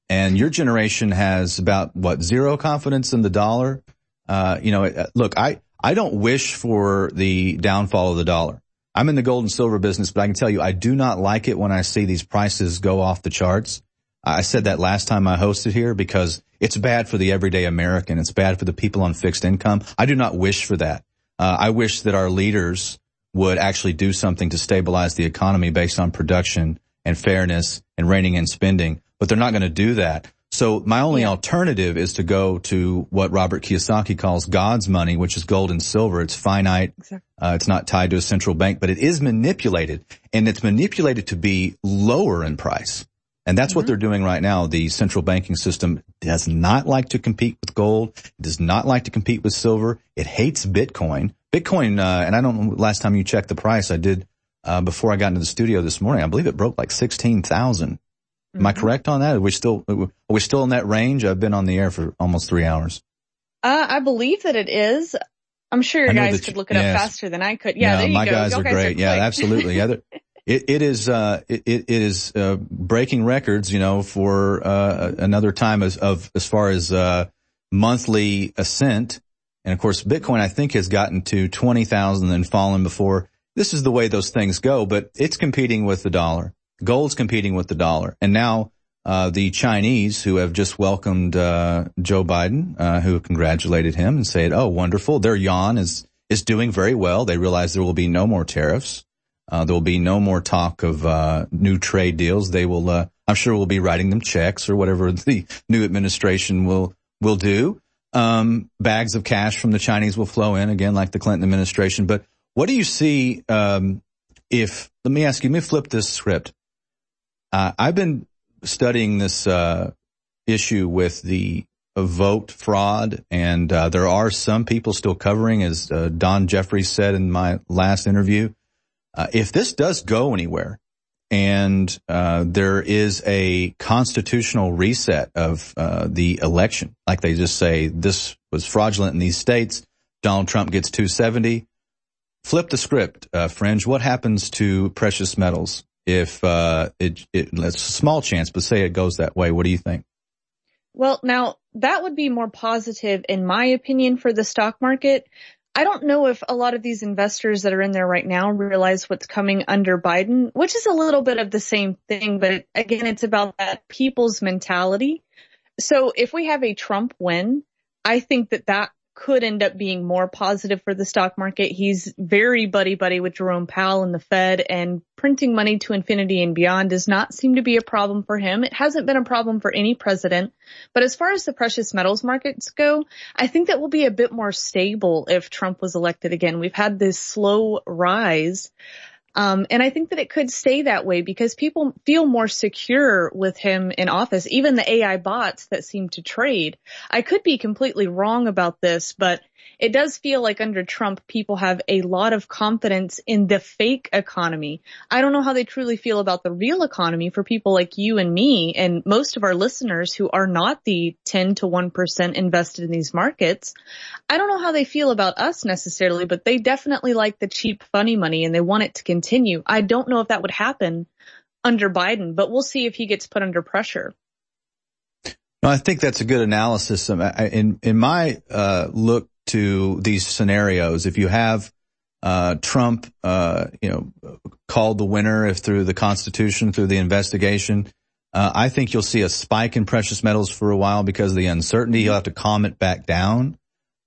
and your generation has about what zero confidence in the dollar. Uh, you know, look, I, I don't wish for the downfall of the dollar. I'm in the gold and silver business, but I can tell you I do not like it when I see these prices go off the charts. I said that last time I hosted here because it's bad for the everyday American. It's bad for the people on fixed income. I do not wish for that. Uh, I wish that our leaders would actually do something to stabilize the economy based on production and fairness and reining in spending, but they're not going to do that. So my only alternative is to go to what Robert Kiyosaki calls God's money, which is gold and silver. It's finite. Exactly. Uh, it's not tied to a central bank, but it is manipulated and it's manipulated to be lower in price. And that's mm-hmm. what they're doing right now. The central banking system does not like to compete with gold. It does not like to compete with silver. It hates Bitcoin. Bitcoin, uh, and I don't know last time you checked the price I did, uh, before I got into the studio this morning. I believe it broke like 16,000. Am I mm-hmm. correct on that? Are we still, are we still in that range? I've been on the air for almost three hours. Uh, I believe that it is. I'm sure your guys could look it yes. up faster than I could. Yeah, my go. guys are guys great. Are yeah, absolutely. Yeah, it, it is, uh, it, it is, uh, breaking records, you know, for, uh, another time as, of, as far as, uh, monthly ascent. And of course, Bitcoin, I think has gotten to 20,000 and fallen before. This is the way those things go, but it's competing with the dollar. Gold's competing with the dollar. And now, uh, the Chinese who have just welcomed, uh, Joe Biden, uh, who congratulated him and said, Oh, wonderful. Their yuan is, is doing very well. They realize there will be no more tariffs. Uh, there will be no more talk of, uh, new trade deals. They will, I'm sure we'll be writing them checks or whatever the new administration will, will do. Um, bags of cash from the Chinese will flow in again, like the Clinton administration. But what do you see, um, if, let me ask you, let me flip this script. Uh, I've been studying this uh, issue with the vote fraud, and uh, there are some people still covering, as uh, Don Jeffries said in my last interview. Uh, if this does go anywhere, and uh, there is a constitutional reset of the election, like they just say this was fraudulent in these states, Donald Trump gets 270. Flip the script, Fringe. What happens to precious metals? If uh, it, it, it's a small chance, but say it goes that way. What do you think? Well, now that would be more positive in my opinion for the stock market. I don't know if a lot of these investors that are in there right now realize what's coming under Biden, which is a little bit of the same thing, but again, it's about that people's mentality. So if we have a Trump win, I think that that could end up being more positive for the stock market. He's very buddy buddy with Jerome Powell and the Fed and printing money to infinity and beyond does not seem to be a problem for him. It hasn't been a problem for any president. But as far as the precious metals markets go, I think that will be a bit more stable if Trump was elected again. We've had this slow rise um, and I think that it could stay that way because people feel more secure with him in office, even the AI bots that seem to trade. I could be completely wrong about this, but it does feel like under Trump, people have a lot of confidence in the fake economy. I don't know how they truly feel about the real economy for people like you and me and most of our listeners who are not the 10 to 1% invested in these markets. I don't know how they feel about us necessarily, but they definitely like the cheap funny money and they want it to continue. I don't know if that would happen under Biden, but we'll see if he gets put under pressure. No, I think that's a good analysis. In in my uh, look to these scenarios. If you have uh, Trump, uh, you know, called the winner if through the Constitution, through the investigation, uh, I think you'll see a spike in precious metals for a while because of the uncertainty. You'll have to calm it back down.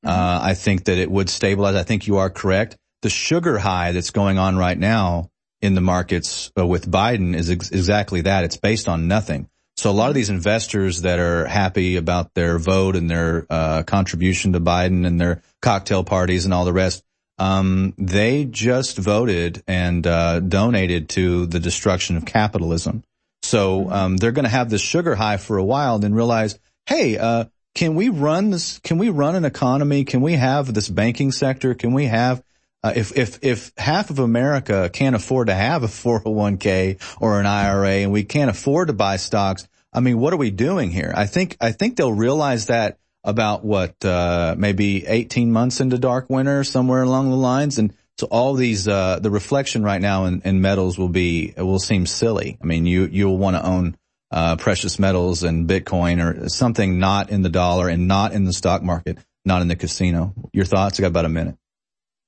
Uh, I think that it would stabilize. I think you are correct. The sugar high that's going on right now in the markets uh, with Biden is ex- exactly that. It's based on nothing. So a lot of these investors that are happy about their vote and their uh, contribution to Biden and their cocktail parties and all the rest, um, they just voted and uh, donated to the destruction of capitalism. So um, they're going to have this sugar high for a while, and then realize, hey, uh, can we run this? Can we run an economy? Can we have this banking sector? Can we have uh, if if if half of America can't afford to have a 401k or an IRA, and we can't afford to buy stocks, I mean, what are we doing here? I think I think they'll realize that about what uh, maybe 18 months into dark winter, somewhere along the lines, and so all these uh, the reflection right now in, in metals will be will seem silly. I mean, you you'll want to own uh, precious metals and Bitcoin or something not in the dollar and not in the stock market, not in the casino. Your thoughts? I got about a minute.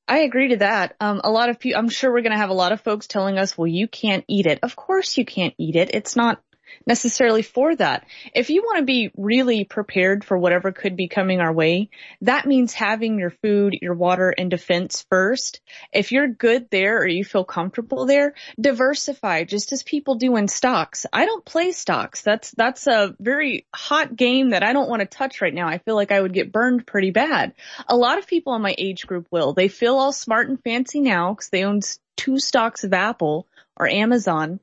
I agree to that. Um, a lot of people, I'm sure we're going to have a lot of folks telling us, well, you can't eat it. Of course you can't eat it. It's not necessarily for that. If you want to be really prepared for whatever could be coming our way, that means having your food, your water, and defense first. If you're good there or you feel comfortable there, diversify just as people do in stocks. I don't play stocks. That's, that's a very hot game that I don't want to touch right now. I feel like I would get burned pretty bad. A lot of people in my age group will. They feel all smart and fancy now because they own two stocks of Apple or Amazon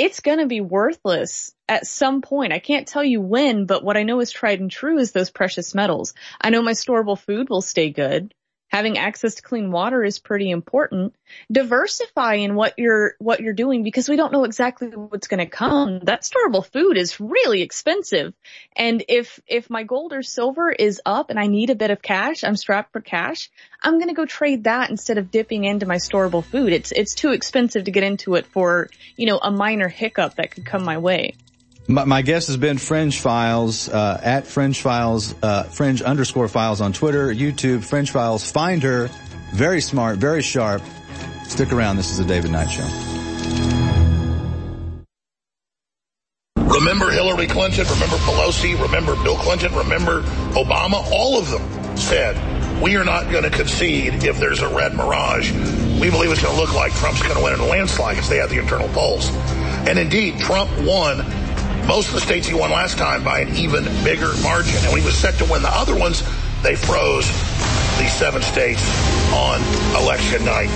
it's going to be worthless at some point. I can't tell you when, but what I know is tried and true is those precious metals. I know my storable food will stay good having access to clean water is pretty important. Diversify in what you're, what you're doing because we don't know exactly what's going to come. That storable food is really expensive. And if, if my gold or silver is up and I need a bit of cash, I'm strapped for cash, I'm going to go trade that instead of dipping into my storable food. It's, it's too expensive to get into it for, you know, a minor hiccup that could come my way. My, my guest has been Fringe Files, uh, at Fringe Files, uh, Fringe underscore Files on Twitter, YouTube, Fringe Files. Find her. Very smart, very sharp. Stick around. This is the David Knight Show. Remember Hillary Clinton, remember Pelosi, remember Bill Clinton, remember Obama. All of them said, we are not going to concede if there's a red mirage. We believe it's going to look like Trump's going to win in a landslide because they have the internal polls. And indeed, Trump won most of the states he won last time by an even bigger margin. And when he was set to win the other ones, they froze these seven states on election night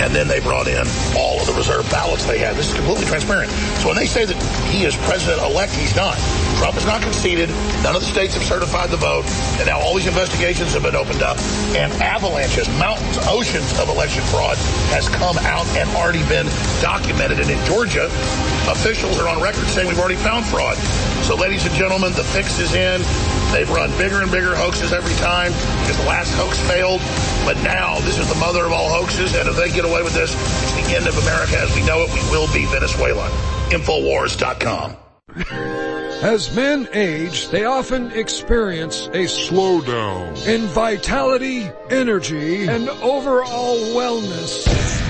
and then they brought in all of the reserve ballots they had. This is completely transparent. So when they say that he is president-elect, he's not. Trump has not conceded. None of the states have certified the vote. And now all these investigations have been opened up. And avalanches, mountains, oceans of election fraud has come out and already been documented. And in Georgia, officials are on record saying we've already found fraud. So ladies and gentlemen, the fix is in. They've run bigger and bigger hoaxes every time because the last hoax failed. But now this is the mother of all hoaxes. And if they get away with this, it's the end of America as we know it. We will be Venezuela. Infowars.com. As men age, they often experience a slowdown in vitality, energy, and overall wellness.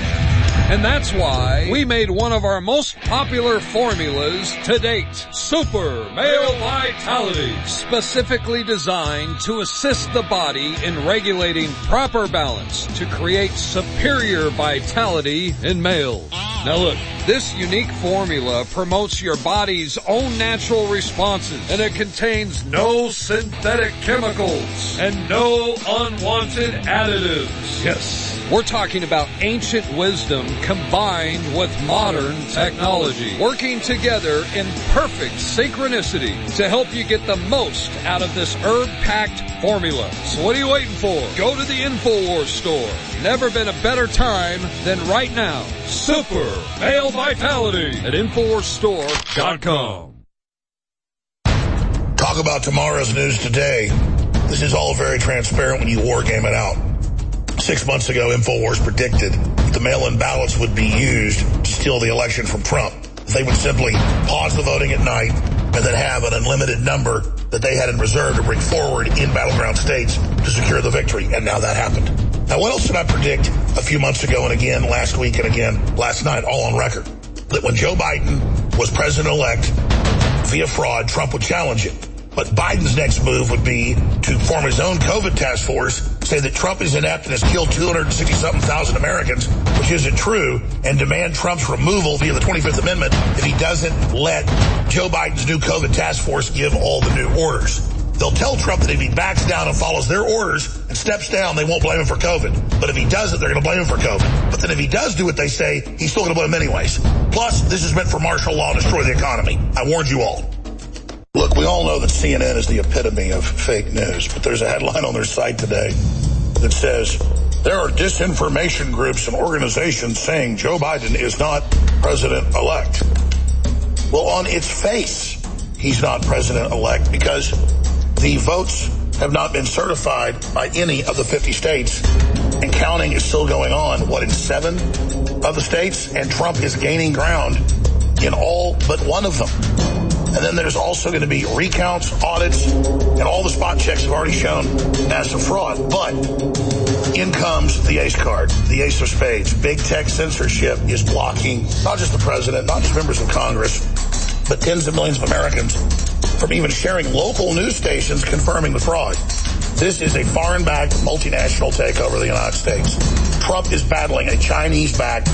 And that's why we made one of our most popular formulas to date, Super Male Vitality, specifically designed to assist the body in regulating proper balance to create superior vitality in males. Now look, this unique formula promotes your body's own natural responses and it contains no synthetic chemicals and no unwanted additives. Yes. We're talking about ancient wisdom combined with modern technology, working together in perfect synchronicity to help you get the most out of this herb-packed formula. So what are you waiting for? Go to the InfoWars store. Never been a better time than right now. Super Male Vitality at InfoWarsStore.com. Talk about tomorrow's news today. This is all very transparent when you war game it out. Six months ago, InfoWars predicted the mail-in ballots would be used to steal the election from Trump. They would simply pause the voting at night and then have an unlimited number that they had in reserve to bring forward in battleground states to secure the victory. And now that happened. Now, what else did I predict a few months ago and again last week and again last night, all on record? That when Joe Biden was president-elect via fraud, Trump would challenge it. But Biden's next move would be to form his own COVID task force, say that Trump is inept and has killed 260-something thousand Americans, which isn't true, and demand Trump's removal via the 25th Amendment if he doesn't let Joe Biden's new COVID task force give all the new orders. They'll tell Trump that if he backs down and follows their orders and steps down, they won't blame him for COVID. But if he doesn't, they're going to blame him for COVID. But then if he does do what they say, he's still going to blame him anyways. Plus, this is meant for martial law and destroy the economy. I warned you all. Look, we all know that CNN is the epitome of fake news, but there's a headline on their site today that says there are disinformation groups and organizations saying Joe Biden is not president elect. Well, on its face, he's not president elect because the votes have not been certified by any of the 50 states and counting is still going on, what, in seven of the states? And Trump is gaining ground in all but one of them. And then there's also going to be recounts, audits, and all the spot checks have already shown massive fraud. But in comes the ace card, the ace of spades. Big tech censorship is blocking not just the president, not just members of Congress, but tens of millions of Americans from even sharing local news stations confirming the fraud. This is a foreign-backed multinational takeover of the United States. Trump is battling a Chinese-backed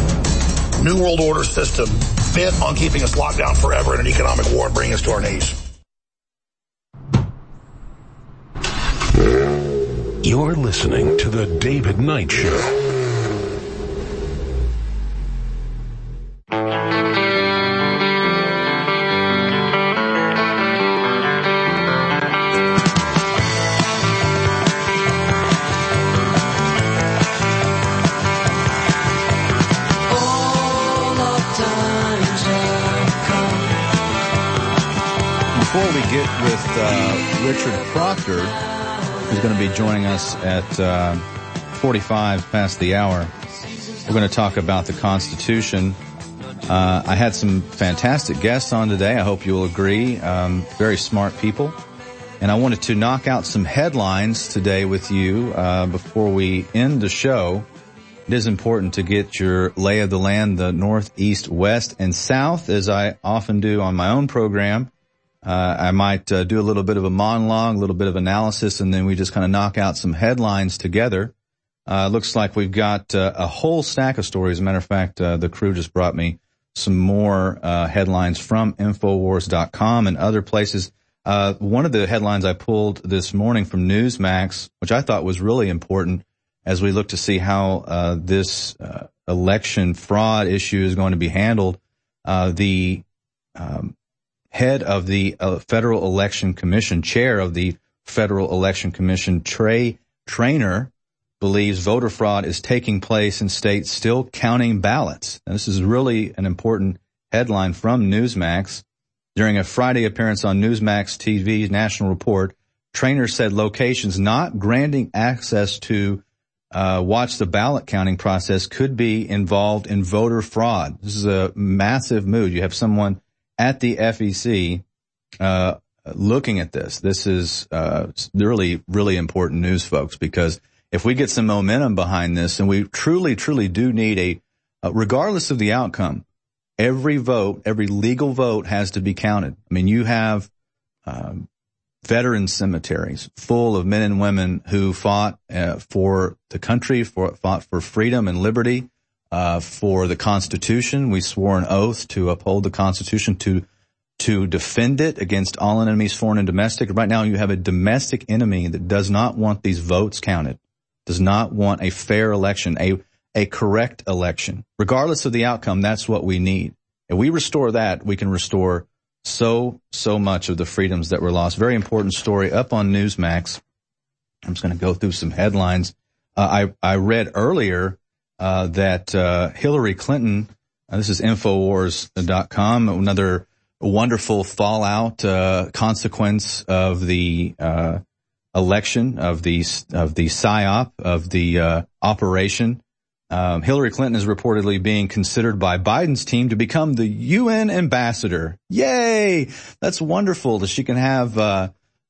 New World Order system bent on keeping us locked down forever in an economic war and bringing us to our knees. You're listening to The David Knight Show. Get with uh, Richard Proctor, who's going to be joining us at uh, 45 past the hour, we're going to talk about the Constitution. Uh, I had some fantastic guests on today. I hope you'll agree. Um, very smart people. And I wanted to knock out some headlines today with you uh, before we end the show. It is important to get your lay of the land, the north, east, west, and south, as I often do on my own program. Uh, I might uh, do a little bit of a monologue, a little bit of analysis, and then we just kind of knock out some headlines together. Uh, looks like we've got uh, a whole stack of stories. As a matter of fact, uh, the crew just brought me some more uh, headlines from Infowars.com and other places. one of the headlines I pulled this morning from Newsmax, which I thought was really important as we look to see how this election fraud issue is going to be handled. the um, head of the uh, Federal Election Commission, chair of the Federal Election Commission, Trey Trainor, believes voter fraud is taking place in states still counting ballots. This is really an important headline from Newsmax. During a Friday appearance on Newsmax TV's National Report, Trainor said locations not granting access to uh, watch the ballot counting process could be involved in voter fraud. This is a massive move. You have someone at the FEC uh, looking at this. This is uh, really, really important news, folks, because if we get some momentum behind this, and we truly, truly do need a, uh, regardless of the outcome, every vote, every legal vote has to be counted. I mean, you have um, veteran cemeteries full of men and women who fought uh, for the country, for fought for freedom and liberty, uh, for the Constitution. We swore an oath to uphold the Constitution, to to defend it against all enemies, foreign and domestic. Right now, you have a domestic enemy that does not want these votes counted, does not want a fair election, a a correct election, regardless of the outcome. That's what we need. If we restore that, we can restore so so much of the freedoms that were lost. Very important story up on Newsmax. I'm just going to go through some headlines. Uh, I I read earlier uh, that uh, Hillary Clinton, uh, this is Infowars.com, another wonderful fallout uh, consequence of the uh, election of the of the psyop of the uh, operation. Um, Hillary Clinton is reportedly being considered by Biden's team to become the UN ambassador. Yay! That's wonderful that she can have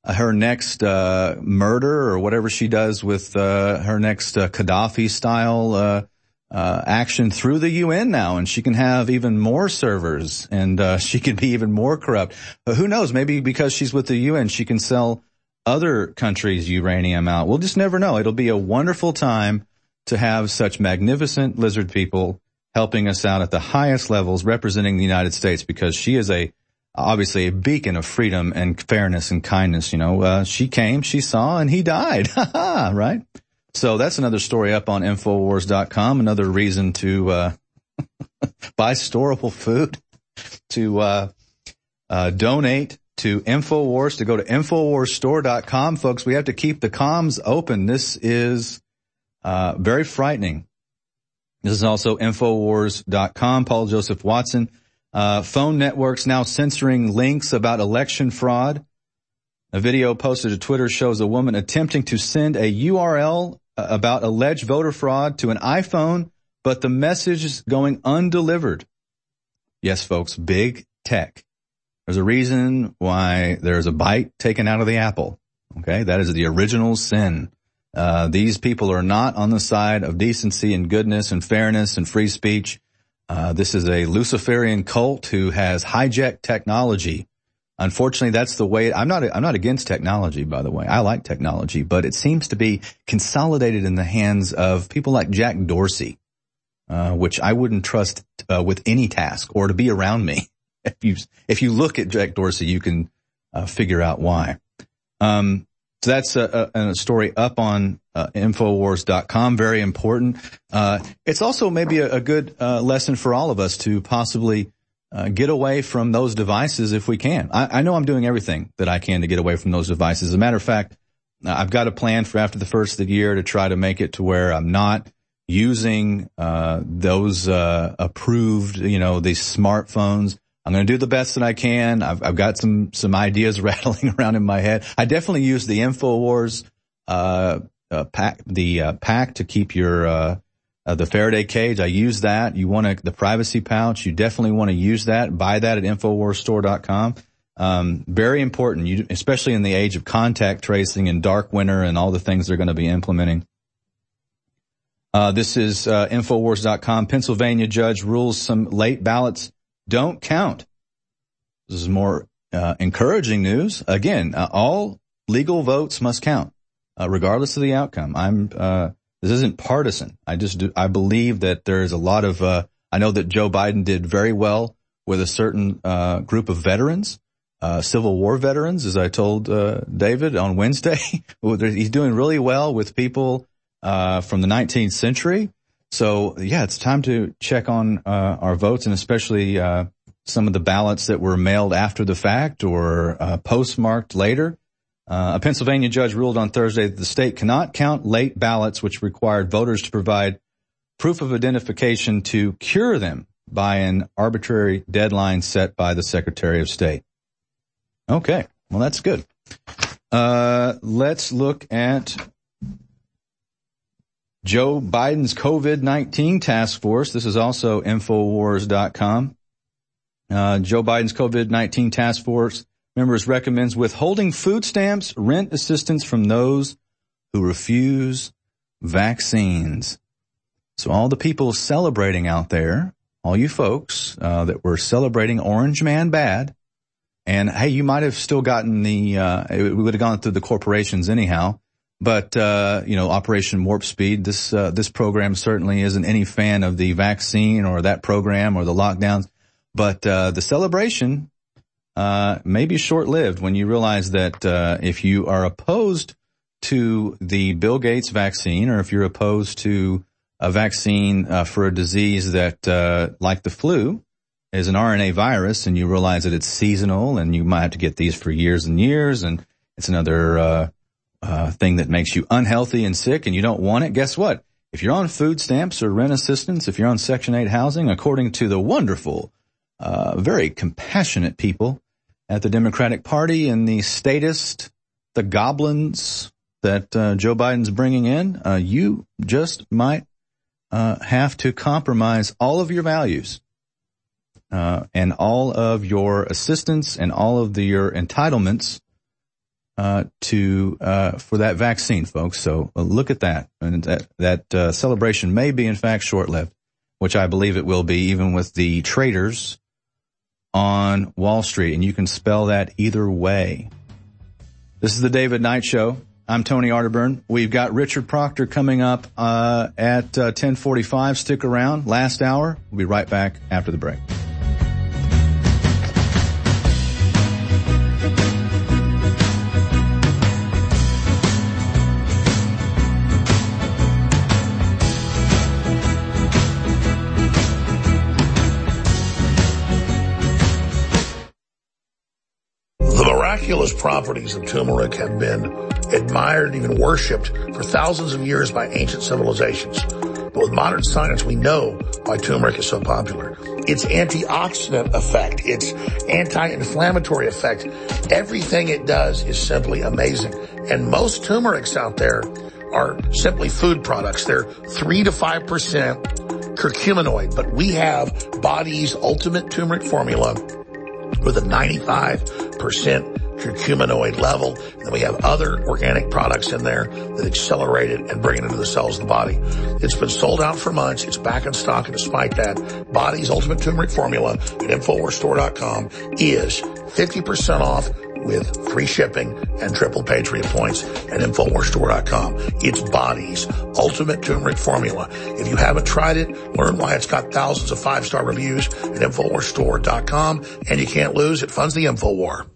her next uh, murder or whatever she does with uh, her next uh, Gaddafi style uh, action through the UN now, and she can have even more servers, and uh, she can be even more corrupt. But who knows? Maybe because she's with the UN, she can sell other countries uranium out. We'll just never know. It'll be a wonderful time to have such magnificent lizard people helping us out at the highest levels, representing the United States, because she is a obviously a beacon of freedom and fairness and kindness. You know, uh, she came, she saw, and he died. Ha ha, right? So that's another story up on Infowars.com. Another reason to uh, buy storable food, to uh, uh, donate to InfoWars, to go to InfoWarsStore.com. Folks, we have to keep the comms open. This is uh, very frightening. This is also Infowars.com. Paul Joseph Watson. Uh, phone networks now censoring links about election fraud. A video posted to Twitter shows a woman attempting to send a URL about alleged voter fraud to an iPhone, but the message is going undelivered. Yes, folks, big tech. There's a reason why there's a bite taken out of the apple. Okay. That is the original sin. Uh, these people are not on the side of decency and goodness and fairness and free speech. Uh, this is a Luciferian cult who has hijacked technology. Unfortunately, that's the way. I'm not. I'm not against technology, by the way. I like technology, but it seems to be consolidated in the hands of people like Jack Dorsey, uh, which I wouldn't trust uh, with any task or to be around me. If you if you look at Jack Dorsey, you can uh, figure out why. Um, so that's a, a, a story up on uh, Infowars.com. Very important. Uh, it's also maybe a, a good uh, lesson for all of us to possibly uh, get away from those devices if we can. I, I, know I'm doing everything that I can to get away from those devices. As a matter of fact, uh, I've got a plan for after the first of the year to try to make it to where I'm not using uh, those approved, you know, these smartphones I'm going to do the best that I can. I've, I've got some, some ideas rattling around in my head. I definitely use the InfoWars, uh, uh, pack, the, uh, pack to keep your, uh, uh, the Faraday cage. I use that. You want to, the privacy pouch. You definitely want to use that. Buy that at InfoWarsStore.com. Um, very important, you, especially in the age of contact tracing and dark winter and all the things they're going to be implementing. Uh, this is, uh, Infowars.com. Pennsylvania judge rules some late ballots don't count. This is more uh, encouraging news. Again, uh, all legal votes must count, uh, regardless of the outcome. I'm. Uh, this isn't partisan. I just do, I believe that there is a lot of. Uh, I know that Joe Biden did very well with a certain uh, group of veterans, Civil War veterans, as I told David on Wednesday. He's doing really well with people from the 19th century. So yeah, it's time to check on uh, our votes and especially uh, some of the ballots that were mailed after the fact or uh, postmarked later. Uh, a Pennsylvania judge ruled on Thursday that the state cannot count late ballots, which required voters to provide proof of identification to cure them by an arbitrary deadline set by the Secretary of State. Okay, well that's good. Uh, let's look at Joe Biden's COVID-19 task force. This is also Infowars.com. Uh, Joe Biden's COVID-19 task force members recommends withholding food stamps, rent assistance from those who refuse vaccines. So all the people celebrating out there, all you folks uh, that were celebrating Orange Man bad, and hey, you might have still gotten the, uh, it would have gone through the corporations anyhow. But uh, you know, Operation Warp Speed. This uh, this program certainly isn't any fan of the vaccine or that program or the lockdowns. But uh, the celebration uh, may be short lived when you realize that uh, if you are opposed to the Bill Gates vaccine or if you're opposed to a vaccine uh, for a disease that, like the flu, is an RNA virus, and you realize that it's seasonal and you might have to get these for years and years, and it's another uh, thing that makes you unhealthy and sick and you don't want it, guess what? If you're on food stamps or rent assistance, if you're on Section 8 housing, according to the wonderful, uh, very compassionate people at the Democratic Party and the statist, the goblins that uh, Joe Biden's bringing in, uh, you just might uh, have to compromise all of your values uh, and all of your assistance and all of the, your entitlements uh, to uh, for that vaccine, folks. So look at that, and that that celebration may be in fact short lived, which I believe it will be, even with the traders on Wall Street, and you can spell that either way. This is the David Knight Show. I'm Tony Arterburn. We've got Richard Proctor coming up uh, at 10:45. Uh, Stick around. Last hour. We'll be right back after the break. Miraculous properties of turmeric have been admired and even worshipped for thousands of years by ancient civilizations. But with modern science, we know why turmeric is so popular. Its antioxidant effect, its anti-inflammatory effect, everything it does is simply amazing. And most turmerics out there are simply food products. They're three to five percent curcuminoid, but we have Body's ultimate turmeric formula with a 95% curcuminoid level. And we have other organic products in there that accelerate it and bring it into the cells of the body. It's been sold out for months. It's back in stock. And despite that, Body's ultimate turmeric formula at InfoWarsStore.com is 50% off with free shipping and triple Patriot points at InfoWarsStore.com. It's Body's ultimate turmeric formula. If you haven't tried it, learn why it's got thousands of five-star reviews at InfoWarsStore.com and you can't lose. It funds the InfoWar.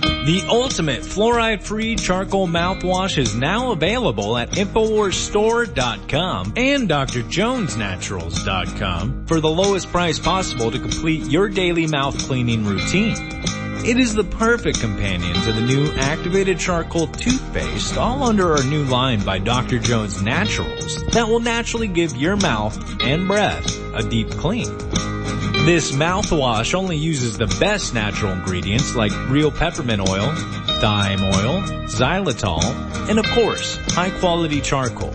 The ultimate fluoride-free charcoal mouthwash is now available at InfoWarsStore.com and DrJonesNaturals.com for the lowest price possible to complete your daily mouth cleaning routine. It is the perfect companion to the new activated charcoal toothpaste, all under our new line by Dr. Jones Naturals, that will naturally give your mouth and breath a deep clean. This mouthwash only uses the best natural ingredients like real peppermint oil, thyme oil, xylitol, and of course, high quality charcoal.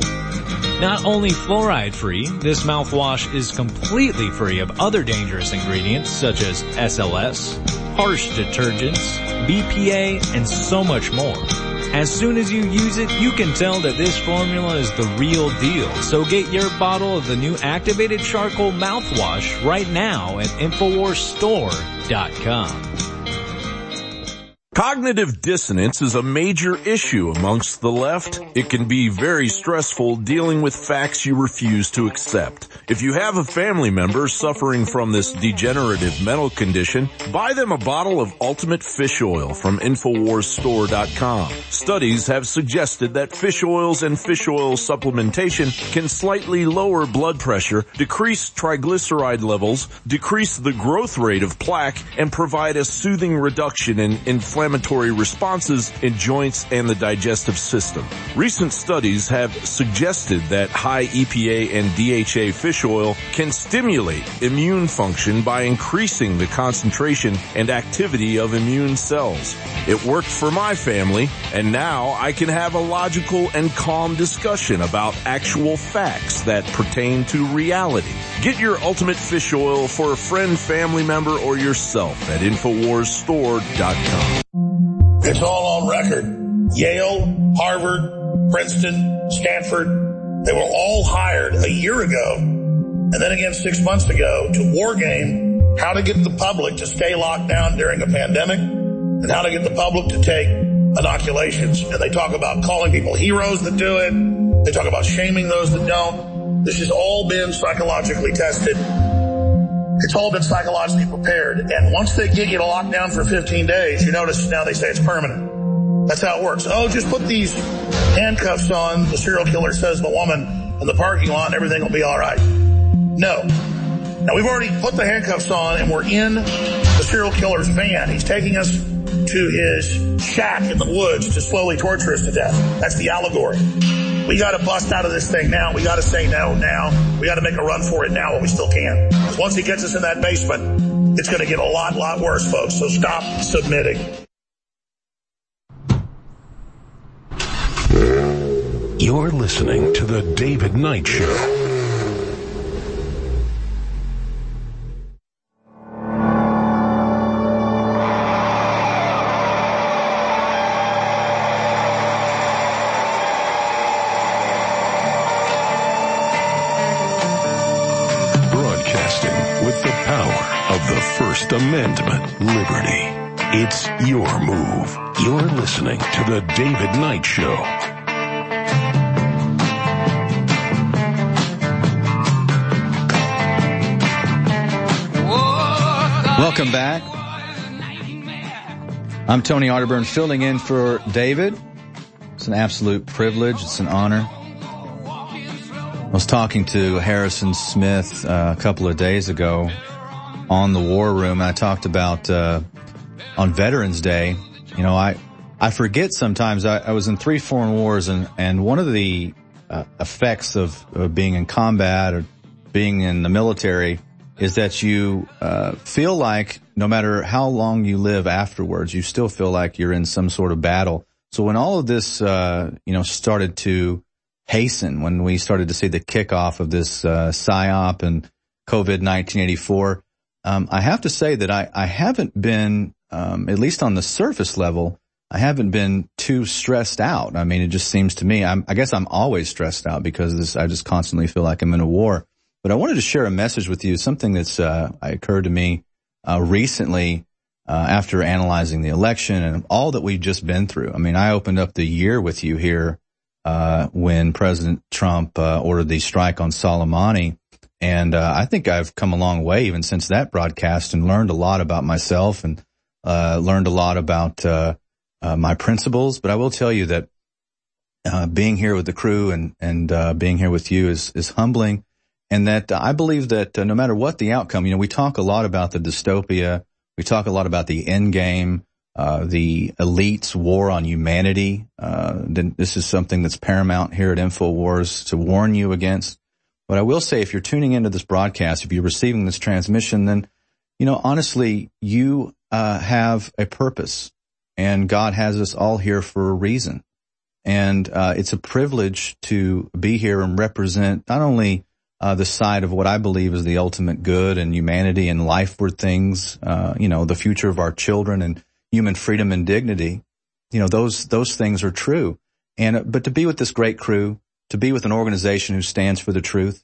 Not only fluoride free, this mouthwash is completely free of other dangerous ingredients such as SLS, harsh detergents, BPA, and so much more. As soon as you use it, you can tell that this formula is the real deal. So get your bottle of the new activated charcoal mouthwash right now at InfoWarsStore.com. Cognitive dissonance is a major issue amongst the left. It can be very stressful dealing with facts you refuse to accept. If you have a family member suffering from this degenerative mental condition, buy them a bottle of Ultimate Fish Oil from InfoWarsStore.com. Studies have suggested that fish oils and fish oil supplementation can slightly lower blood pressure, decrease triglyceride levels, decrease the growth rate of plaque, and provide a soothing reduction in inflammation inflammatory responses in joints and the digestive system. Recent studies have suggested that high EPA and DHA fish oil can stimulate immune function by increasing the concentration and activity of immune cells. It worked for my family, and now I can have a logical and calm discussion about actual facts that pertain to reality. Get your ultimate fish oil for a friend, family member, or yourself at InfoWarsStore.com. It's all on record. Yale, Harvard, Princeton, Stanford, they were all hired a year ago and then again six months ago to war game how to get the public to stay locked down during a pandemic and how to get the public to take inoculations. And they talk about calling people heroes that do it. They talk about shaming those that don't. This has all been psychologically tested. It's all been psychologically prepared. And once they get you to lock down for 15 days, you notice now they say it's permanent. That's how it works. Oh, just put these handcuffs on, the serial killer says the woman in the parking lot everything will be alright. No. Now we've already put the handcuffs on and we're in the serial killer's van. He's taking us to his shack in the woods to slowly torture us to death. That's the allegory. We gotta bust out of this thing now. We gotta say no now. We gotta make a run for it now while we still can. Once he gets us in that basement, it's gonna get a lot, lot worse, folks. So stop submitting. You're listening to the David Knight Show. First Amendment, liberty. It's your move. You're listening to the David Knight Show. Welcome back. I'm Tony Arterburn filling in for David. It's an absolute privilege. It's an honor. I was talking to Harrison Smith uh, a couple of days ago on the War Room. I talked about uh, on Veterans Day, you know, I, I forget sometimes I, I was in three foreign wars and, and one of the uh, effects of, of being in combat or being in the military is that you uh, feel like no matter how long you live afterwards, you still feel like you're in some sort of battle. So when all of this, uh, you know, started to hasten, when we started to see the kickoff of this uh, psyop and COVID 1984, um, I have to say that I, I haven't been, um, at least on the surface level, I haven't been too stressed out. I mean, it just seems to me, I'm, I guess I'm always stressed out because this, I just constantly feel like I'm in a war. But I wanted to share a message with you, something that's uh, occurred to me uh, recently uh, after analyzing the election and all that we've just been through. I mean, I opened up the year with you here uh, when President Trump uh, ordered the strike on Soleimani. And uh, I think I've come a long way even since that broadcast and learned a lot about myself and learned a lot about my principles. But I will tell you that being here with the crew and, and being here with you is, is humbling and that uh, I believe that uh, no matter what the outcome, you know, we talk a lot about the dystopia. We talk a lot about the end game, uh, the elites war on humanity. Uh, then this is something that's paramount here at InfoWars to warn you against. But I will say, if you're tuning into this broadcast, if you're receiving this transmission, then, you know, honestly, you, uh, have a purpose and God has us all here for a reason. And, uh, it's a privilege to be here and represent not only uh, the side of what I believe is the ultimate good and humanity and life lifeward things, uh, you know, the future of our children and human freedom and dignity. You know, those, those things are true. And, uh, but to be with this great crew, to be with an organization who stands for the truth,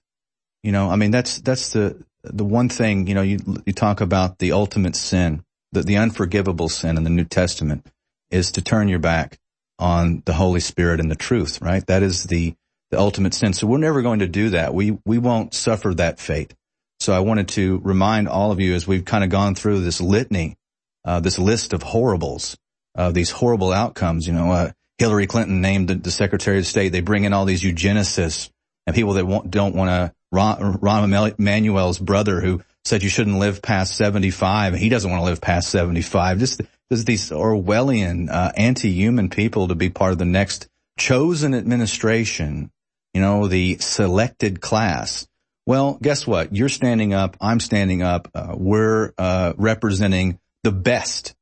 you know, I mean, that's, that's the, the one thing, you know, you, you talk about the ultimate sin, the, the unforgivable sin in the New Testament is to turn your back on the Holy Spirit and the truth, right? That is the, the ultimate sin. So we're never going to do that. We, we won't suffer that fate. So I wanted to remind all of you as we've kind of gone through this litany, uh, this list of horribles, uh, these horrible outcomes, you know, uh, Hillary Clinton named the, the, Secretary of State. They bring in all these eugenicists and people that don't want to, Ron, Rahm Emanuel's brother who said you shouldn't live past 75 and he doesn't want to live past 75. Just, these Orwellian, uh, anti-human people to be part of the next chosen administration you know, the selected class. Well, guess what? You're standing up. I'm standing up. Uh, we're uh, representing the best,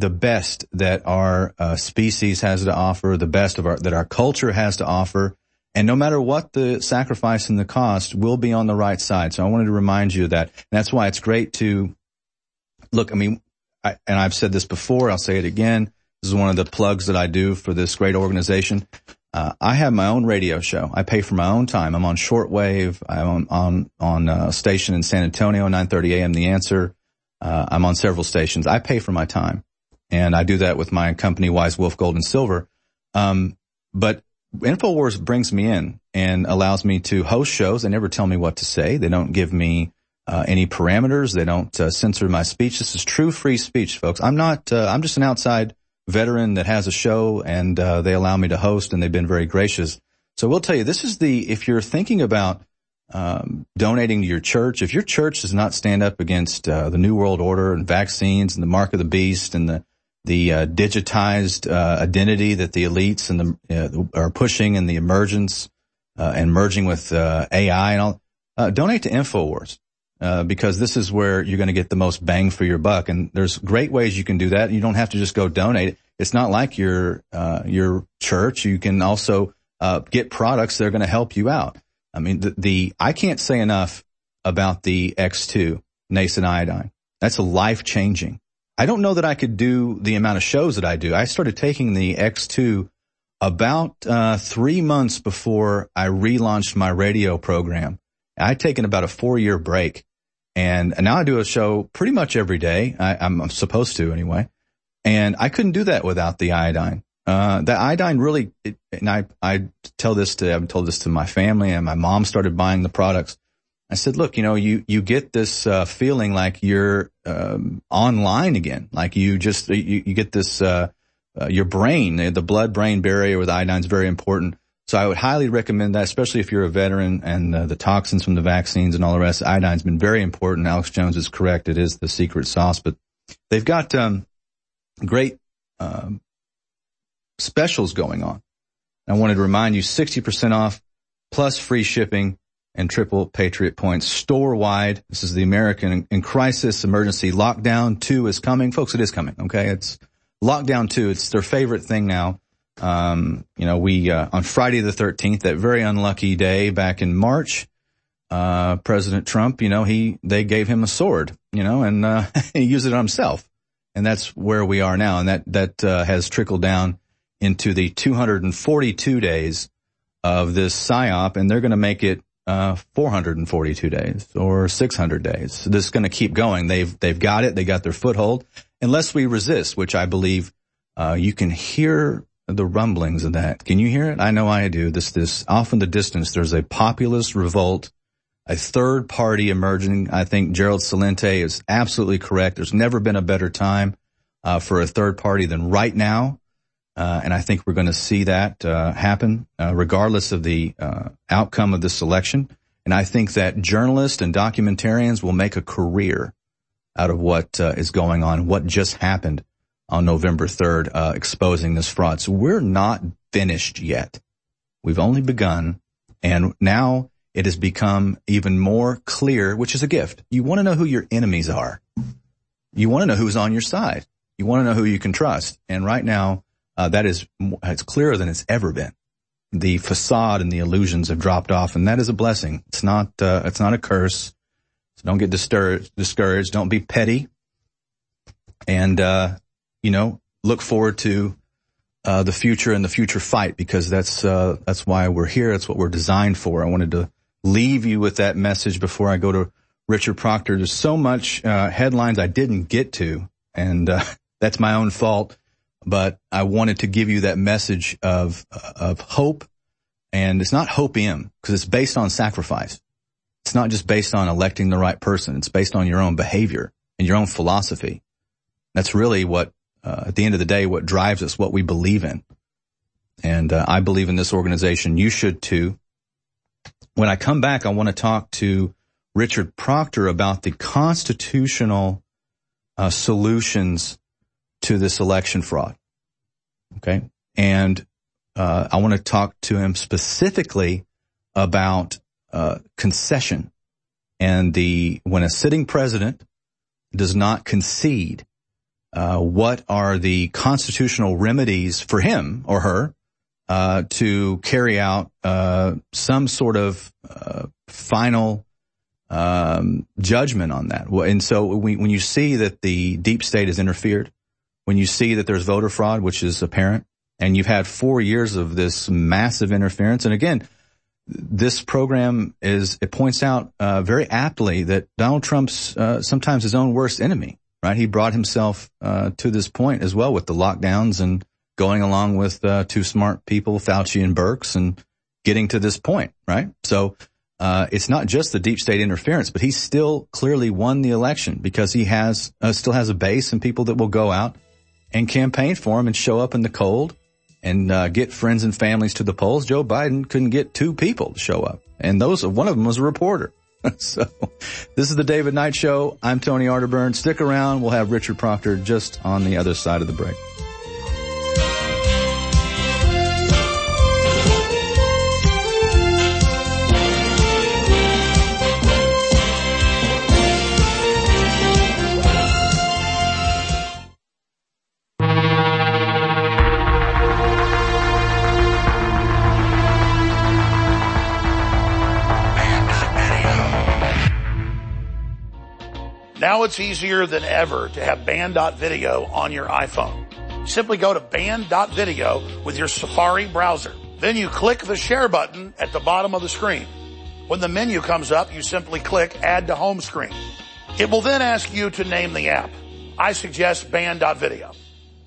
the best that our uh, species has to offer, the best of our that our culture has to offer. And no matter what the sacrifice and the cost, we'll be on the right side. So I wanted to remind you of that. And that's why it's great to look. I mean, I, and I've said this before. I'll say it again. This is one of the plugs that I do for this great organization. Uh, I have my own radio show. I pay for my own time. I'm on shortwave. I'm on on, on a uh, station in San Antonio, 9:30 a.m. The Answer. Uh, I'm on several stations. I pay for my time, and I do that with my company, Wise Wolf Gold and Silver. Um, but Infowars brings me in and allows me to host shows. They never tell me what to say. They don't give me uh, any parameters. They don't uh, censor my speech. This is true free speech, folks. I'm not. Uh, I'm just an outside veteran that has a show and uh, they allow me to host and they've been very gracious. So we'll tell you, this is the, if you're thinking about um, donating to your church, if your church does not stand up against uh, the New World Order and vaccines and the mark of the beast and the the uh, digitized uh, identity that the elites and the uh, are pushing and the emergence uh, and merging with AI and all, donate to Infowars. Uh, because this is where you're going to get the most bang for your buck. And there's great ways you can do that. You don't have to just go donate. It's not like your, uh, your church. You can also, uh, get products that are going to help you out. I mean, the, the, I can't say enough about the X2 nascent iodine. That's a life changing. I don't know that I could do the amount of shows that I do. I started taking the X2 about, uh, three months before I relaunched my radio program. I'd taken about a four year break and, and now I do a show pretty much every day. I, am supposed to anyway. And I couldn't do that without the iodine. Uh, the iodine really, it, and I, I tell this to, I've told this to my family and my mom started buying the products. I said, look, you know, you, you get this, uh, feeling like you're, um, online again. Like you just, you, you get this, uh, uh your brain, the blood brain barrier with iodine is very important. So I would highly recommend that, especially if you're a veteran and uh, the toxins from the vaccines and all the rest. Iodine's been very important. Alex Jones is correct. It is the secret sauce, but they've got, um, great um, specials going on. I wanted to remind you 60% off plus free shipping and triple Patriot points store wide. This is the American in crisis emergency lockdown two is coming. Folks, it is coming. Okay. It's lockdown two. It's their favorite thing now. Um, you know, we, uh, on Friday the 13th, that very unlucky day back in March, uh, President Trump, you know, he, they gave him a sword, you know, and, uh, he used it on himself. And that's where we are now. And that, that, uh, has trickled down into the 242 days of this psyop and they're going to make it, uh, 442 days or 600 days. This is going to keep going. They've, they've got it. They got their foothold unless we resist, which I believe, uh, you can hear the rumblings of that. Can you hear it? I know I do. This, this off in the distance, there's a populist revolt, a third party emerging. I think Gerald Celente is absolutely correct. There's never been a better time, uh, for a third party than right now. Uh, and I think we're going to see that, uh, happen, uh, regardless of the, uh, outcome of this election. And I think that journalists and documentarians will make a career out of what uh, is going on, what just happened on November 3rd, uh, exposing this fraud. So we're not finished yet. We've only begun and now it has become even more clear, which is a gift. You want to know who your enemies are. You want to know who's on your side. You want to know who you can trust. And right now, uh, that is, it's clearer than it's ever been. The facade and the illusions have dropped off and that is a blessing. It's not, uh, it's not a curse. So don't get discouraged, discouraged. Don't be petty. And, uh, you know, look forward to uh, the future and the future fight because that's uh, that's why we're here. That's what we're designed for. I wanted to leave you with that message before I go to Richard Proctor. There's so much uh, headlines I didn't get to, and uh, that's my own fault. But I wanted to give you that message of of hope, and it's not hope in because it's based on sacrifice. It's not just based on electing the right person. It's based on your own behavior and your own philosophy. That's really what uh, at the end of the day, what drives us, what we believe in. And uh, I believe in this organization. You should too. When I come back, I want to talk to Richard Proctor about the constitutional uh, solutions to this election fraud. Okay. And uh, I want to talk to him specifically about uh, concession and the when a sitting president does not concede uh, what are the constitutional remedies for him or her uh, to carry out uh, some sort of uh, final um, judgment on that. And so when, when you see that the deep state has interfered, when you see that there's voter fraud, which is apparent, and you've had four years of this massive interference, and again, this program is it points out uh, very aptly that Donald Trump's uh, sometimes his own worst enemy right? He brought himself uh, to this point as well with the lockdowns and going along with uh, two smart people, Fauci and Birx, and getting to this point, right? So uh, it's not just the deep state interference, but he still clearly won the election because he has uh, still has a base and people that will go out and campaign for him and show up in the cold and uh, get friends and families to the polls. Joe Biden couldn't get two people to show up, and those one of them was a reporter. so this is the David Knight Show. I'm Tony Arterburn. Stick around. We'll have Richard Proctor just on the other side of the break. Now it's easier than ever to have banned.video on your iPhone. Simply go to banned.video with your Safari browser. Then you click the share button at the bottom of the screen. When the menu comes up, you simply click add to home screen. It will then ask you to name the app. I suggest banned.video.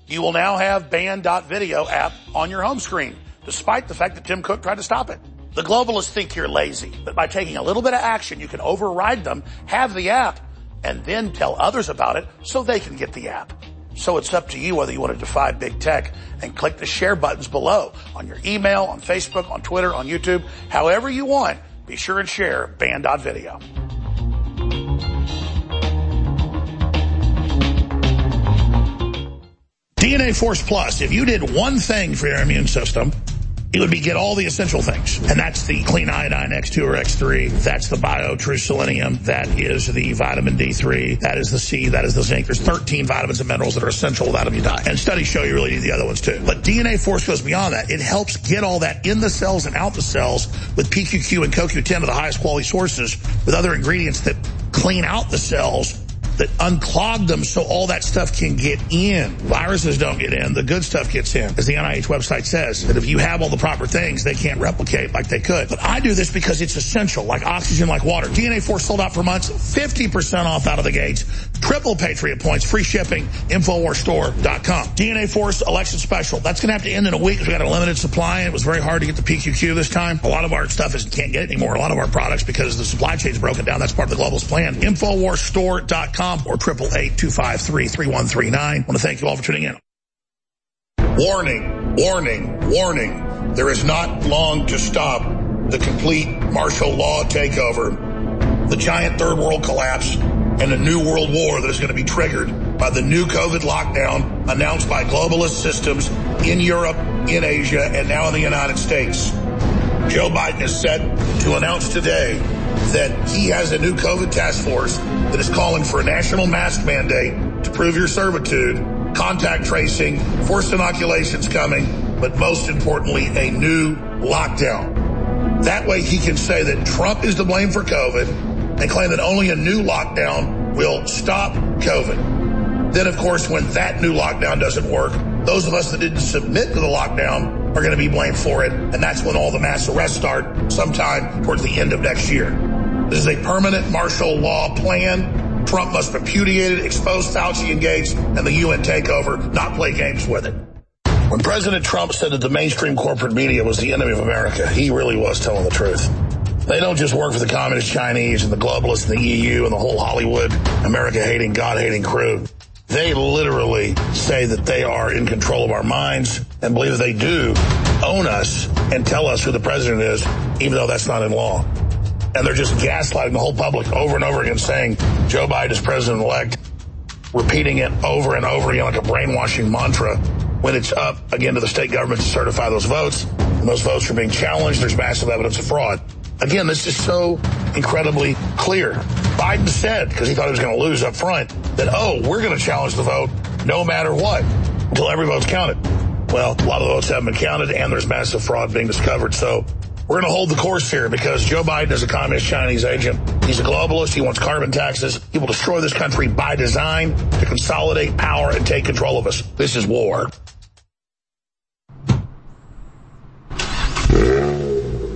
You will now have banned.video app on your home screen, despite the fact that Tim Cook tried to stop it. The globalists think you're lazy, but by taking a little bit of action, you can override them, have the app, and then tell others about it so they can get the app. So it's up to you whether you want to defy big tech and click the share buttons below on your email, on Facebook, on Twitter, on YouTube, however you want. Be sure and share banned.video. DNA Force Plus, if you did one thing for your immune system, it would be get all the essential things. And that's the clean iodine X2 or X3. That's the bio true selenium. That is the vitamin D3. That is the C. That is the zinc. There's 13 vitamins and minerals that are essential. Without them, you die. And studies show you really need the other ones too. But DNA Force goes beyond that. It helps get all that in the cells and out the cells with PQQ and CoQ10 of the highest quality sources with other ingredients that clean out the cells that unclog them so all that stuff can get in. Viruses don't get in. The good stuff gets in. As the NIH website says, that if you have all the proper things, they can't replicate like they could. But I do this because it's essential, like oxygen, like water. DNA Force sold out for months, 50% off out of the gates. Triple Patriot points, free shipping, InfoWarsStore.com. DNA Force election special. That's going to have to end in a week because we got a limited supply and it was very hard to get the PQQ this time. A lot of our stuff is can't get anymore. A lot of our products because the supply chain's broken down. That's part of the globalist plan. InfoWarsStore.com or one three nine. I want to thank you all for tuning in. Warning, warning, warning. There is not long to stop the complete martial law takeover, the giant third world collapse, and a new world war that is going to be triggered by the new COVID lockdown announced by globalist systems in Europe, in Asia, and now in the United States. Joe Biden is set to announce today that he has a new COVID task force that is calling for a national mask mandate to prove your servitude, contact tracing, forced inoculations coming, but most importantly, a new lockdown. That way he can say that Trump is to blame for COVID and claim that only a new lockdown will stop COVID. Then, of course, when that new lockdown doesn't work, those of us that didn't submit to the lockdown are going to be blamed for it. And that's when all the mass arrests start sometime towards the end of next year. This is a permanent martial law plan. Trump must repudiate it, expose Fauci and Gates and the UN takeover, not play games with it. When President Trump said that the mainstream corporate media was the enemy of America, he really was telling the truth. They don't just work for the communist Chinese and the globalists and the EU and the whole Hollywood, America hating, God hating crew. They literally say that they are in control of our minds and believe they do own us and tell us who the president is, even though that's not in law. And they're just gaslighting the whole public over and over again saying Joe Biden is president-elect, repeating it over and over again like a brainwashing mantra when it's up again to the state government to certify those votes. And those votes are being challenged. There's massive evidence of fraud. Again, this is so incredibly clear. Biden said, because he thought he was going to lose up front, that, oh, we're going to challenge the vote no matter what until every vote's counted. Well, a lot of the votes haven't been counted and there's massive fraud being discovered. So we're going to hold the course here because Joe Biden is a communist Chinese agent. He's a globalist. He wants carbon taxes. He will destroy this country by design to consolidate power and take control of us. This is war.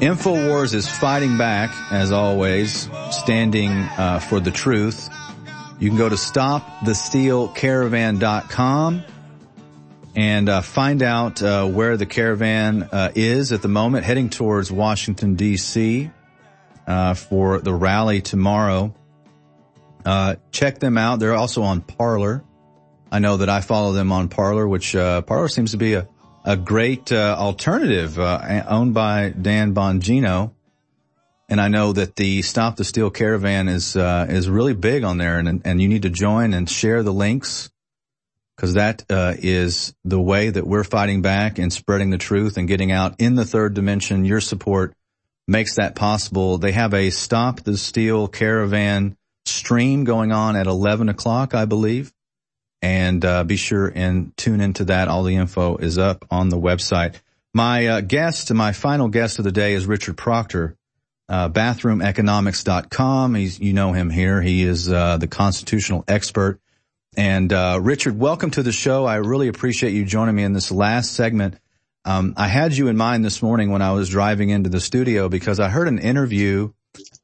InfoWars is fighting back, as always, standing uh, for the truth. You can go to stopthestealcaravan.com and uh, find out uh, where the caravan uh, is at the moment, heading towards Washington, D.C. Uh, for the rally tomorrow. Uh, check them out. They're also on Parler. I know that I follow them on Parler, which Parler seems to be a a great uh, alternative uh, owned by Dan Bongino. And I know that the Stop the Steal Caravan is uh, is really big on there, and and you need to join and share the links because that uh, is the way that we're fighting back and spreading the truth and getting out in the third dimension. Your support makes that possible. They have a Stop the Steal Caravan stream going on at 11 o'clock, I believe and uh, be sure and tune into that. All the info is up on the website. My uh, guest, my final guest of the day is Richard Proctor, uh, bathroomeconomics.com. He's, you know him here. He is uh, the constitutional expert. And uh, Richard, welcome to the show. I really appreciate you joining me in this last segment. Um, I had you in mind this morning when I was driving into the studio because I heard an interview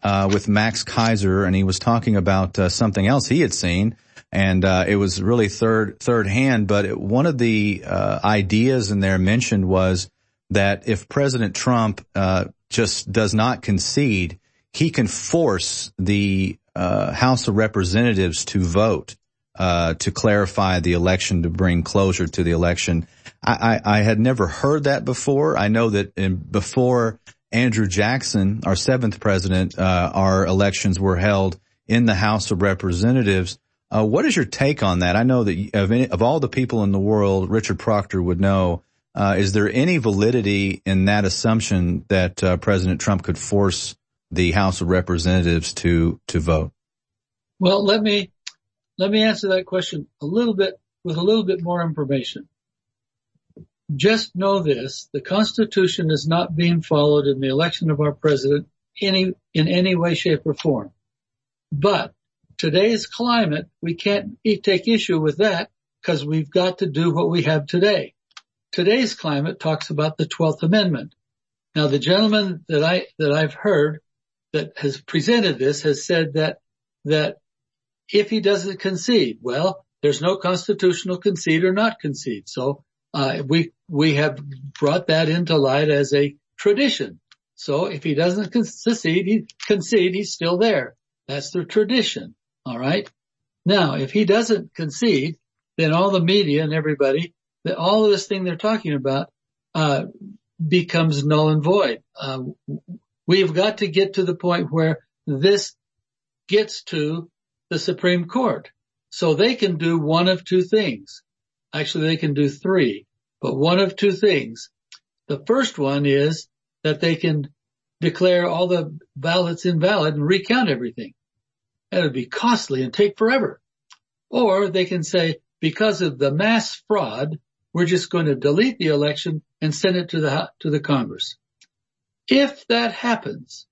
uh, with Max Keiser, and he was talking about something else he had seen and uh, it was really third third hand. But one of the uh, ideas in there mentioned was that if President Trump uh, just does not concede, he can force the uh, House of Representatives to vote uh, to clarify the election to bring closure to the election. I, I, I had never heard that before. I know that in, before Andrew Jackson, our seventh president, uh, our elections were held in the House of Representatives. Uh, what is your take on that? I know that of, any, of all the people in the world, Richard Proctor would know. Uh, is there any validity in that assumption that uh, President Trump could force the House of Representatives to to vote? Well, let me let me answer that question a little bit with a little bit more information. Just know this, the Constitution is not being followed in the election of our president any, in any way, shape or form. But today's climate, we can't take issue with that because we've got to do what we have today. Today's climate talks about the 12th Amendment. Now the gentleman that I, that I've heard that has presented this has said that, that if he doesn't concede, well, there's no constitutional concede or not concede. So uh, we we have brought that into light as a tradition. So if he doesn't concede, he concede, he's still there. That's the tradition. All right. Now, if he doesn't concede, then all the media and everybody, that all of this thing they're talking about, uh, becomes null and void. Uh, we've got to get to the point where this gets to the Supreme Court. So they can do one of two things. Actually, they can do three, but one of two things. The first one is that they can declare all the ballots invalid and recount everything. That would be costly and take forever. Or they can say, because of the mass fraud, we're just going to delete the election and send it to the, to the Congress. If that happens,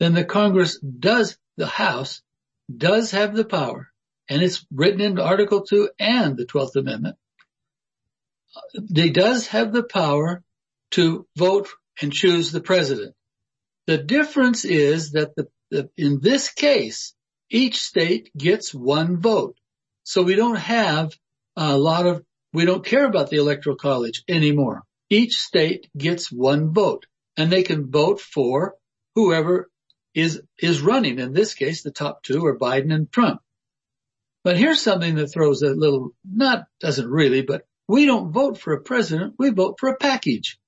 then the Congress does, the House does have the power, and it's written in Article 2 and the 12th Amendment, they does have the power to vote and choose the president. The difference is that the, the, in this case, each state gets one vote. So we don't have a lot of, we don't care about the electoral college anymore. Each state gets one vote and they can vote for whoever is, is running. In this case, the top two are Biden and Trump. But here's something that throws a little, not, doesn't really, but we don't vote for a president. We vote for a package.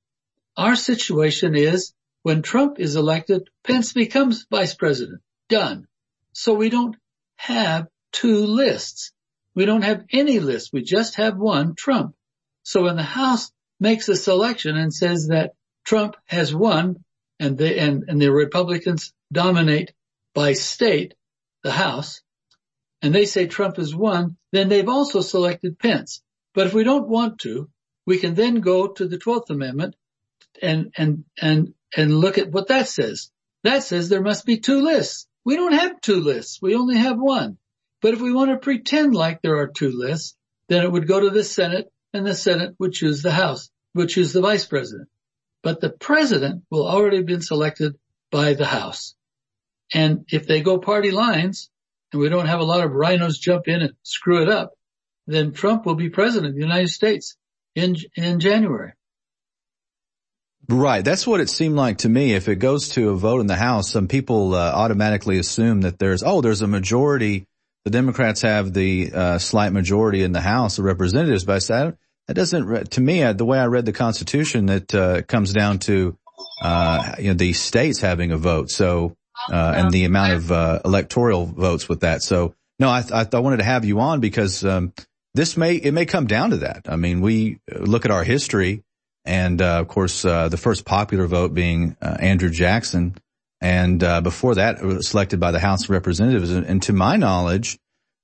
Our situation is when Trump is elected, Pence becomes vice president. Done. So we don't have two lists. We don't have any list. We just have one Trump. So when the House makes a selection and says that Trump has won and they, and, and the Republicans dominate by state, the House, and they say Trump has won, then they've also selected Pence. But if we don't want to, we can then go to the 12th Amendment and, and, and, and look at what that says. That says there must be two lists. We don't have two lists. We only have one. But if we want to pretend like there are two lists, then it would go to the Senate and the Senate would choose the House, would choose the Vice President. But the President will already have been selected by the House. And if they go party lines and we don't have a lot of rhinos jump in and screw it up, then Trump will be president of the United States in, in January. Right. That's what it seemed like to me. If it goes to a vote in the House, some people uh, automatically assume that there's, oh, there's a majority. The Democrats have the uh, slight majority in the House of Representatives, but I said, that doesn't, to me, uh, the way I read the Constitution, it uh, comes down to, uh, you know, the states having a vote. So, uh, and the amount of electoral votes with that. So, no, I, I, I wanted to have you on because, um, this may, it may come down to that. I mean, we look at our history and, uh, of course, uh, the first popular vote being, uh, Andrew Jackson. And, uh, before that was selected by the House of Representatives. And, and to my knowledge,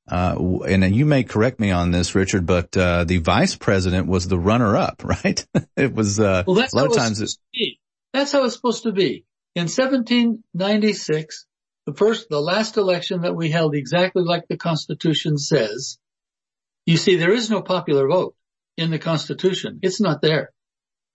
uh, and you may correct me on this, Richard, but, uh, the vice president was the runner up, right? it was, well, that's a lot of times it's, that's how it's supposed to be. In 1796, the first, the last election that we held exactly like the Constitution says, you see, there is no popular vote in the Constitution. It's not there.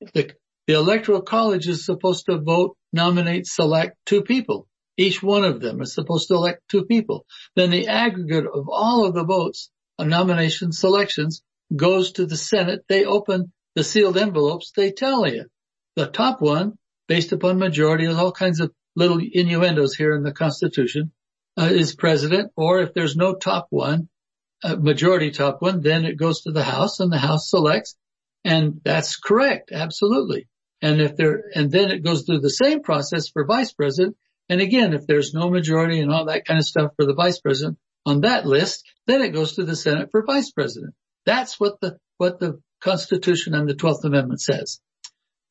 The, the Electoral College is supposed to vote, nominate, select two people. Each one of them is supposed to elect two people. Then the aggregate of all of the votes on nomination selections goes to the Senate. They open the sealed envelopes. They tally it. the top one, based upon majority, there's all kinds of little innuendos here in the Constitution, uh, is president, or if there's no top one, uh, majority top one, then it goes to the House and the House selects, and that's correct, absolutely. And if there, and then it goes through the same process for vice president. And again, if there's no majority and all that kind of stuff for the vice president on that list, then it goes to the Senate for vice president. That's what the, what the Constitution and the 12th Amendment says.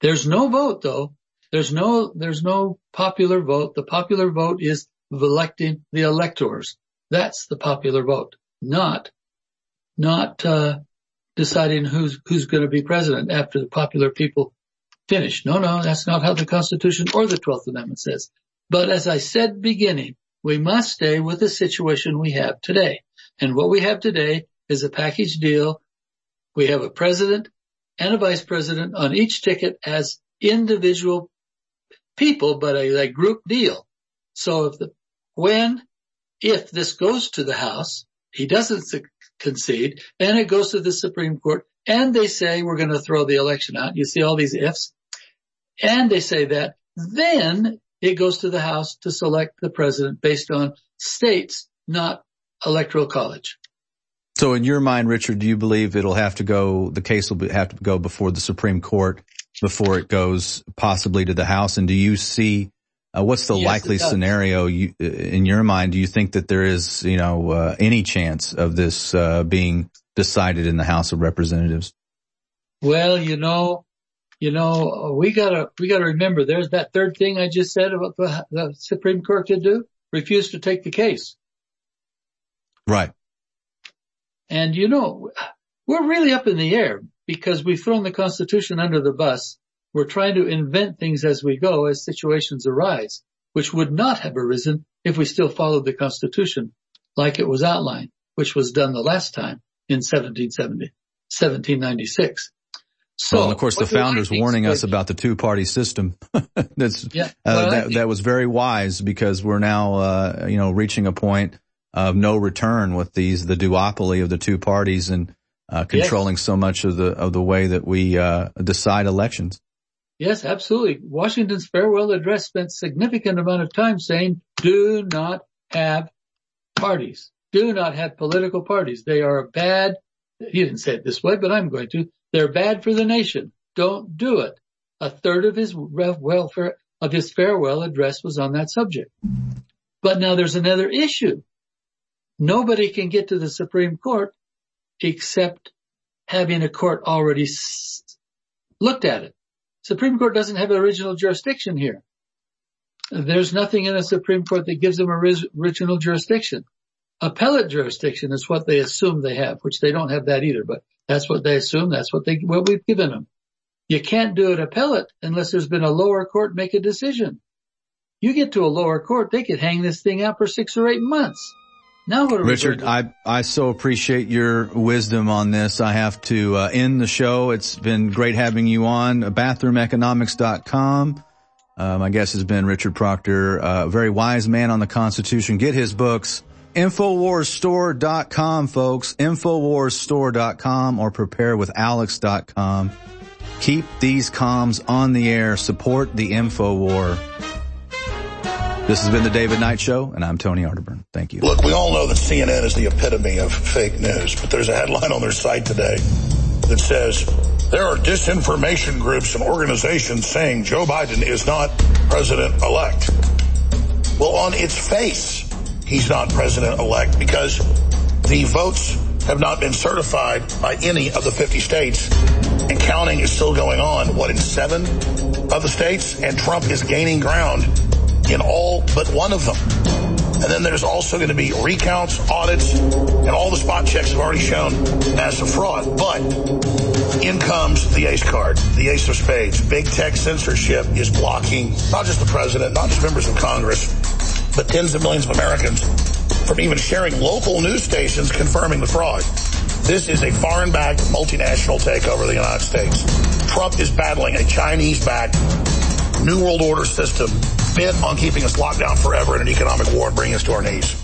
There's no vote though. There's no, there's no popular vote. The popular vote is electing the electors. That's the popular vote, not, not, uh, deciding who's, who's going to be president after the popular people finish. No, no, that's not how the Constitution or the 12th Amendment says. But as I said beginning, we must stay with the situation we have today. And what we have today is a package deal. We have a president and a vice president on each ticket as individual people, but a, a group deal. So if the, when, if this goes to the House, he doesn't concede and it goes to the Supreme Court and they say we're going to throw the election out. You see all these ifs and they say that then it goes to the House to select the president based on states, not electoral college. So in your mind, Richard, do you believe it'll have to go, the case will have to go before the Supreme Court before it goes possibly to the House? And do you see, uh, what's the yes, likely scenario you, in your mind? Do you think that there is, you know, uh, any chance of this, uh, being decided in the House of Representatives? Well, you know, you know, we gotta, we gotta remember there's that third thing I just said about the, the Supreme Court could do, refuse to take the case. Right. And you know, we're really up in the air because we've thrown the Constitution under the bus. We're trying to invent things as we go as situations arise, which would not have arisen if we still followed the Constitution like it was outlined, which was done the last time in 1770, 1796. So, well, of course, the founders warning us about the two-party system. That's yeah, uh, that, that was very wise because we're now, uh, you know, reaching a point of no return with these the duopoly of the two parties and uh, controlling yes. so much of the of the way that we uh, decide elections. Yes, absolutely. Washington's farewell address spent significant amount of time saying, "Do not have parties. Do not have political parties. They are bad." He didn't say it this way, but I'm going to. They're bad for the nation. Don't do it. A third of his welfare of his farewell address was on that subject. But now there's another issue. Nobody can get to the Supreme Court except having a court already looked at it. Supreme Court doesn't have original jurisdiction here. There's nothing in a Supreme Court that gives them original jurisdiction. Appellate jurisdiction is what they assume they have, which they don't have that either, but that's what they assume. That's what they, what we've given them. You can't do it appellate unless there's been a lower court make a decision. You get to a lower court, they could hang this thing out for six or eight months. Richard, I, I so appreciate your wisdom on this. I have to uh, end the show. It's been great having you on. Bathroomeconomics.com. Uh, my guest has been Richard Proctor, a very wise man on the Constitution. Get his books. Infowarsstore.com, folks. Infowarsstore.com or preparewithalex.com. Keep these comms on the air. Support the InfoWar. This has been the David Knight Show, and I'm Tony Arterburn. Thank you. Look, we all know that CNN is the epitome of fake news, but there's a headline on their site today that says there are disinformation groups and organizations saying Joe Biden is not president-elect. Well, on its face, he's not president-elect because the votes have not been certified by any of the 50 states and counting is still going on, what, in seven of the states? And Trump is gaining ground in all but one of them. And then there's also going to be recounts, audits, and all the spot checks have already shown as a fraud. But in comes the ace card, the ace of spades. Big tech censorship is blocking not just the president, not just members of Congress, but tens of millions of Americans from even sharing local news stations confirming the fraud. This is a foreign-backed multinational takeover of the United States. Trump is battling a Chinese-backed New World Order system bent on keeping us locked down forever in an economic war and bringing us to our knees.